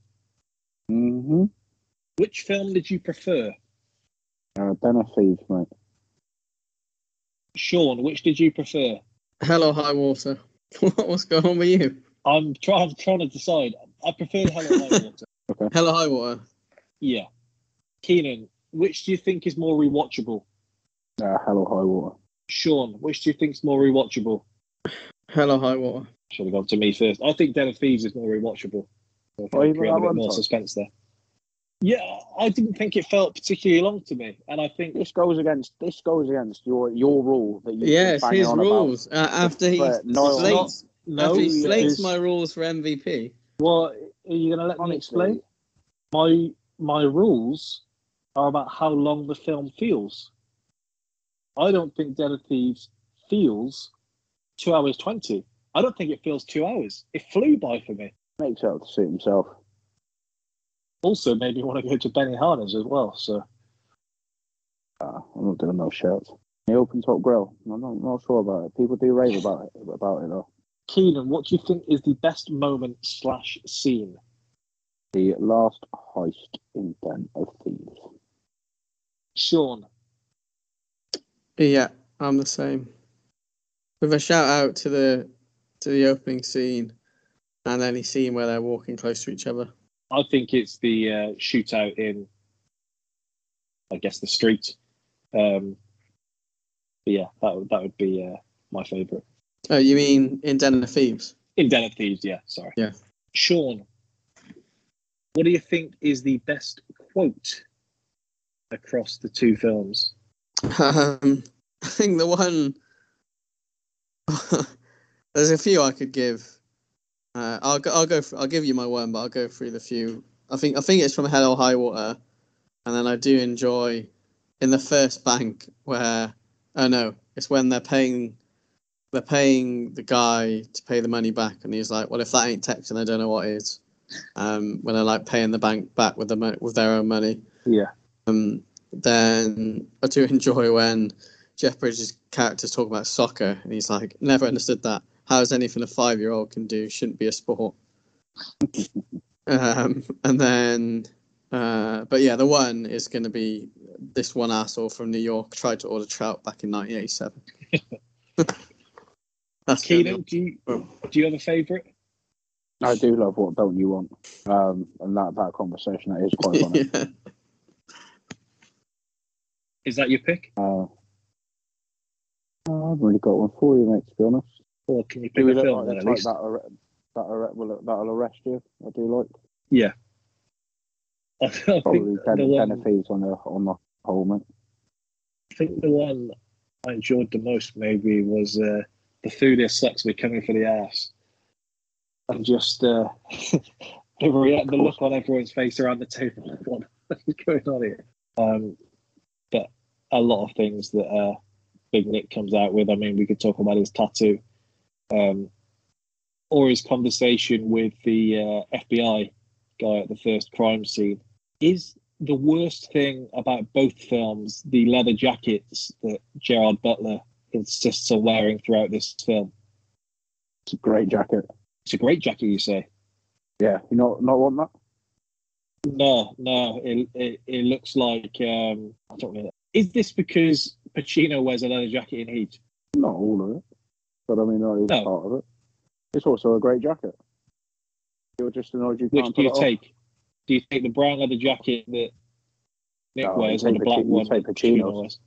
Mm-hmm. Which film did you prefer? Uh, Den of Thieves, mate. Sean, which did you prefer? Hell or High Water. What's going on with you? I'm trying trying to decide. I prefer Hell or High Water. okay. Hell or High Water. Yeah. Keenan, which do you think is more rewatchable? Uh, Hell or High Water. Sean, which do you think is more rewatchable? Hell or High Water. Should have gone to me first. I think Den of Thieves is more rewatchable. So I Oh, think even a bit more time? suspense there. Yeah, I didn't think it felt particularly long to me, and I think This goes against this goes against your your rule that you Yeah, keep it's banging his on about. rules. Uh, after he But no, slates, no. after he slates because- my rules for MVP. Well, are you going to let me explain? My my rules are about how long the film feels. I don't think Den of Thieves feels two hours twenty. I don't think it feels two hours. It flew by for me. makes out to suit himself. Also made me want to go to Benihana's as well. So Uh, I'm not doing no shirts. The open top grill. I'm not, not sure about it. People do rave about it about it though. Keenan, what do you think is the best moment slash scene? The last heist in Den of Thieves. Sean, Yeah, I'm the same. With a shout out to the to the opening scene and any scene where they're walking close to each other. I think it's the uh, shootout in, I guess, the street. Um, but yeah, that would that would be uh, my favourite. Oh, you mean in Den of Thieves? In Den of Thieves, yeah, sorry. Yeah. Sean, what do you think is the best quote across the two films? Um, I think the one. There's a few I could give. Uh, I'll go. I'll go. For, I'll give you my one, but I'll go through the few. I think. I think it's from Hell or High Water, and then I do enjoy in the first bank where. Oh no! It's when they're paying. They're paying the guy to pay the money back, and he's like, "Well, if that ain't Texas, I don't know what is." Um, when they're like paying the bank back with the mo- with their own money. Yeah. Um, then I do enjoy when Jeff Bridges' characters talk about soccer, and he's like, "Never understood that. How is anything a five-year-old can do shouldn't be a sport." um, and then, uh, but yeah, the one is going to be this one asshole from New York tried to order trout back in 1987. That's gonna Keenan, do you do you have a favourite? I do love what don't you want? Um, and that that conversation that is quite funny. yeah. Is that your pick, uh, I haven't really got one for you, mate. To be honest, or can you pick do a film like then the at least? that arre- that arre- will that'll arrest you. I do like Yeah. I, I think probably the Den, Den one, of Thieves on the on the whole, mate. I think the one I enjoyed the most maybe was uh, the food here sucks. We're coming for the ass. And just uh, the, the look on everyone's face around the table. What is going on here? Um, but a lot of things that uh, Big Nick comes out with. I mean, we could talk about his tattoo, um, or his conversation with the uh, FBI guy at the first crime scene. Is the worst thing about both films the leather jackets that Gerard Butler insists on wearing throughout this film? It's a great jacket. It's a great jacket, you say? Yeah, you not not want that? No, no. It it, it looks like um, I don't know. Is this because Pacino wears a leather jacket in Heat? Not all of it, but I mean that is No. part of it. It's also a great jacket. You're just annoyed you Which do you it off. take? Do you take the brown leather jacket that Nick No, wears or the black you one? take Pacino's. Pacino wears?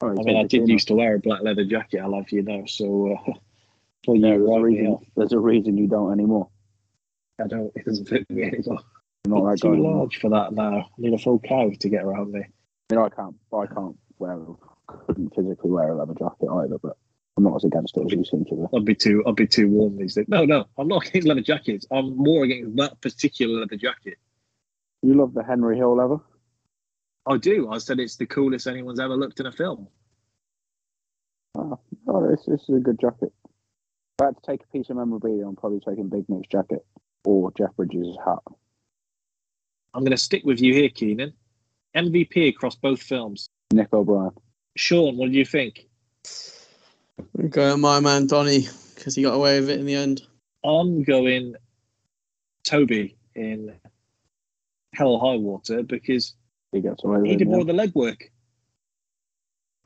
Oh, I mean, I did used to wear a black leather jacket. I'll have you know. So, uh, well, Yeah, there's, a reason, there's a reason you don't anymore. I don't. It doesn't fit me anymore. You're not that too anymore. large for that now. I need a full cow to get around me. I mean, I can't, I can't wear, couldn't physically wear a leather jacket either, but I'm not as against it as you seem to be. I'd be too. I'd be too warm these days. No, no. I'm not against leather jackets. I'm more against that particular leather jacket. You love the Henry Hill leather? I do. I said it's the coolest anyone's ever looked in a film. Oh, oh this, this is a good jacket. If I had to take a piece of memorabilia, I'm probably taking Big Nick's jacket or Jeff Bridges' hat. I'm going to stick with you here, Keenan. MVP across both films. Nick O'Brien. Sean, what do you think? I'm going my man Donny because he got away with it in the end. I'm going Toby in Hell or High Water because He gets away with he did in more the of the legwork. end.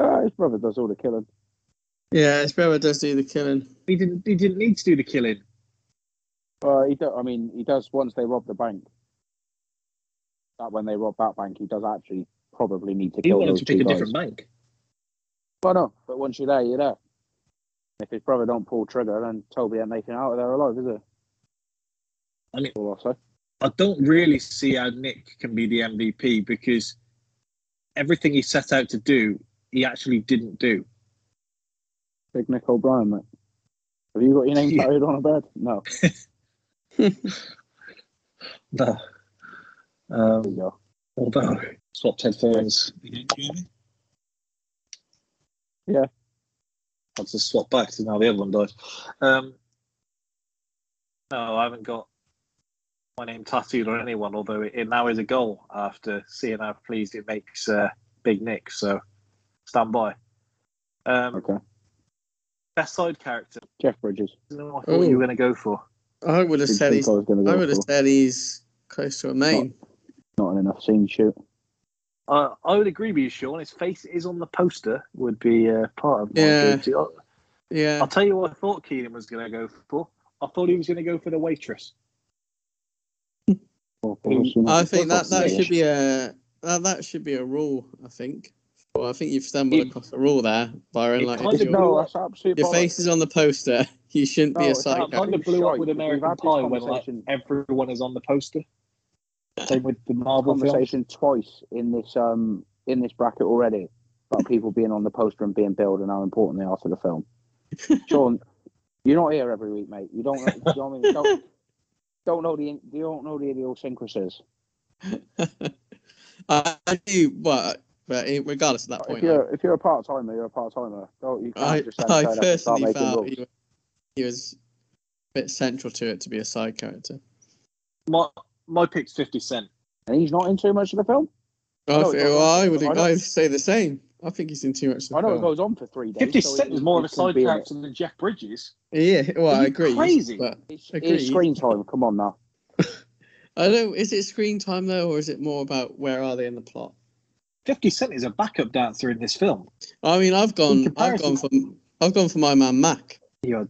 Ah, his brother does all the killing. Yeah, his brother does do the killing. He didn't. He didn't need to do the killing. Uh, he do, I mean, he does once they rob the bank. That when they rob that bank, he does actually probably need to He kill wanted those to pick a guys. different bank. Well, no, but once you're there, you're there. If his brother don't pull trigger, then Toby ain't making out of there alive, is it? I mean- That's all I'll say. I don't really see how Nick can be the MVP because everything he set out to do, he actually didn't do. Big Nick O'Brien, mate. Have you got your name Yeah. on a bed? No. No. There Um, you go. although swapped headphones. Yeah. I'll just swap back to now the other one died. Um, no, I haven't got my name tattooed on anyone, although it, it now is a goal after seeing how pleased it makes uh, Big Nick. So stand by. Um, Okay. Best side character. Jeff Bridges. I don't know what I thought you were going to go for. I would have Didn't said think he's. I was going to I go would have for. said he's close to a main. Not an enough scene shoot. Uh, I would agree with you, Sean. His face is on the poster. Would be uh, part of my Yeah. go-to. I'll, Yeah, I'll tell you what I thought Keenan was going to go for. I thought he was going to go for the waitress. Of course, you know, I think that that should be a that, that should be a rule. I think. Well, I think you've stumbled It- across a rule there, Byron. Like, kind if of your, No, that's absolute your face is on the poster, you shouldn't No, be a it's side not. Kind of blew up with American Pie when like everyone is on the poster. Same with the Marvel films. conversation twice in this um in this bracket already about people being on the poster and being billed and how important they are to the film. Sean, you're not here every week, mate. You don't. You know what I mean? Don't, don't know the you don't know the idiosyncrasies. I, uh, I do, but but regardless of that If point, you're if you're a part timer, you're a part timer. Don't you can't I, just I turn start personally making felt he, was- he was a bit central to it to be a side character. My my pick's Fifty Cent. And he's not in too much of the film. I, know, think, it goes well, I would I say the same. I think he's in too much. of the I know it goes on for three days. Fifty so Cent it- is more of a side be in it. character than Jeff Bridges. Yeah, well, Are I agree. crazy? But It's, Agreed. it's screen time. Come on now. I don't. Is it screen time though, or is it more about where are they in the plot? Fifty Cent is a backup dancer in this film. I mean, I've gone. I've gone for. I've gone for my man Mac. You know,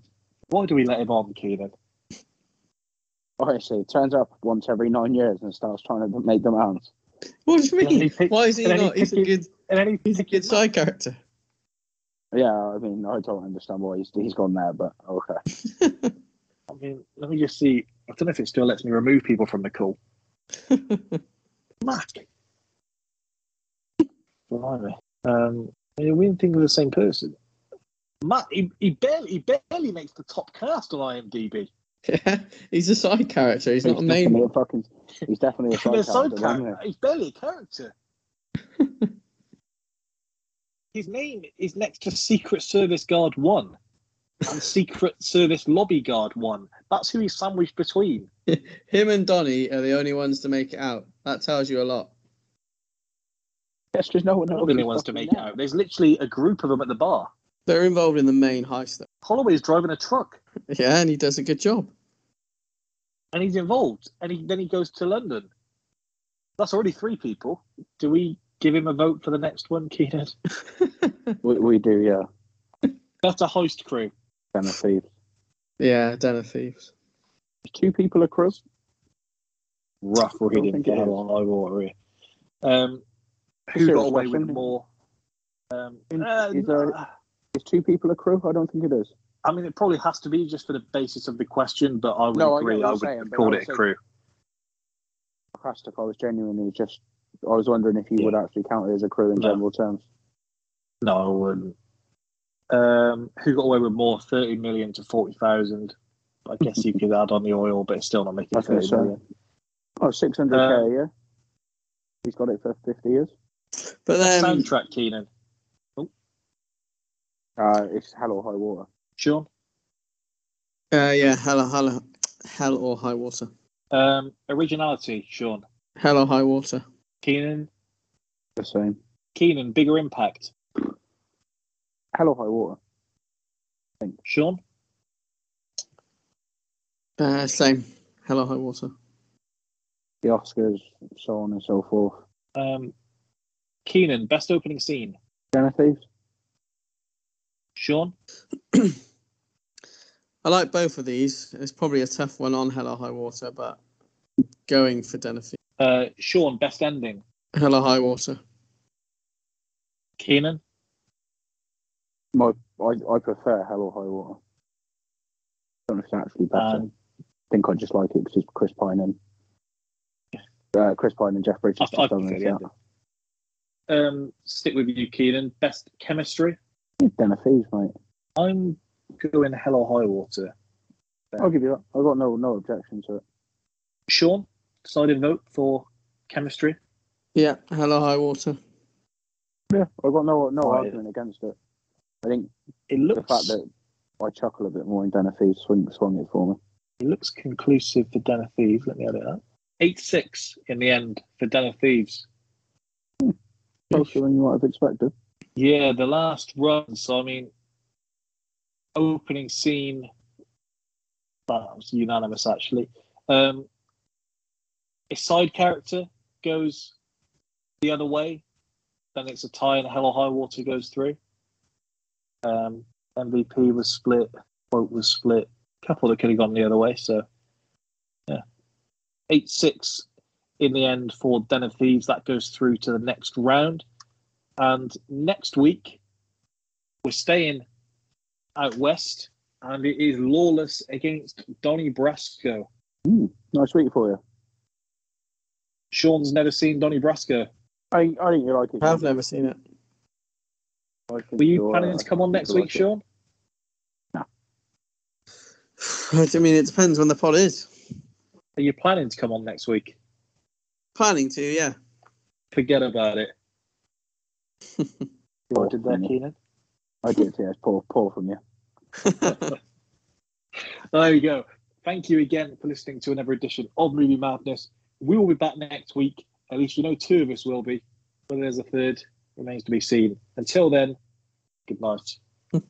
why do we let him on, Keenan? Honestly, it turns up once every nine years and starts trying to make demands. What do you And then he mean? pick- Why is he and then he not? He's a good. And then he He's a good side character. Yeah, I mean, I don't understand why he's, he's gone there, but okay. I mean, let me just see. I don't know if it still lets me remove people from the call. Mac. Blimey. Um, I mean, we didn't think of the same person. Matt, he, he barely he barely makes the top cast on IMDb. Yeah, he's a side character. He's He's not a main one. a fucking. He's definitely a side He's a side character. isn't character. He's barely a character. His name is next to Secret Service Guard One and Secret Service Lobby Guard One. That's who he's sandwiched between. Him and Donny are the only ones to make it out. That tells you a lot. That's just no one Not the only ones to make it out. There's literally a group of them at the bar. They're involved in the main heist. Though. Holloway's driving a truck Yeah, and he does a good job. and he's involved, and he, then he goes to London. That's already three people. Do we give him a vote for the next one, Keenan? We, we do, yeah. That's a heist crew. Den of Thieves. yeah, Den of Thieves. Two people a crew. rough I reading think for it hell is. on high here. Um, who got away with more? Um, Is- uh, is there- uh, Is two people a crew? I don't think it is. I mean, it probably has to be just for the basis of the question, but I would No, agree. what I, would saying, have called it a crew. Sarcastic. I was genuinely just. I was wondering if you Yeah. would actually count it as a crew in No. general terms. No, I wouldn't. Um, who got away with more? Thirty million to forty thousand. I guess you could add on the oil, but it's still not making I think thirty so. million. Oh, 600k Uh, a year. He's got it for 50 years. But then, Soundtrack, Keenan. Uh, it's Hell or High Water. Sean. uh, yeah, hell, hell, hell or high water. Um, originality, Sean. Hell or high water. Keenan. The same. Keenan, bigger impact. Hell or High Water. Sean. Uh, same. Hell or high water. The Oscars, so on and so forth. Um, Keenan, best opening scene. Den of Thieves. Sean. I like both of these. It's probably a tough one on Hell or High Water, but going for Den. Uh, Sean, best ending. Hell or High Water. Keenan. My, I, I prefer Hell or High Water. I don't know if it's actually better. And I think I just like it because it's Chris Pine and uh, Chris Pine and Jeff Bridges. I, I just prefer the count. ending. Um, stick with you, Keenan. Best chemistry. Den of Thieves, mate. I'm going Hell or High Water. I'll give you that. I've got no no objection to it. Sean, decided vote for chemistry. Yeah, Hell or High Water. Yeah, I've got no no Right. argument against it. I think It looks the looks fact that I chuckle a bit more in Den of Thieves swing, swung it for me. it looks conclusive for Den of Thieves. Let me edit that. Eight six in the end for Den of Thieves. Closer than you might have expected. Yeah, the last run. So I mean, opening scene. That was unanimous actually. Um, a side character goes the other way, then it's a tie, and Hell or High Water goes through. Um, MVP was split. Vote was split. A couple that could have gone the other way. So, yeah, eight six in the end for Den of Thieves. That goes through to the next round. And next week, we're staying out west, and it is Lawless against Donnie Brasco. Mm, nice week for you. Sean's never seen Donnie Brasco. I I think you like it. I've never seen it. Were you planning uh, to come on next week, like it. Sean? I mean, it depends when the pod is. Are you planning to come on next week? Planning to, yeah. Forget about it. What did you. Keenan? I did, yes. Poor, poor from you. There you go. Thank you again for listening to another edition of Movie Madness. We will be back next week. At least you know two of us will be. Whether there's a third remains to be seen. Until then, good night.